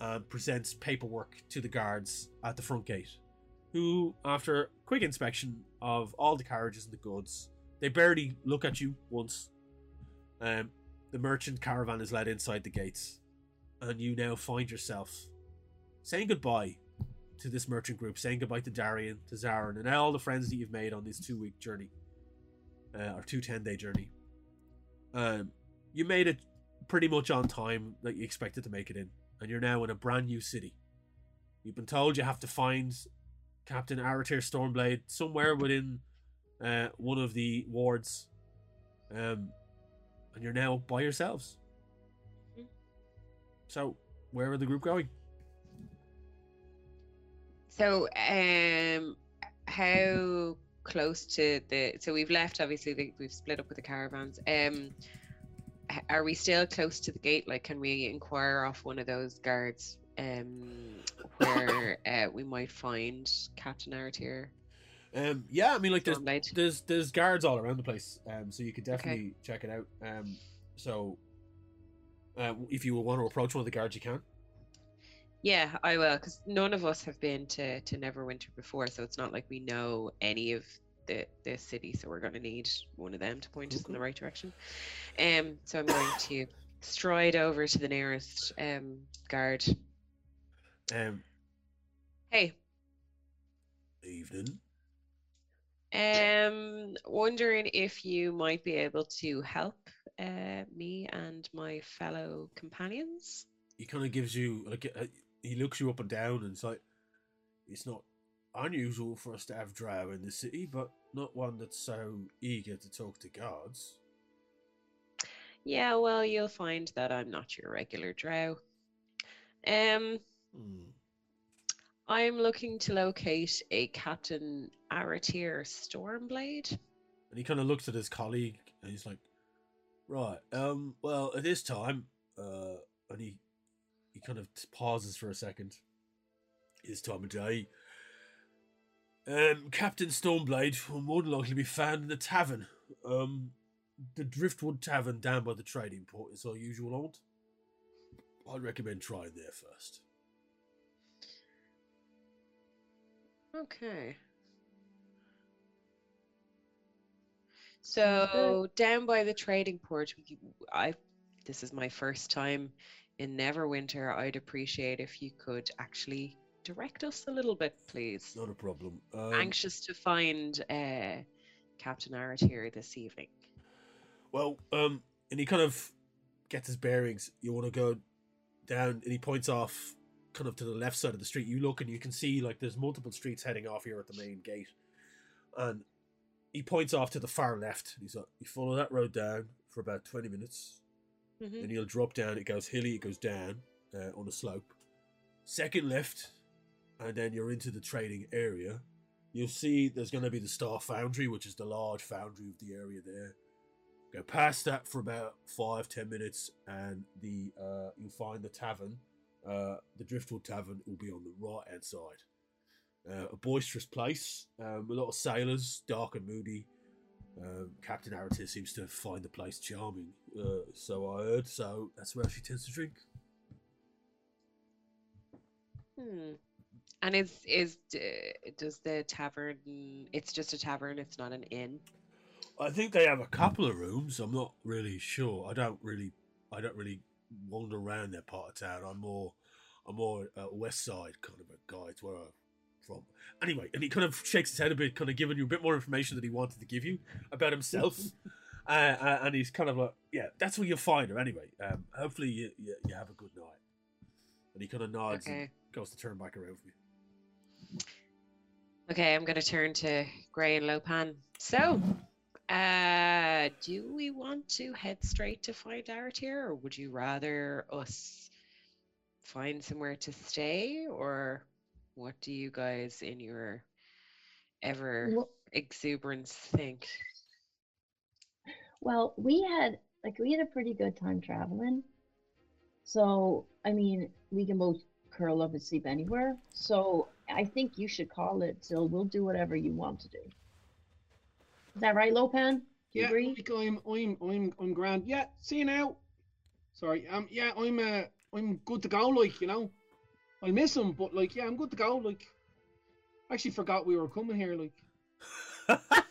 and presents paperwork to the guards at the front gate, who, after quick inspection of all the carriages and the goods, they barely look at you once. Um, the merchant caravan is led inside the gates, and you now find yourself saying goodbye to this merchant group, saying goodbye to Darian, to Zarin, and all the friends that you've made on this two week journey, uh, or two 10 day journey. Um, you made it pretty much on time that you expected to make it in, and you're now in a brand new city. You've been told you have to find Captain Aratir Stormblade somewhere within uh, one of the wards. Um, and you're now by yourselves. Mhm. So, where are the group going? So, um, how close to the? So we've left. Obviously, the, we've split up with the caravans. Um, are we still close to the gate? Like, can we inquire off one of those guards? Um, where uh, we might find Captain Aratir Um, yeah, I mean, like there's Stormblade? there's there's guards all around the place, um, so you could definitely check it out. Um, so uh, if you want to approach one of the guards, you can. Yeah, I will, because none of us have been to to Neverwinter before, so it's not like we know any of the the city. So we're going to need one of them to point us in the right direction. Um, so I'm going to stride over to the nearest um guard. Um, Hey, evening. um, wondering if you might be able to help uh me and my fellow companions. He kind of gives you like uh, he looks you up and down, and it's like it's not unusual for us to have drow in the city, but not one that's so eager to talk to guards. Yeah, well, you'll find that I'm not your regular drow. Um. Hmm. I'm looking to locate a Captain Aratir Stormblade. And he kind of looks at his colleague, and he's like, "Right, um, well, at this time, uh, and he he kind of pauses for a second. This time of day, um, Captain Stormblade will more than likely be found in the tavern, um, the Driftwood Tavern down by the trading port is our usual haunt. I'd recommend trying there first. Okay. So down by the trading port, I this is my first time in Neverwinter. I'd appreciate if you could actually direct us a little bit, please. Not a problem. Um, Anxious to find uh, Captain here this evening. Well, um, and he kind of gets his bearings. You want to go down, and he points off kind of to the left side of the street. You look, and you can see like there's multiple streets heading off here at the main gate, and he points off to the far left. He's like, you follow that road down for about twenty minutes, Mhm. then you'll drop down. It goes hilly. It goes down uh, on a slope. Second left, and then you're into the trading area. You'll see there's going to be the Star Foundry, which is the large foundry of the area there. Go past that for about five ten minutes, and the uh, you'll find the tavern. Uh, the Driftwood Tavern will be on the right hand side. Uh, a boisterous place, um, a lot of sailors, dark and moody. Um, Captain Aratir seems to find the place charming, uh, so I heard. So that's where she tends to drink. Hmm. And is is does the tavern? It's just a tavern. It's not an inn. I think they have a couple of rooms. I'm not really sure. I don't really, I don't really wander around that part of town. I'm more, I'm more uh, west side kind of a guy. It's where I'm from. Anyway, and he kind of shakes his head a bit, kind of giving you a bit more information that he wanted to give you about himself. uh, uh, and he's kind of like, yeah, that's where you'll find her anyway. Um, hopefully you, you, you have a good night. And he kind of nods and goes to turn back around for you. Okay, I'm gonna turn to Gray and Lopan. So, uh, do we want to head straight to find Aratir, or would you rather us find somewhere to stay, or what do you guys in your ever Well, exuberance think? well, we had like we had a pretty good time traveling. So I mean, we can both curl up and sleep anywhere. So I think you should call it. So we'll do whatever you want to do. Is that right, Lopan? Do you Yeah, agree? like I'm, I'm, I'm, I'm grand. Yeah, see you now. Sorry, um, yeah, I'm, uh, I'm good to go. Like, you know, I'll miss him, but like, yeah, I'm good to go. Like, I actually forgot we were coming here. Like,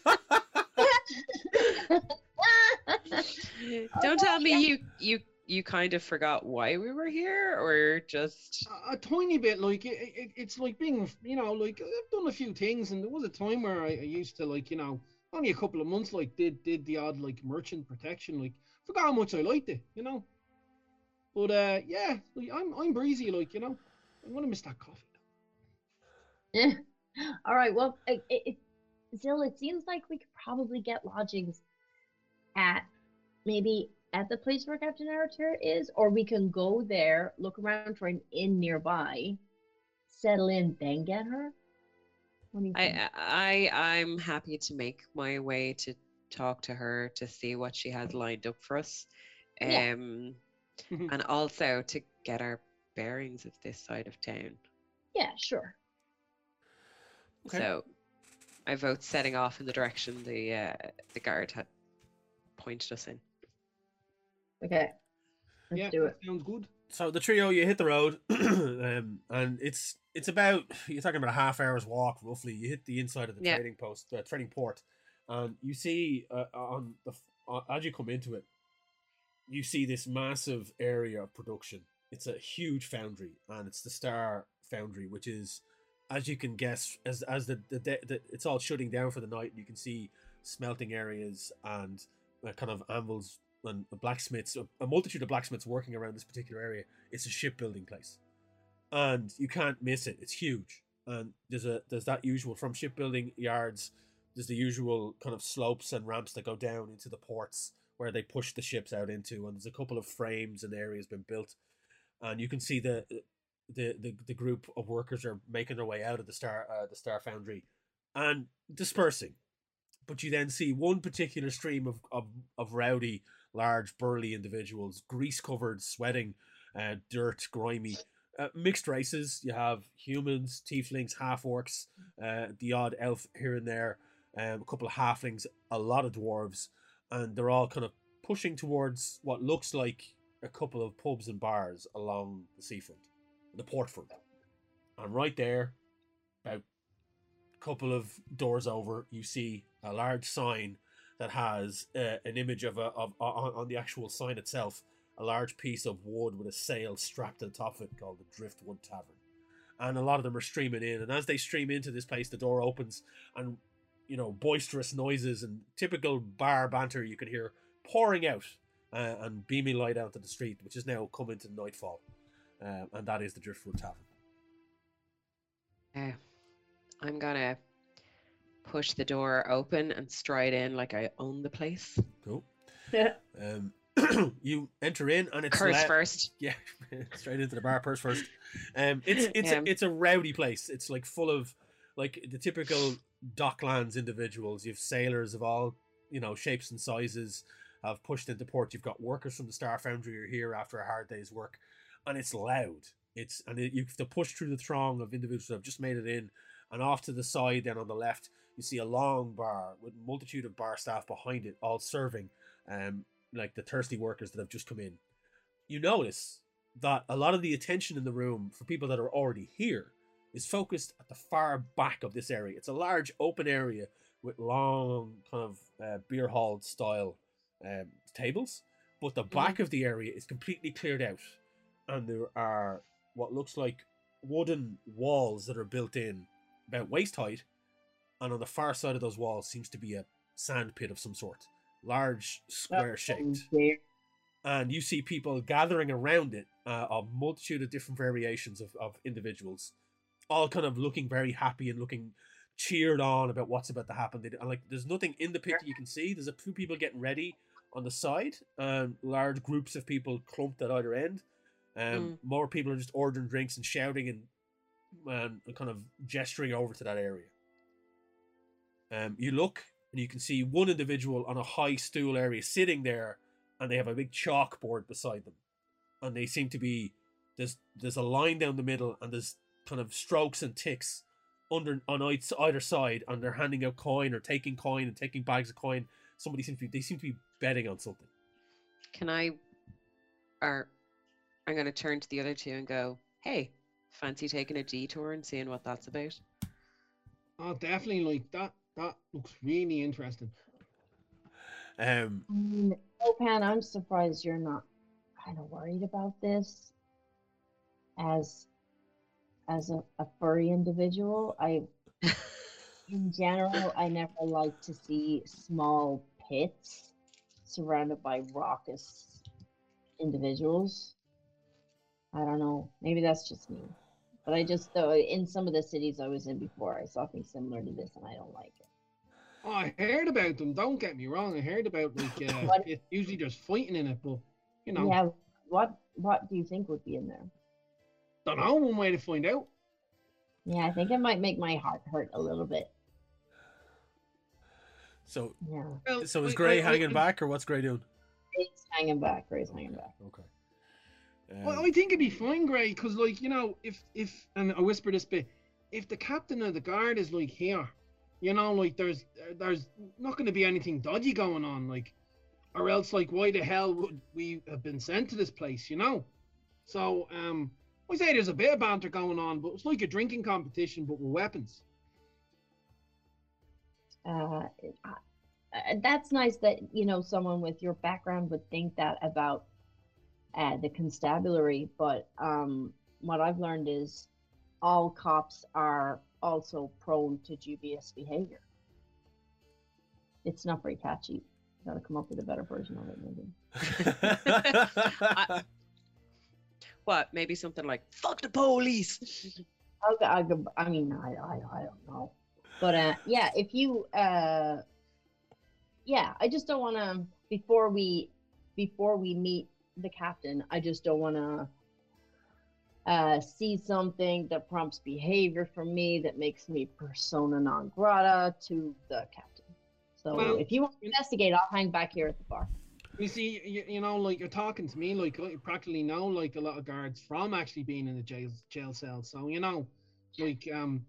Don't tell me you you you kind of forgot why we were here, or just a, a tiny bit. Like, it, it, it's like being, you know, like I've done a few things, and there was a time where I, I used to like, you know, only a couple of months, like, did did the odd like merchant protection. Like, forgot how much I liked it, you know. But uh, yeah, like, I'm I'm breezy, like, you know. I'm gonna miss that coffee. Yeah. All right. Well, it, it, Zill, it seems like we could probably get lodgings at maybe at the place where Captain Aratir is, or we can go there, look around for an inn nearby, settle in, then get her. I I I'm happy to make my way to talk to her to see what she has lined up for us. Yeah. Um and also to get our bearings of this side of town. yeah, sure. Okay. So I vote setting off in the direction the uh, the guard had pointed us in. Okay. Let's yeah, do it. sounds good. So the trio, you hit the road, um, and it's it's about you're talking about a half hour's walk roughly. You hit the inside of the Yeah. trading post, the trading port, and you see uh, on the uh, as you come into it, you see this massive area of production. It's a huge foundry, and it's the Star Foundry, which is, as you can guess, as as the the, de- the it's all shutting down for the night. You can see smelting areas and uh, kind of anvils and blacksmiths, a, multitude of blacksmiths working around this particular area. It's a shipbuilding place, and you can't miss it. It's huge, and there's a there's that usual from shipbuilding yards. There's the usual kind of slopes and ramps that go down into the ports where they push the ships out into, and there's a couple of frames and areas been built, and you can see the the the, the group of workers are making their way out of the star uh, the star foundry and dispersing but you then see one particular stream of, of, of rowdy, large, burly individuals, grease covered, sweating, uh, dirt, grimy, uh, mixed races. You have humans, tieflings, half orcs, uh, the odd elf here and there, um, a couple of halflings, a lot of dwarves, and they're all kind of pushing towards what looks like a couple of pubs and bars along the seafront, the port front. And right there, about a couple of doors over, you see a large sign that has uh, an image of a of on, on the actual sign itself, a large piece of wood with a sail strapped to the top of it called the Driftwood Tavern. And a lot of them are streaming in, and as they stream into this place, the door opens, and you know boisterous noises and typical bar banter you can hear pouring out uh, and beaming light out to the street, which is now coming to nightfall, um, and that is the Driftwood Tavern. Uh, I'm gonna push the door open and stride in like I own the place. Cool. Yeah. Um, you enter in and it's Curse first. Yeah, straight into the bar purse first. Um, it's it's Yeah. a, it's a rowdy place. It's like full of like the typical Docklands individuals. You've sailors of all you know shapes and sizes have pushed into port. You've got workers from the Star Foundry are here after a hard day's work, and it's loud. It's and it, you have to push through the throng of individuals that have just made it in, and off to the side, then on the left, you see a long bar with multitude of bar staff behind it, all serving, um, like the thirsty workers that have just come in. You notice that a lot of the attention in the room for people that are already here is focused at the far back of this area. It's a large open area with long kind of uh, beer hall style um, tables, but the back of the area is completely cleared out, and there are what looks like wooden walls that are built in about waist height, and on the far side of those walls seems to be a sand pit of some sort, large, square shaped and you see people gathering around it, uh, a multitude of different variations of, of individuals, all kind of looking very happy and looking cheered on about what's about to happen. They, and like, there's nothing in the picture you can see. There's a few people getting ready on the side, and large groups of people clumped at either end. Um, More people are just ordering drinks and shouting and, and kind of gesturing over to that area. Um, you look and you can see one individual on a high stool area sitting there and they have a big chalkboard beside them, and they seem to be there's there's a line down the middle, and there's kind of strokes and ticks under on either side, and they're handing out coin or taking coin and taking bags of coin. Somebody seems to be they seem to be betting on something. Can I? Or I'm gonna turn to the other two and go, "Hey, fancy taking a detour and seeing what that's about?" Oh, definitely like that. That looks really interesting. Um, I mean, Lopan, I'm surprised you're not kind of worried about this. As as a, a furry individual, I in general I never like to see small pits surrounded by raucous individuals. I don't know. Maybe that's just me. But I just though in some of the cities I was in before, I saw things similar to this, and I don't like it. Oh, I heard about them. Don't get me wrong. I heard about like uh, What- it's usually there's fighting in it, but you know, Yeah. What What do you think would be in there? don't know. One way to find out. Yeah, I think it might make my heart hurt a little bit. So, Yeah, Well, so is Gray I- I- hanging I- back, or what's Gray doing? He's hanging back. Gray's hanging back. Okay. Well, Um, I think it'd be fine, Gray, because like you know, if if and I whisper this bit, if the captain of the guard is like here, you know, like there's there's not going to be anything dodgy going on, like, or else like why the hell would we have been sent to this place, you know? So um, I say there's a bit of banter going on, but it's like a drinking competition, but with weapons. Uh, uh, that's nice that you know someone with your background would think that about uh, the constabulary. But um, what I've learned is all cops are also prone to dubious behavior. It's not very catchy. Got to come up with a better version of it, maybe. I- What? Maybe something like "fuck the police." I'll, I'll, I mean, I, I, I don't know. But uh, yeah, if you, uh, yeah, I just don't want to before we before we meet the captain. I just don't want to uh, see something that prompts behavior from me that makes me persona non grata to the captain. So Well, if you want to investigate, I'll hang back here at the bar. You see, you, you know, like you're talking to me, like I practically know like a lot of guards from actually being in the jail jail cell. So you know, like um,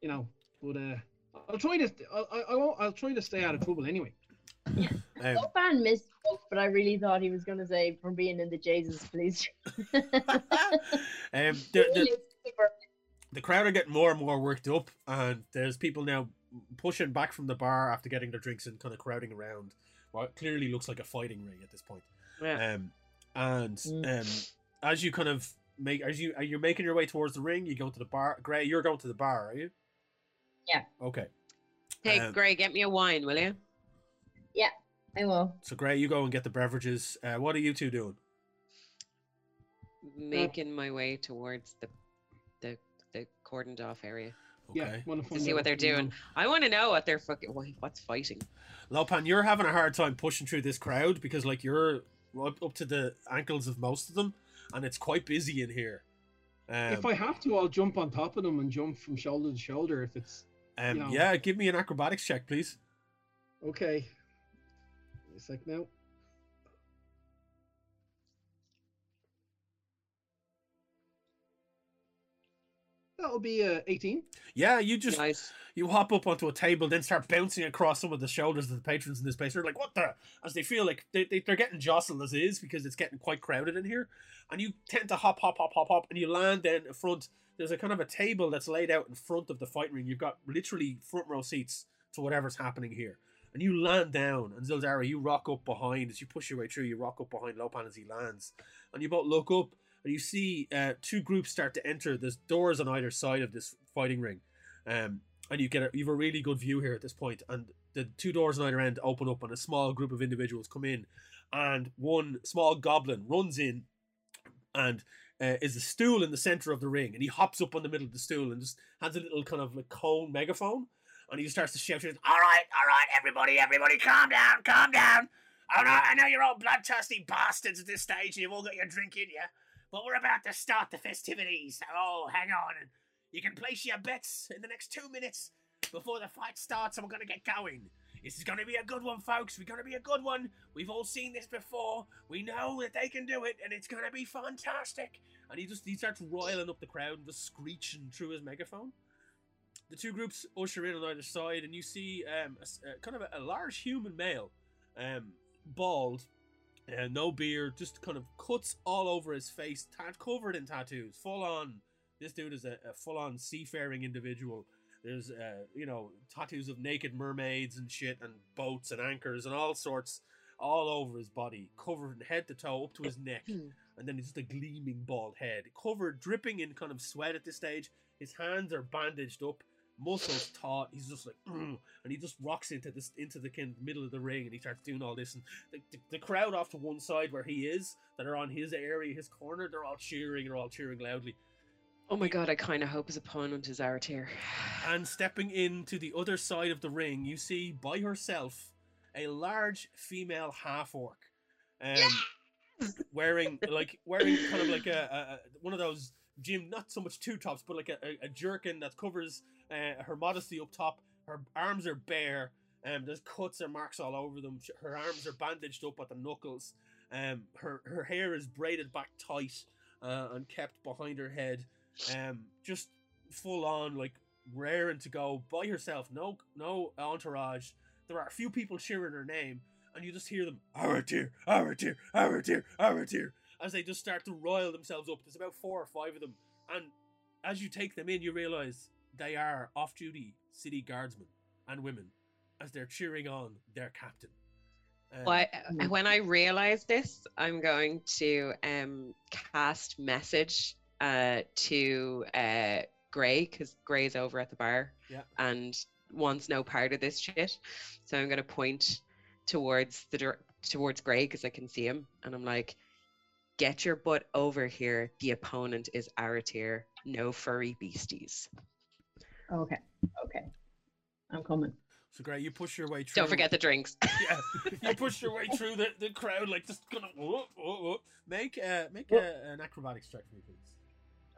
you know, but uh, I'll try to I I I won't, I'll try to stay out of trouble anyway. Um, Lopan misspoke, but I really thought he was going to say from being in the Jesus police. um, the, the, the crowd are getting more and more worked up, and there's people now pushing back from the bar after getting their drinks and kind of crowding around what clearly looks like a fighting ring at this point. Yeah. Um, and Mm. um, as you kind of make as you you're you making your way towards the ring, you go to the bar. Gray, you're going to the bar, are you? Yeah. Okay. Hey, Um, Gray, get me a wine, will you? I will. So Gray, you go and get the beverages. Uh, what are you two doing? Making my way towards the the the cordoned off area. Okay. Yeah, wanna see what they're doing. I want to know what they're fucking what- what's fighting. Lopan, you're having a hard time pushing through this crowd because like you're up, up to the ankles of most of them, and it's quite busy in here. Um. If I have to, I'll jump on top of them and jump from shoulder to shoulder if it's um, you know. yeah, give me an acrobatics check, please. okay. A sec now. That'll be uh, 18. Yeah, you just Nice. you hop up onto a table, then start bouncing across some of the shoulders of the patrons in this place. They're like, "What the?" As they feel like they, they they're getting jostled as is because it's getting quite crowded in here, and you tend to hop, hop, hop, hop, hop, and you land then in front. There's a kind of a table that's laid out in front of the fight ring. You've got literally front row seats to whatever's happening here, and you land down. And Z'ilzara, you rock up behind as you push your way through. You rock up behind Lopan as he lands, and you both look up and you see uh, two groups start to enter. There's doors on either side of this fighting ring. Um, and you get a, you have a really good view here at this point and the two doors on either end open up and a small group of individuals come in and one small goblin runs in and uh, is a stool in the center of the ring and he hops up on the middle of the stool and just has a little kind of like cone megaphone and he just starts to shout all right all right everybody everybody calm down calm down I know, I know you're all bloodthirsty bastards at this stage and you've all got your drink in you but we're about to start the festivities oh hang on you can place your bets in the next two minutes before the fight starts, and we're going to get going. This is going to be a good one, folks. We're going to be a good one. We've all seen this before. We know that they can do it, and it's going to be fantastic. And he just he starts roiling up the crowd and just screeching through his megaphone. The two groups usher in on either side, and you see um, a a kind of a, a large human male, um, bald, uh, no beard, just kind of cuts all over his face, tat- covered in tattoos, full on this dude is a, a full-on seafaring individual. There's, uh, you know, tattoos of naked mermaids and shit, and boats and anchors and all sorts, all over his body, covered head to toe up to his neck, and then it's just a gleaming bald head, covered, dripping in kind of sweat at this stage. His hands are bandaged up, muscles taut. He's just like, and he just rocks into this into the kind of middle of the ring, and he starts doing all this, and the, the, the crowd off to one side where he is, that are on his area, his corner, they're all cheering, they're all cheering loudly Oh my god, I kind of hope his opponent is Aratir. And stepping into the other side of the ring, you see by herself a large female half orc, um, wearing like wearing kind of like a, a, a one of those gym, not so much two tops, but like a, a, a jerkin that covers uh, her modesty up top. Her arms are bare. Um, there's cuts and marks all over them. Her arms are bandaged up at the knuckles. Um, her her hair is braided back tight uh, and kept behind her head. Um, just full on like raring to go by herself. No no entourage. There are a few people cheering her name, and you just hear them Aratir, Aratir, Aratir, Aratir as they just start to roil themselves up. There's about four or five of them, and as you take them in, you realize they are off-duty city guardsmen and women as they're cheering on their captain. Um, Well, I- Mm. when I realize this, I'm going to um, cast message uh, to uh, Gray because Gray's over at the bar Yeah. and wants no part of this shit. So I'm going to point towards the towards Gray because I can see him, and I'm like, "Get your butt over here. The opponent is Aratir. No furry beasties. Okay. Okay. I'm coming. So Gray, you push your way through. Don't forget the drinks." yeah, you push your way through the, the crowd like just gonna whoop, whoop, whoop. make uh make a, an acrobatics check for me, please.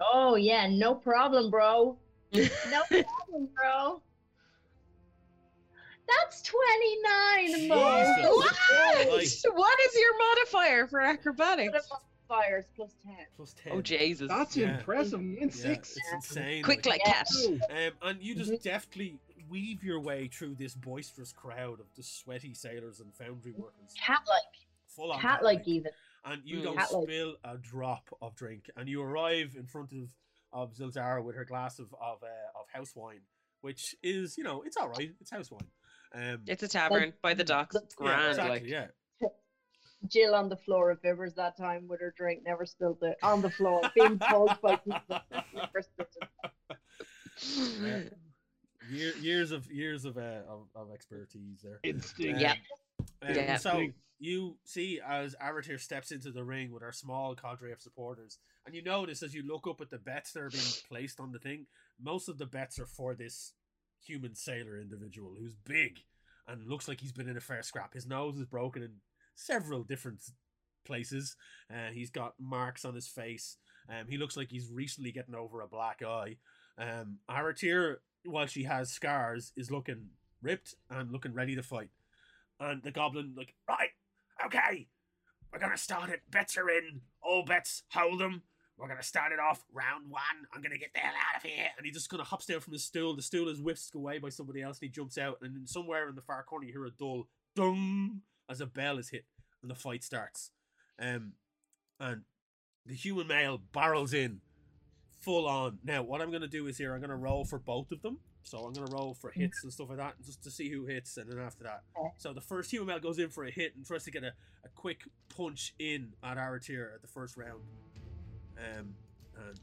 Oh yeah, no problem, bro. No problem, bro. That's 29, Mo. What? What is your modifier for acrobatics? Fires plus 10. Plus ten. Oh Jesus! That's Yeah. impressive. You in yeah, six. it's insane. Quick like Yeah. cat. Um, and you just Mhm. deftly weave your way through this boisterous crowd of the sweaty sailors and foundry workers. Cat like. Full on Cat like even. and you Mm. don't Cat-like. spill a drop of drink. And you arrive in front of of Z'ilzara with her glass of of, uh, of house wine, which is you know it's all right. It's house wine. Um, It's a tavern by the docks. It's yeah, yeah, grand. exactly. like Yeah, Jill on the floor of Vivers that time with her drink, never spilled it. On the floor, being pulled by people. Never spilled it. Yeah. Year, years of years of, uh, of of expertise there. Instinct. Yeah. Um, Yeah. So you see as Aratir steps into the ring with our small cadre of supporters, and you notice as you look up at the bets that are being placed on the thing, most of the bets are for this human sailor individual who's big and looks like he's been in a fair scrap. His nose is broken in several different places. Uh, he's got marks on his face. Um, he looks like he's recently getting over a black eye. Um, Aratir, while she has scars, is looking ripped and looking ready to fight. And the goblin, like, right, okay, we're gonna start it. Bets are in. All bets, hold them. We're gonna start it off round one. I'm gonna get the hell out of here. And he just kind of hops down from the stool. The stool is whisked away by somebody else, and he jumps out. And then somewhere in the far corner, you hear a dull dung as a bell is hit, and the fight starts. Um, and the human male barrels in, full on. Now, what I'm gonna do is here, I'm gonna roll for both of them. So I'm gonna roll for hits and stuff like that, just to see who hits, and then after that. So the first human male goes in for a hit and tries to get a, a quick punch in at Aratir at the first round. Um, and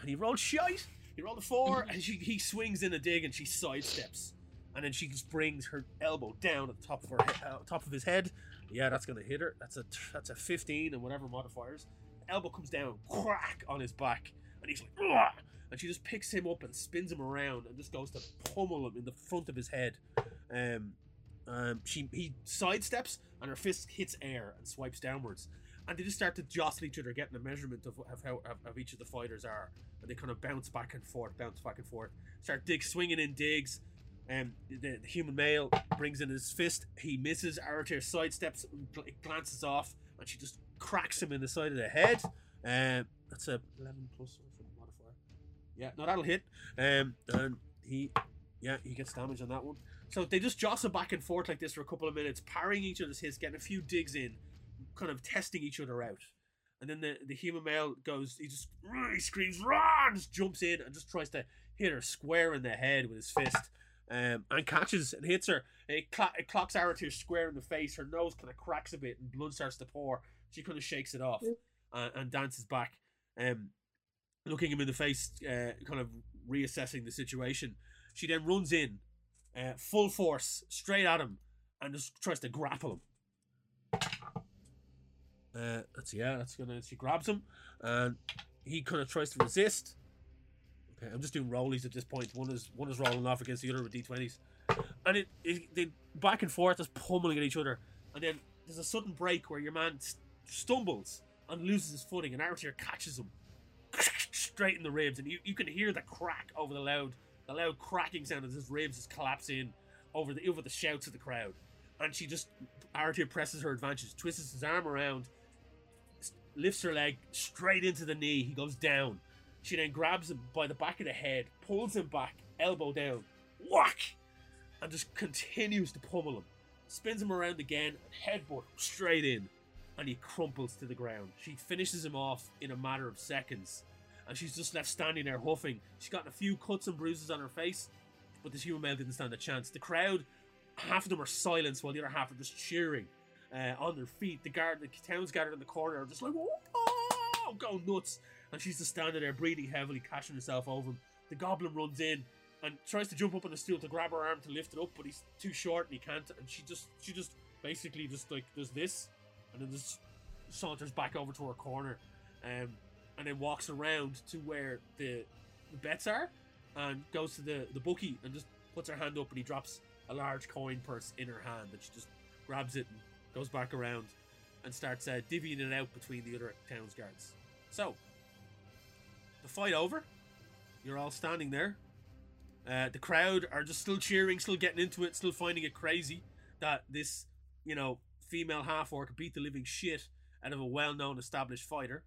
and he rolled shite. He rolled a four, and she, he swings in a dig, and she sidesteps, and then she just brings her elbow down at the top of her uh, top of his head. Yeah, that's gonna hit her. That's a that's a fifteen and whatever modifiers. elbow comes down, crack on his back, and he's like, Ugh! and she just picks him up and spins him around and just goes to pummel him in the front of his head. Um, um, she he sidesteps and her fist hits air and swipes downwards, and they just start to jostle each other, getting a measurement of, of how of, of each of the fighters are, and they kind of bounce back and forth, bounce back and forth, start dig swinging in digs. Um, the, the human male brings in his fist. He misses. Aratir sidesteps, glances off, and she just cracks him in the side of the head. Um, that's a eleven plus for the modifier. Yeah, no, that'll hit. Um, and he, yeah, he gets damage on that one. So they just jostle back and forth like this for a couple of minutes, parrying each other's hits, getting a few digs in, kind of testing each other out. And then the, the human male goes, he just he screams, run, just jumps in and just tries to hit her square in the head with his fist. Um, and catches and hits her. And it, cla- it clocks Aratir square in the face. Her nose kind of cracks a bit and blood starts to pour. She kind of shakes it off Mm. and, and dances back, um, looking him in the face, uh, kind of reassessing the situation. She then runs in, uh, full force, straight at him, and just tries to grapple him. Uh, that's yeah, that's gonna. She grabs him, and he kind of tries to resist. I'm just doing rollies at this point. One is one is rolling off against the other with d20s, and it, it they back and forth, just pummeling at each other. And then there's a sudden break where your man st- stumbles and loses his footing, and Aratir catches him straight in the ribs, and you, you can hear the crack over the loud the loud cracking sound as his ribs just collapse in over the over the shouts of the crowd. And she just Aratir presses her advantage, twists his arm around, lifts her leg straight into the knee. He goes down. She then grabs him by the back of the head, pulls him back, elbow down, whack, and just continues to pummel him. Spins him around again, and headbutt straight in, and he crumples to the ground. She finishes him off in a matter of seconds, and she's just left standing there huffing. She's gotten a few cuts and bruises on her face, but this human male didn't stand a chance. The crowd, half of them are silenced while the other half are just cheering uh, on their feet. The guard, the towns gathered in the corner are just like, oh, go nuts. And she's just standing there, breathing heavily, catching herself over him. The goblin runs in and tries to jump up on the stool to grab her arm to lift it up, but he's too short and he can't. And she just, she just basically just like does this, and then just saunters back over to her corner, um, and then walks around to where the, the bets are, and goes to the the bookie and just puts her hand up, and he drops a large coin purse in her hand, and she just grabs it and goes back around and starts uh, divvying it out between the other town's guards. So, the fight over. You're all standing there. Uh, the crowd are just still cheering, still getting into it, still finding it crazy that this, you know, female half orc beat the living shit out of a well known established fighter.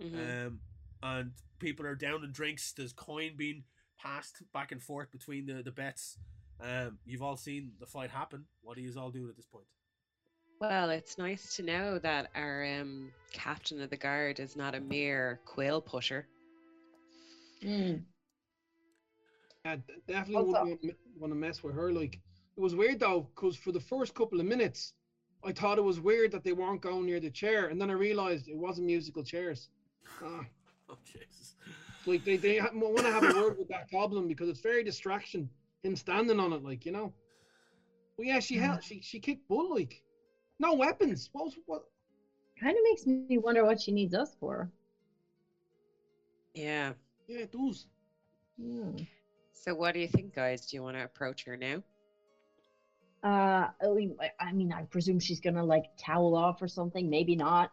Mhm. Um, and people are down in drinks. There's coin being passed back and forth between the, the bets. Um, you've all seen the fight happen. What are you all doing at this point? Well, it's nice to know that our um, captain of the guard is not a mere quill pusher. Mm. Yeah, definitely Also- wouldn't want to mess with her. Like it was weird though, because for the first couple of minutes, I thought it was weird that they weren't going near the chair, and then I realized it wasn't musical chairs. Ah, Oh, Jesus. like they they want to have a word with that goblin because it's very distraction. Him standing on it, like you know. Well, yeah, she held, she she kicked butt like, no weapons. What was what? Kind of makes me wonder what she needs us for. Yeah. Yeah, it does. Hmm. So, what do you think, guys? Do you want to approach her now? Uh, I mean, I- I mean, I presume she's gonna like towel off or something. Maybe not.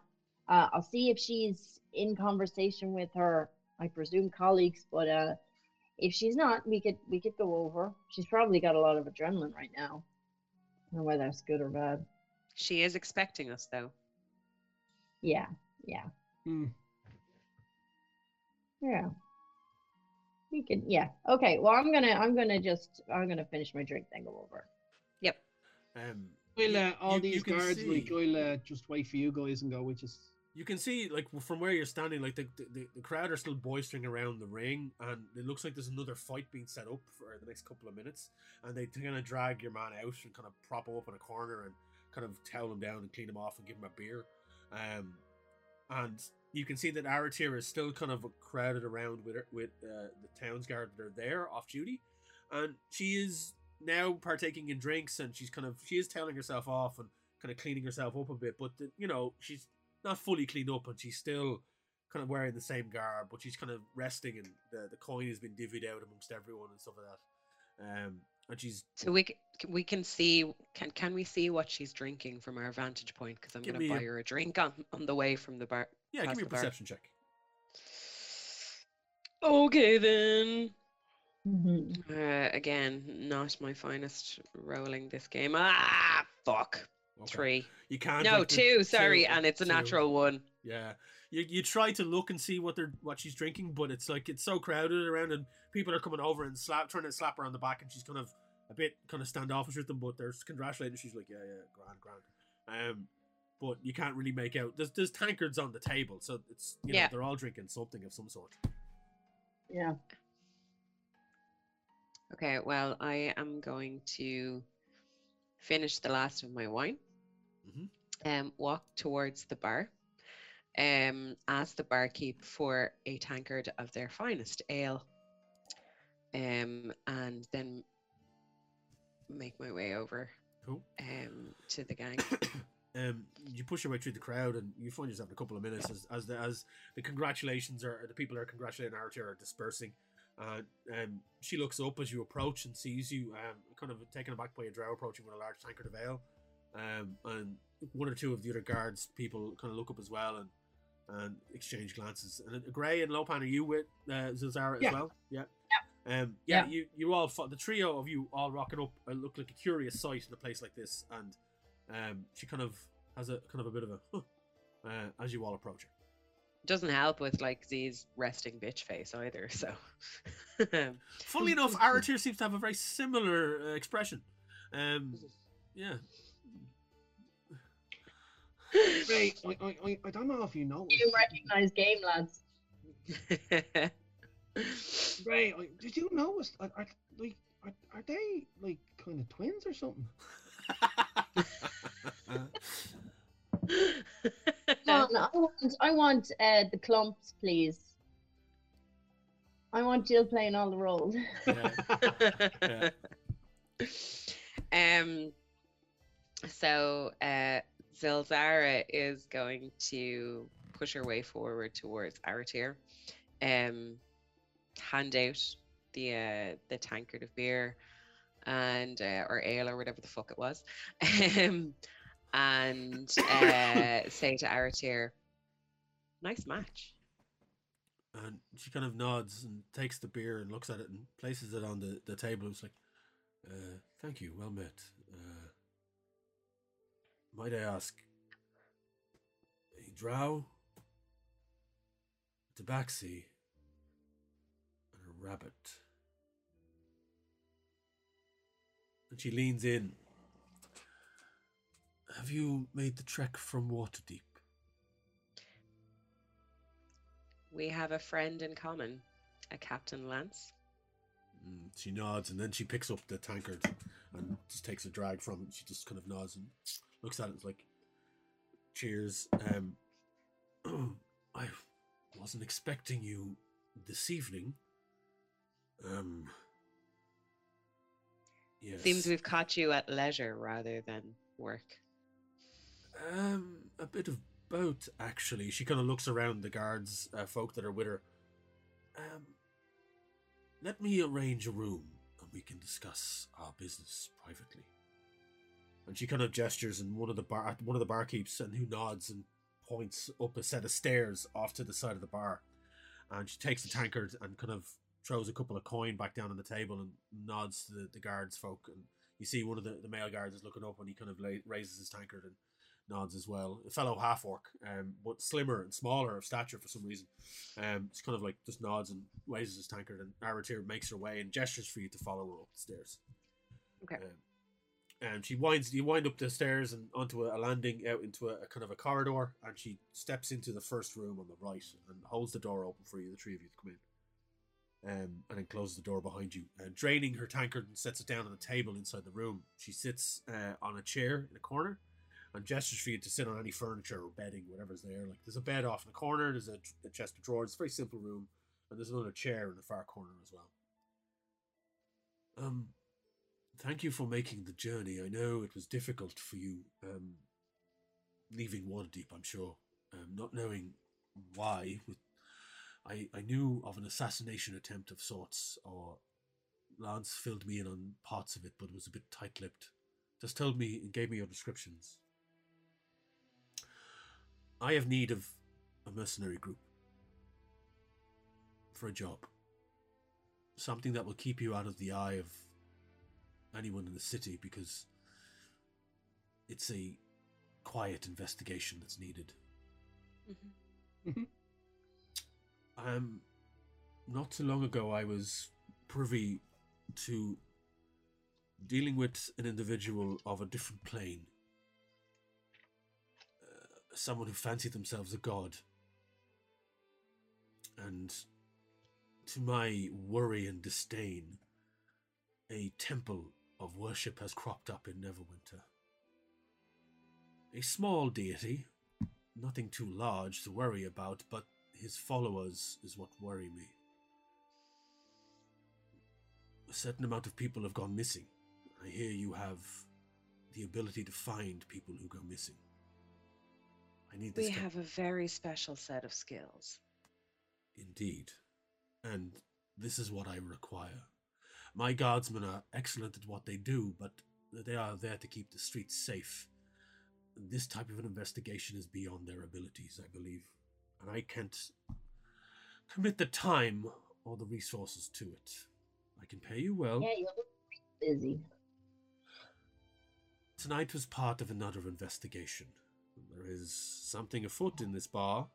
Uh, I'll see if she's in conversation with her. I presume colleagues, but uh, if she's not, we could we could go over. She's probably got a lot of adrenaline right now. I don't know whether that's good or bad. She is expecting us, though. Yeah, yeah, Hmm. yeah. We could, yeah. Okay. Well, I'm gonna I'm gonna just I'm gonna finish my drink, then go over. Yep. Um, Well, uh, all you- you these can guards, like, see- I'll uh, just wait for you guys and go, which is You can see, like, from where you're standing, like, the, the, the crowd are still boistering around the ring, and it looks like there's another fight being set up for the next couple of minutes. And they kind of drag your man out and kind of prop him up in a corner and kind of towel him down and clean him off and give him a beer. Um, and you can see that Aratir is still kind of crowded around with her, with uh, the towns guard that are there off duty, and she is now partaking in drinks, and she's kind of she is telling herself off and kind of cleaning herself up a bit, but the, you know she's not fully cleaned up and she's still kind of wearing the same garb, but she's kind of resting and the, the coin has been divvied out amongst everyone and stuff like that. Um, and she's So we we can see can can we see what she's drinking from our vantage point? Because I'm gonna me a- buy her a drink on on the way from the bar. Yeah, give me a the bar. perception check. Okay then. Mhm. Uh, again, not my finest rolling this game. Ah, fuck. Okay. Three. You can't. No, like, the- two. Sorry, two, and it's a two. natural one. Yeah, you you try to look and see what they're what she's drinking, but it's like it's so crowded around, and people are coming over and slap trying to slap her on the back, and she's kind of a bit kind of standoffish with them, but they're congratulating. She's like, yeah, yeah, grand, grand. Um, but you can't really make out. There's there's tankards on the table, so it's you know Yeah. they're all drinking something of some sort. Yeah. Okay, well, I am going to finish the last of my wine. Mhm. Um, walk towards the bar. Um, ask the barkeep for a tankard of their finest ale. Um, and then make my way over Cool. um to the gang. um, you push your way through the crowd, and you find yourself in a couple of minutes as as the as the congratulations are the people that are congratulating Archer are dispersing. Uh, um, she looks up as you approach and sees you, um, kind of taken aback by a drow approaching with a large tankard of ale. Um, and one or two of the other guards people kind of look up as well and and exchange glances. And Gray and Lopan, are you with uh, Z'ilzara Yeah. as well? Yeah. Um, yeah, Yeah. you you all the trio of you all rocking up uh, look like a curious sight in a place like this, and um, she kind of has a kind of a bit of a huh, uh, as you all approach her. Doesn't help with like Z's resting bitch face either. So, Funnily enough, Aratir seems to have a very similar uh, expression. Um, yeah, Ray, I, I, I, I don't know if you know. You recognize game lads. Ray, I, did you notice? Are, are, like, are, are they like kind of twins or something? No, no, I want, I want uh, the clumps, please. I want Jill playing all the roles. yeah. Yeah. um so uh Z'ilzara is going to push her way forward towards Aratir. Um hand out the uh the tankard of beer and uh, or ale or whatever the fuck it was. Um and uh say to Aratir, nice match. And she kind of nods and takes the beer and looks at it and places it on the, the table. It's like, uh, thank you, well met. Uh, might I ask, a drow, a tabaxi, and a rabbit? And she leans in. Have you made the trek from Waterdeep? We have a friend in common, a Captain Lance. Mm, she nods and then she picks up the tankard and just takes a drag from it. She just kind of nods and looks at it. It's like, cheers. Um, I wasn't expecting you this evening. Um, yes. Seems we've caught you at leisure rather than work. Um, a bit of both, actually. She kind of looks around the guards, uh, folk that are with her. Um, let me arrange a room and we can discuss our business privately. And she kind of gestures, and one of the bar, one of the barkeeps, and who nods and points up a set of stairs off to the side of the bar. And she takes the tankard and kind of throws a couple of coin back down on the table and nods to the, the guards folk. And you see one of the, the male guards is looking up and he kind of la- raises his tankard and nods as well. A fellow half orc, um, but slimmer and smaller of stature for some reason. Um, it's kind of like just nods and raises his tankard, and Aratir makes her way and gestures for you to follow her up the stairs. Okay. Um, and she winds, you wind up the stairs and onto a, a landing out into a, a kind of a corridor, and she steps into the first room on the right and holds the door open for you, the three of you to come in. Um, and then closes the door behind you, and draining her tankard and sets it down on the table inside the room. She sits uh, on a chair in a corner, and gestures for you to sit on any furniture or bedding, whatever's there. Like there's a bed off in the corner, there's a, a chest of drawers. It's a very simple room, and there's another chair in the far corner as well. Um, thank you for making the journey. I know it was difficult for you, um, leaving Waterdeep. I'm sure, um, not knowing why. With I, I knew of an assassination attempt of sorts, or Lance filled me in on parts of it, but it was a bit tight-lipped. Just told me and gave me your descriptions. I have need of a mercenary group for a job. Something that will keep you out of the eye of anyone in the city because it's a quiet investigation that's needed. Um, not too long ago, I was privy to dealing with an individual of a different plane. Someone who fancied themselves a god. And to my worry and disdain, a temple of worship has cropped up in Neverwinter. A small deity, nothing too large to worry about, but his followers is what worry me. A certain amount of people have gone missing. I hear you have the ability to find people who go missing. I need this. We have a very special set of skills. Indeed. And this is what I require. My guardsmen are excellent at what they do, but they are there to keep the streets safe. This type of an investigation is beyond their abilities, I believe. And I can't commit the time or the resources to it. I can pay you well. Yeah, you look busy. Tonight was part of another investigation. There is something afoot in this bar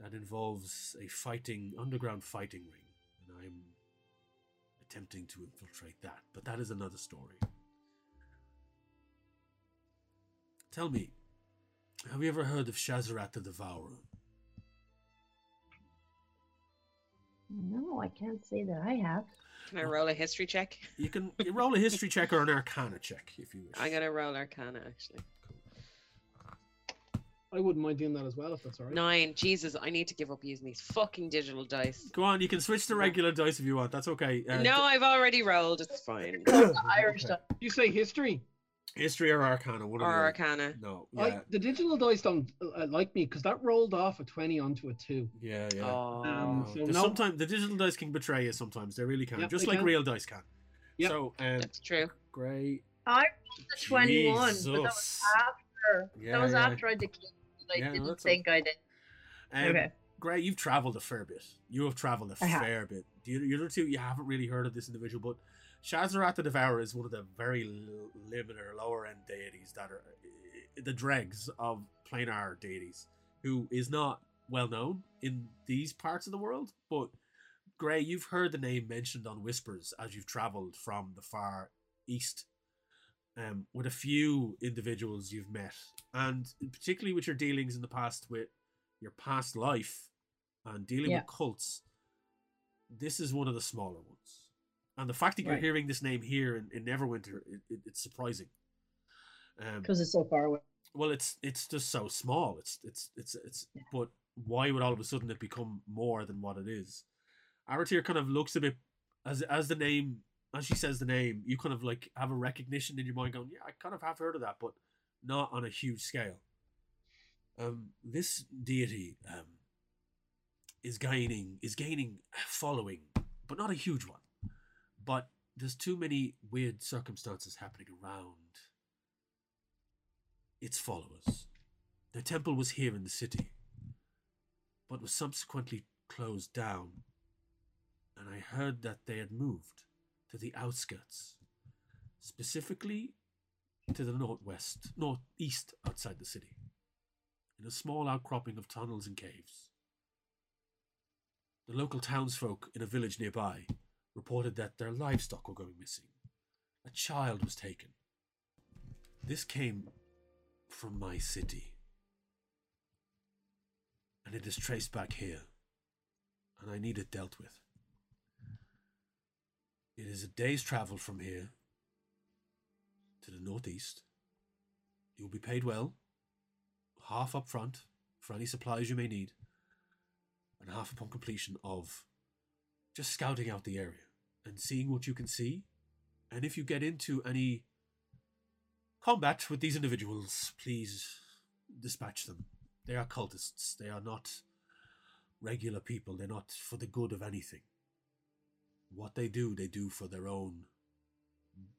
that involves a fighting, underground fighting ring, and I'm attempting to infiltrate that, but that is another story. Tell me, have you ever heard of Shazarat the Devourer? No, I can't say that I have. Can I roll a history check? You can you roll a history check or an arcana check if you wish. I'm gonna roll Arcana actually. I wouldn't mind doing that as well if that's all right. Nine. Jesus, I need to give up using these fucking digital dice. Go on, you can switch to regular dice if you want. That's okay. Uh, no, I've already rolled. It's fine. Irish Okay. stuff. You say history. History or arcana, one Or of the Arcana. No, I, the digital dice don't uh, like me because that rolled off a 20 onto a 2. yeah, yeah. Oh. Um, so no- Sometimes the digital dice can betray you. Sometimes they really can, Yep, just like can. real dice can. Yep. So, um, That's true. great. I rolled the 21, but that was after. Yeah, that was yeah. after I declared. I Yeah, didn't think I did. Um, okay. Gray, you've travelled a fair bit. You have travelled a I have. fair bit. The other, two, you haven't really heard of this individual, but Shazarat the Devourer is one of the very l- limited or lower end deities that are the dregs of planar deities, who is not well known in these parts of the world. But Gray, you've heard the name mentioned on whispers as you've travelled from the far east. Um, with a few individuals you've met, and particularly with your dealings in the past with your past life and dealing Yeah. with cults, this is one of the smaller ones. And the fact that you're Right. hearing this name here in, in Neverwinter, it, it, it's surprising. Um, Because it's so far away. well, it's it's just so small. It's it's it's it's. Yeah. But why would all of a sudden it become more than what it is? Aratir kind of looks a bit as as the name as she says the name. You kind of like have a recognition in your mind, going, "Yeah, I kind of have heard of that, but not on a huge scale." Um, this deity um is gaining is gaining following, but not a huge one. But there's too many weird circumstances happening around its followers. The temple was here in the city, but was subsequently closed down, and I heard that they had moved to the outskirts, specifically to the northwest, northeast outside the city, in a small outcropping of tunnels and caves. The local townsfolk in a village nearby reported that their livestock were going missing. A child was taken. This came from my city. And it is traced back here. And I need it dealt with. It is a day's travel from here to the northeast. You will be paid well, half up front for any supplies you may need, and half upon completion of just scouting out the area and seeing what you can see. And if you get into any combat with these individuals, please dispatch them. They are cultists. They are not regular people. They're not for the good of anything. What they do, they do for their own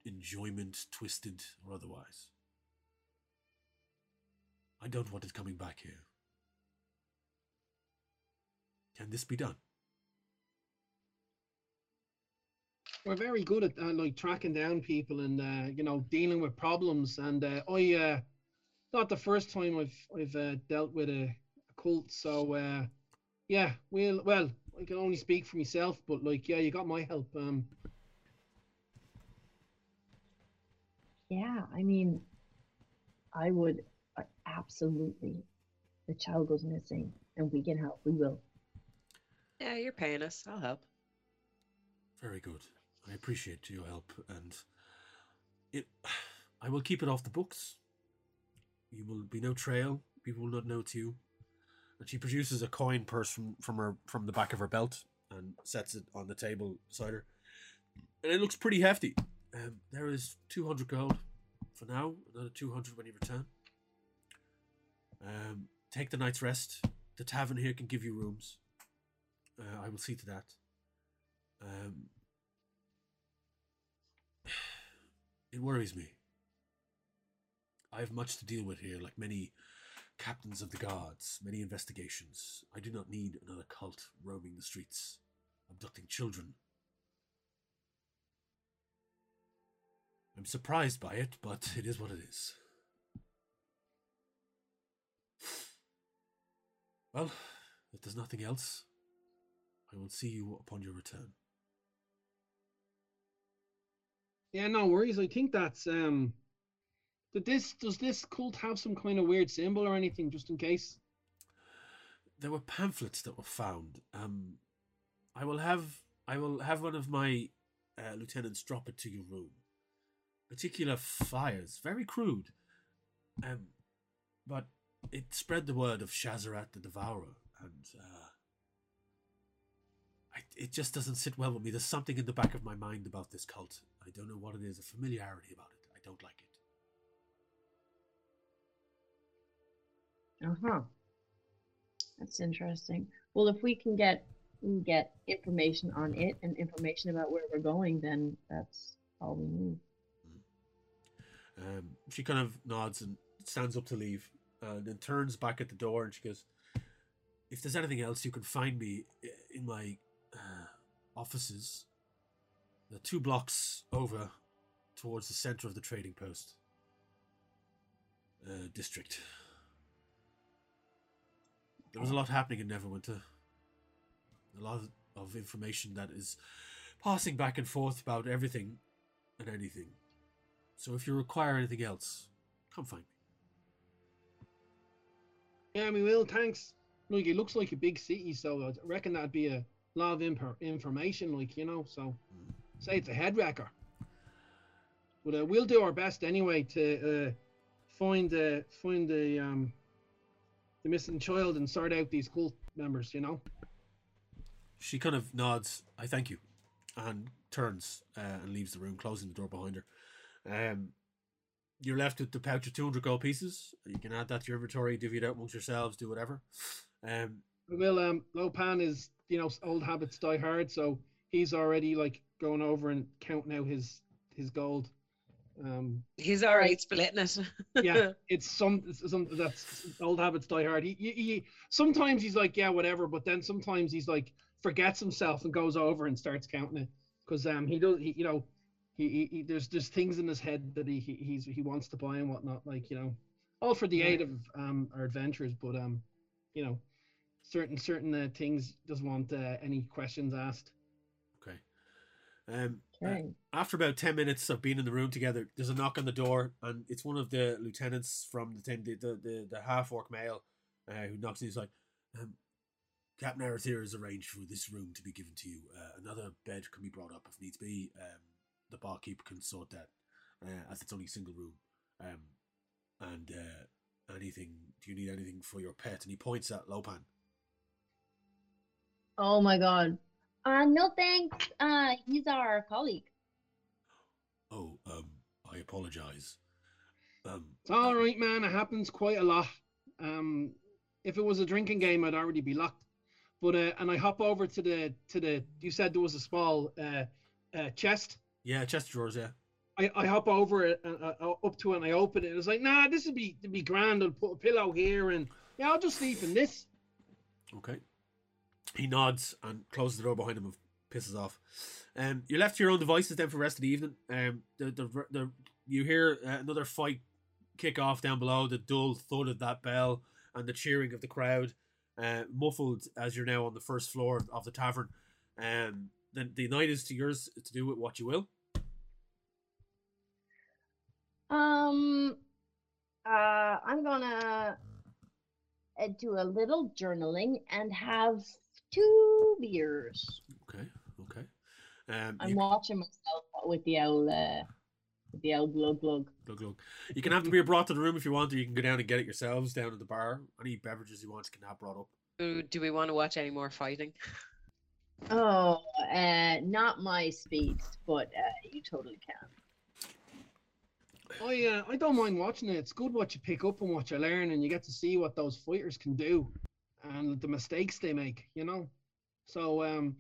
enjoyment, twisted or otherwise. I don't want it coming back here. Can this be done? We're very good at uh, like tracking down people and uh, you know dealing with problems. And uh, I, uh, not the first time I've I've uh, dealt with a, a cult. So uh, yeah, we'll well I can only speak for myself, but like yeah, you got my help. Um, Yeah, I mean, I would uh, absolutely. The child goes missing, and we can help. We will. Yeah, you're paying us. I'll help. Very good. I appreciate your help, and it. I will keep it off the books. You will be no trail. People will not know it's you. And she produces a coin purse from from her from the back of her belt and sets it on the table beside her. And it looks pretty hefty. Um, there is two hundred gold for now. Another two hundred when you return. Um, take the night's rest. The tavern here can give you rooms. Uh, I will see to that. Um, it worries me. I have much to deal with here, like many captains of the guards, many investigations. I do not need another cult roaming the streets, abducting children. I'm surprised by it, but it is what it is. Well, if there's nothing else, I will see you upon your return. Yeah, no worries. I think that's um. Did this does this cult have some kind of weird symbol or anything, just in case? There were pamphlets that were found. Um, I will have I will have one of my uh, lieutenants drop it to your room. Particular fires, very crude, um, but it spread the word of Shazarat the Devourer, and uh, I, it just doesn't sit well with me. There's something in the back of my mind about this cult. I don't know what it is. A familiarity about it. I don't like it. Uh huh. That's interesting. Well, if we can get get information on it and information about where we're going, then that's all we need. Um, she kind of nods and stands up to leave, and then turns back at the door and she goes, "If there's anything else, you can find me in my uh, offices, the two blocks over towards the center of the trading post uh, district. There was a lot happening in Neverwinter. A lot of information that is passing back and forth about everything and anything. So if you require anything else, come find me. Yeah, we will. Thanks. Like it looks like a big city, so I reckon that'd be a lot of imp- information. Like you know, so say it's a head wrecker. But uh, we'll do our best anyway to uh, find uh, find the um the missing child and sort out these cult members. You know. She kind of nods, I thank you, and turns uh, and leaves the room, closing the door behind her. Um, you're left with the pouch of 200 gold pieces. You can add that to your inventory, divvy it out amongst yourselves, do whatever. Um, We will. Um, Lopan is you know old habits die hard, so he's already like going over and counting out his his gold. Um, He's all right splitting it. yeah, it's some it's some that's old habits die hard. He, he, he sometimes he's like yeah whatever, but then sometimes he's like forgets himself and goes over and starts counting it because um he does he you know he, he, he there's there's things in his head that he, he he's he wants to buy and whatnot like you know all for the Yeah. aid of um our adventures, but um you know certain certain uh, things doesn't want uh, any questions asked. okay. Um, uh, after about 10 minutes of being in the room together, there's a knock on the door, and it's one of the lieutenants from the team, the, the, the, the half orc male, uh, who knocks and he's like, um, Captain Aratir has arranged for this room to be given to you. Uh, another bed can be brought up if needs be. Um, the barkeep can sort that, uh, as it's only a single room. Um, and uh, anything, do you need anything for your pet? And he points at Lopan. Oh my god. Uh no thanks. Uh he's our colleague. Oh, um, I apologize. Um, It's all right, man. It happens quite a lot. Um, if it was a drinking game, I'd already be locked. But uh, and I hop over to the to the. You said there was a small uh, uh chest. yeah, chest drawers, yeah. I, I hop over it and uh, uh, up to it and I open it. It's like, nah, this would be be grand. I'll put a pillow here and yeah, I'll just sleep in this. Okay. He nods and closes the door behind him and pisses off. Um, you're left to your own devices then for the rest of the evening. Um, the the, the you hear uh, another fight kick off down below. The dull thud of that bell and the cheering of the crowd, uh, muffled as you're now on the first floor of the tavern. Um, the the night is to yours to do with what you will. Um uh I'm gonna uh, do a little journaling and have two beers. Okay, okay. Um, I'm you, watching myself with the old uh with the old glug glug. glug, glug. you can have the beer brought to the room if you want, or you can go down and get it yourselves down at the bar. Any beverages you want can have brought up. Do do we want to watch any more fighting? Oh, uh not my speed, but uh you totally can. I uh, I don't mind watching it. It's good what you pick up and what you learn, and you get to see what those fighters can do, and the mistakes they make. You know, so um,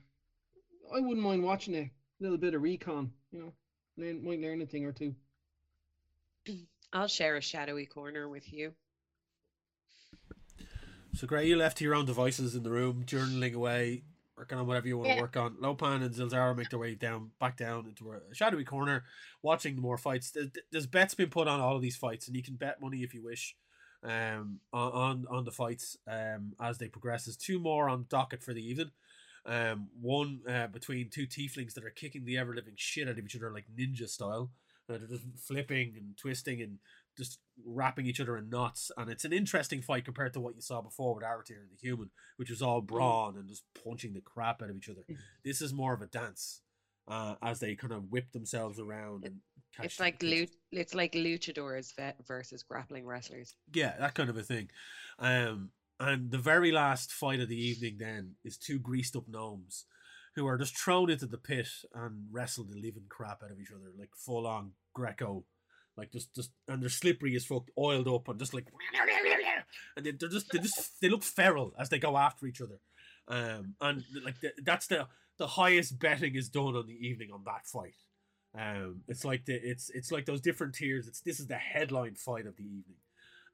I wouldn't mind watching it. A little bit of recon. You know, learn, might learn a thing or two. I'll share a shadowy corner with you. So, Gray, you left to your own devices in the room, journaling away, working on whatever you want to work on. Lopan and Z'ilzara make their way down, back down into a shadowy corner, watching more fights. There's, there's bets been put on all of these fights, and you can bet money if you wish um, on, on on the fights um, as they progress. There's two more on docket for the evening. Um, one uh, between two tieflings that are kicking the ever living shit out of each other like ninja style. Uh, they're just flipping and twisting and just wrapping each other in knots. And it's an interesting fight compared to what you saw before with Aratir and the human, which was all brawn and just punching the crap out of each other. This is more of a dance uh, as they kind of whip themselves around and It's like lu- it's like luchadors versus grappling wrestlers. Yeah, that kind of a thing. Um, and the very last fight of the evening then is two greased up gnomes who are just thrown into the pit and wrestle the living crap out of each other, like full on Greco. Like just, just, and they're slippery as fuck, oiled up, and just like, and they, they're just, they just, they look feral as they go after each other. Um, and like the, that's the the highest betting is done on the evening on that fight. Um, it's like the it's it's like those different tiers. It's this is the headline fight of the evening,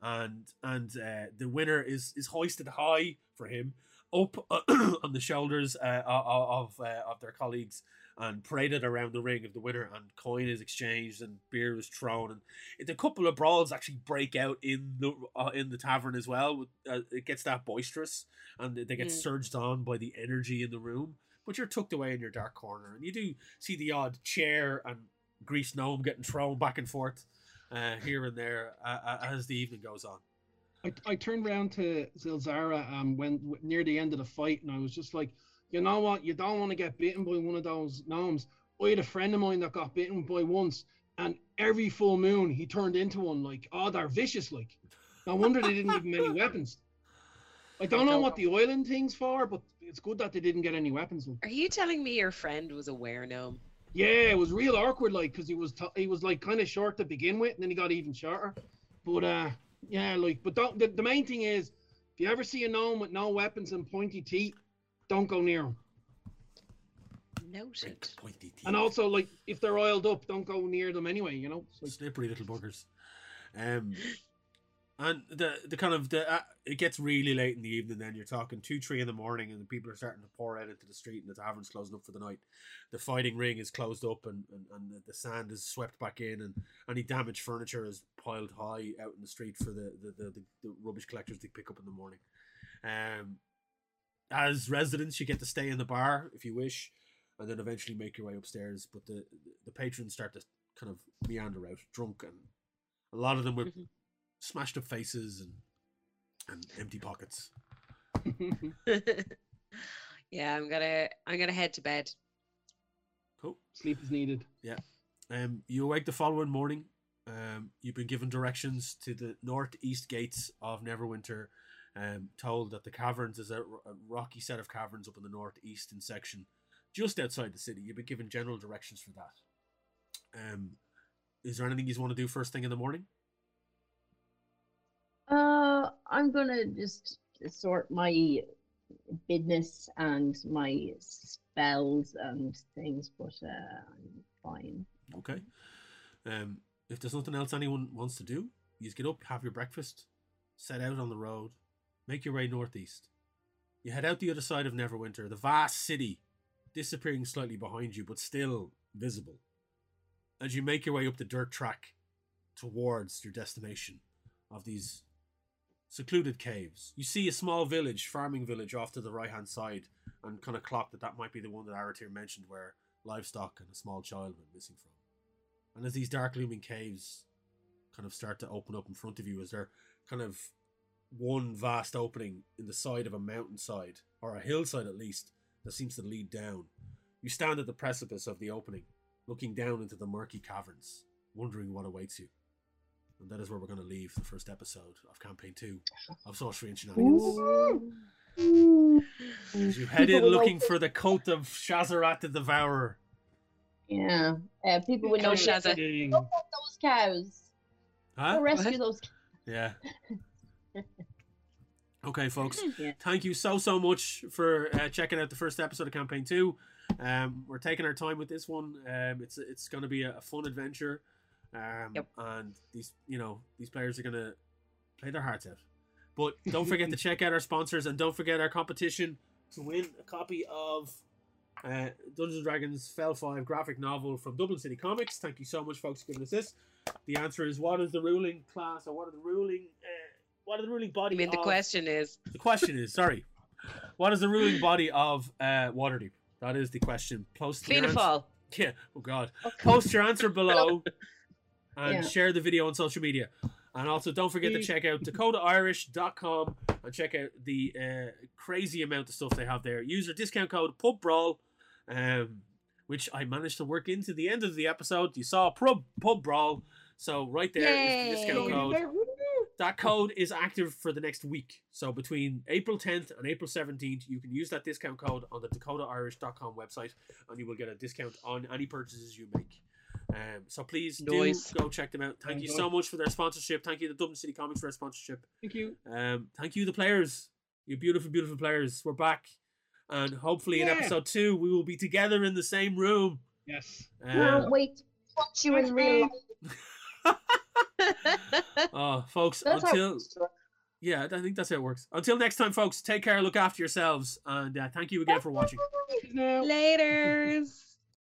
and and uh, the winner is is hoisted high for him, up on the shoulders uh, of of, uh, of their colleagues, and paraded around the ring of the winner. And coin is exchanged, and beer is thrown, and it, a couple of brawls actually break out in the uh, in the tavern as well. Uh, it gets that boisterous, and they get Mm. surged on by the energy in the room. But you're tucked away in your dark corner, and you do see the odd chair and greased gnome getting thrown back and forth uh, here and there uh, uh, as the evening goes on. I, I turned around to Z'ilzara um, when w- near the end of the fight, and I was just like, you know what? You don't want to get bitten by one of those gnomes. I had a friend of mine that got bitten by once, and every full moon he turned into one. Like, oh, they're vicious. Like, no wonder they didn't give him any weapons. I don't know what the oiling thing's for, but it's good that they didn't get any weapons. Like. Are you telling me your friend was a were gnome? Yeah, it was real awkward, like, because he was t- he was like kind of short to begin with, and then he got even shorter. But uh, yeah, like, but don't, the, the main thing is, if you ever see a gnome with no weapons and pointy teeth, don't go near him. Noted. Big pointy teeth. And also, like, if they're oiled up, don't go near them anyway. You know. It's like, slippery little buggers. Um, and the the kind of the uh, it gets really late in the evening. Then you're talking two, three in the morning, and the people are starting to pour out into the street, and the tavern's closing up for the night. The fighting ring is closed up, and and, and the, sand is swept back in, and any damaged furniture is piled high out in the street for the the, the, the, the rubbish collectors to pick up in the morning. Um, as residents, you get to stay in the bar if you wish, and then eventually make your way upstairs. But the the patrons start to kind of meander out, drunk, and a lot of them Mhm. Smashed up faces and and empty pockets. yeah, I'm gonna I'm gonna head to bed. Cool. sleep is needed. Yeah. Um, you awake the following morning. Um, you've been given directions to the northeast gates of Neverwinter. Um, told that the caverns is a, a rocky set of caverns up in the northeastern section, just outside the city. You've been given general directions for that. Um, is there anything you want to do first thing in the morning? Uh, I'm gonna just sort my business and my spells and things, but uh, I'm fine. Okay. Um, if there's nothing else anyone wants to do, you just get up, have your breakfast, set out on the road, make your way northeast. You head out the other side of Neverwinter, the vast city, disappearing slightly behind you, but still visible. As you make your way up the dirt track towards your destination of these secluded caves, you see a small village, farming village, off to the right hand side, and kind of clock that that might be the one that Aratir mentioned, where livestock and a small child went missing from. And as these dark looming caves kind of start to open up in front of you, as they're kind of one vast opening in the side of a mountainside, or a hillside at least, that seems to lead down, you stand at the precipice of the opening, looking down into the murky caverns, wondering what awaits you. And that is where we're going to leave the first episode of Campaign 2 of Sorcery and Shenanigans. As you head in looking for the cult of Shazarat the Devourer. Yeah, uh, people would know Come, shit. Shazza. Ding. Look those cows. Huh? Go rescue those. Yeah. Okay, folks. Yeah. Thank you so so much for uh, checking out the first episode of campaign two. Um, we're taking our time with this one. Um, it's it's going to be a, a fun adventure. Um, Yep. and these you know these players are going to play their hearts out. But don't forget to check out our sponsors and don't forget our competition to win a copy of uh, Dungeons Dragons Fell Five graphic novel from Dublin City Comics. Thank you so much, folks, for giving us this. The answer is what is the ruling class or what are the ruling uh, what are the ruling body? I mean, the of- question is, the question is, sorry, what is the ruling body of uh, Waterdeep? That is the question. Post your answer-. Yeah. Oh God. Post your answer below, and Yeah. share the video on social media. And also, don't forget to check out DakotaIrish.com and check out the uh, crazy amount of stuff they have there. Use our discount code PubBrawl, um, which I managed to work into the end of the episode. You saw Pub Pub Brawl, so right there is the discount code that code is active for the next week. So between April 10th and April 17th, you can use that discount code on the DakotaIrish.com website, and you will get a discount on any purchases you make. Um, so please Nice. do go check them out. Thank Thank you you. so much for their sponsorship. Thank you to Dublin City Comics for their sponsorship. Thank you. Um, thank you the players, you beautiful, beautiful players. We're back, and hopefully in episode two we will be together in the same room. Yes. Can't Um, wait to watch you in real life. oh, folks, That's until yeah, I think that's how it works. Until next time, folks. Take care, look after yourselves, and uh, thank you again for watching. Now. Later.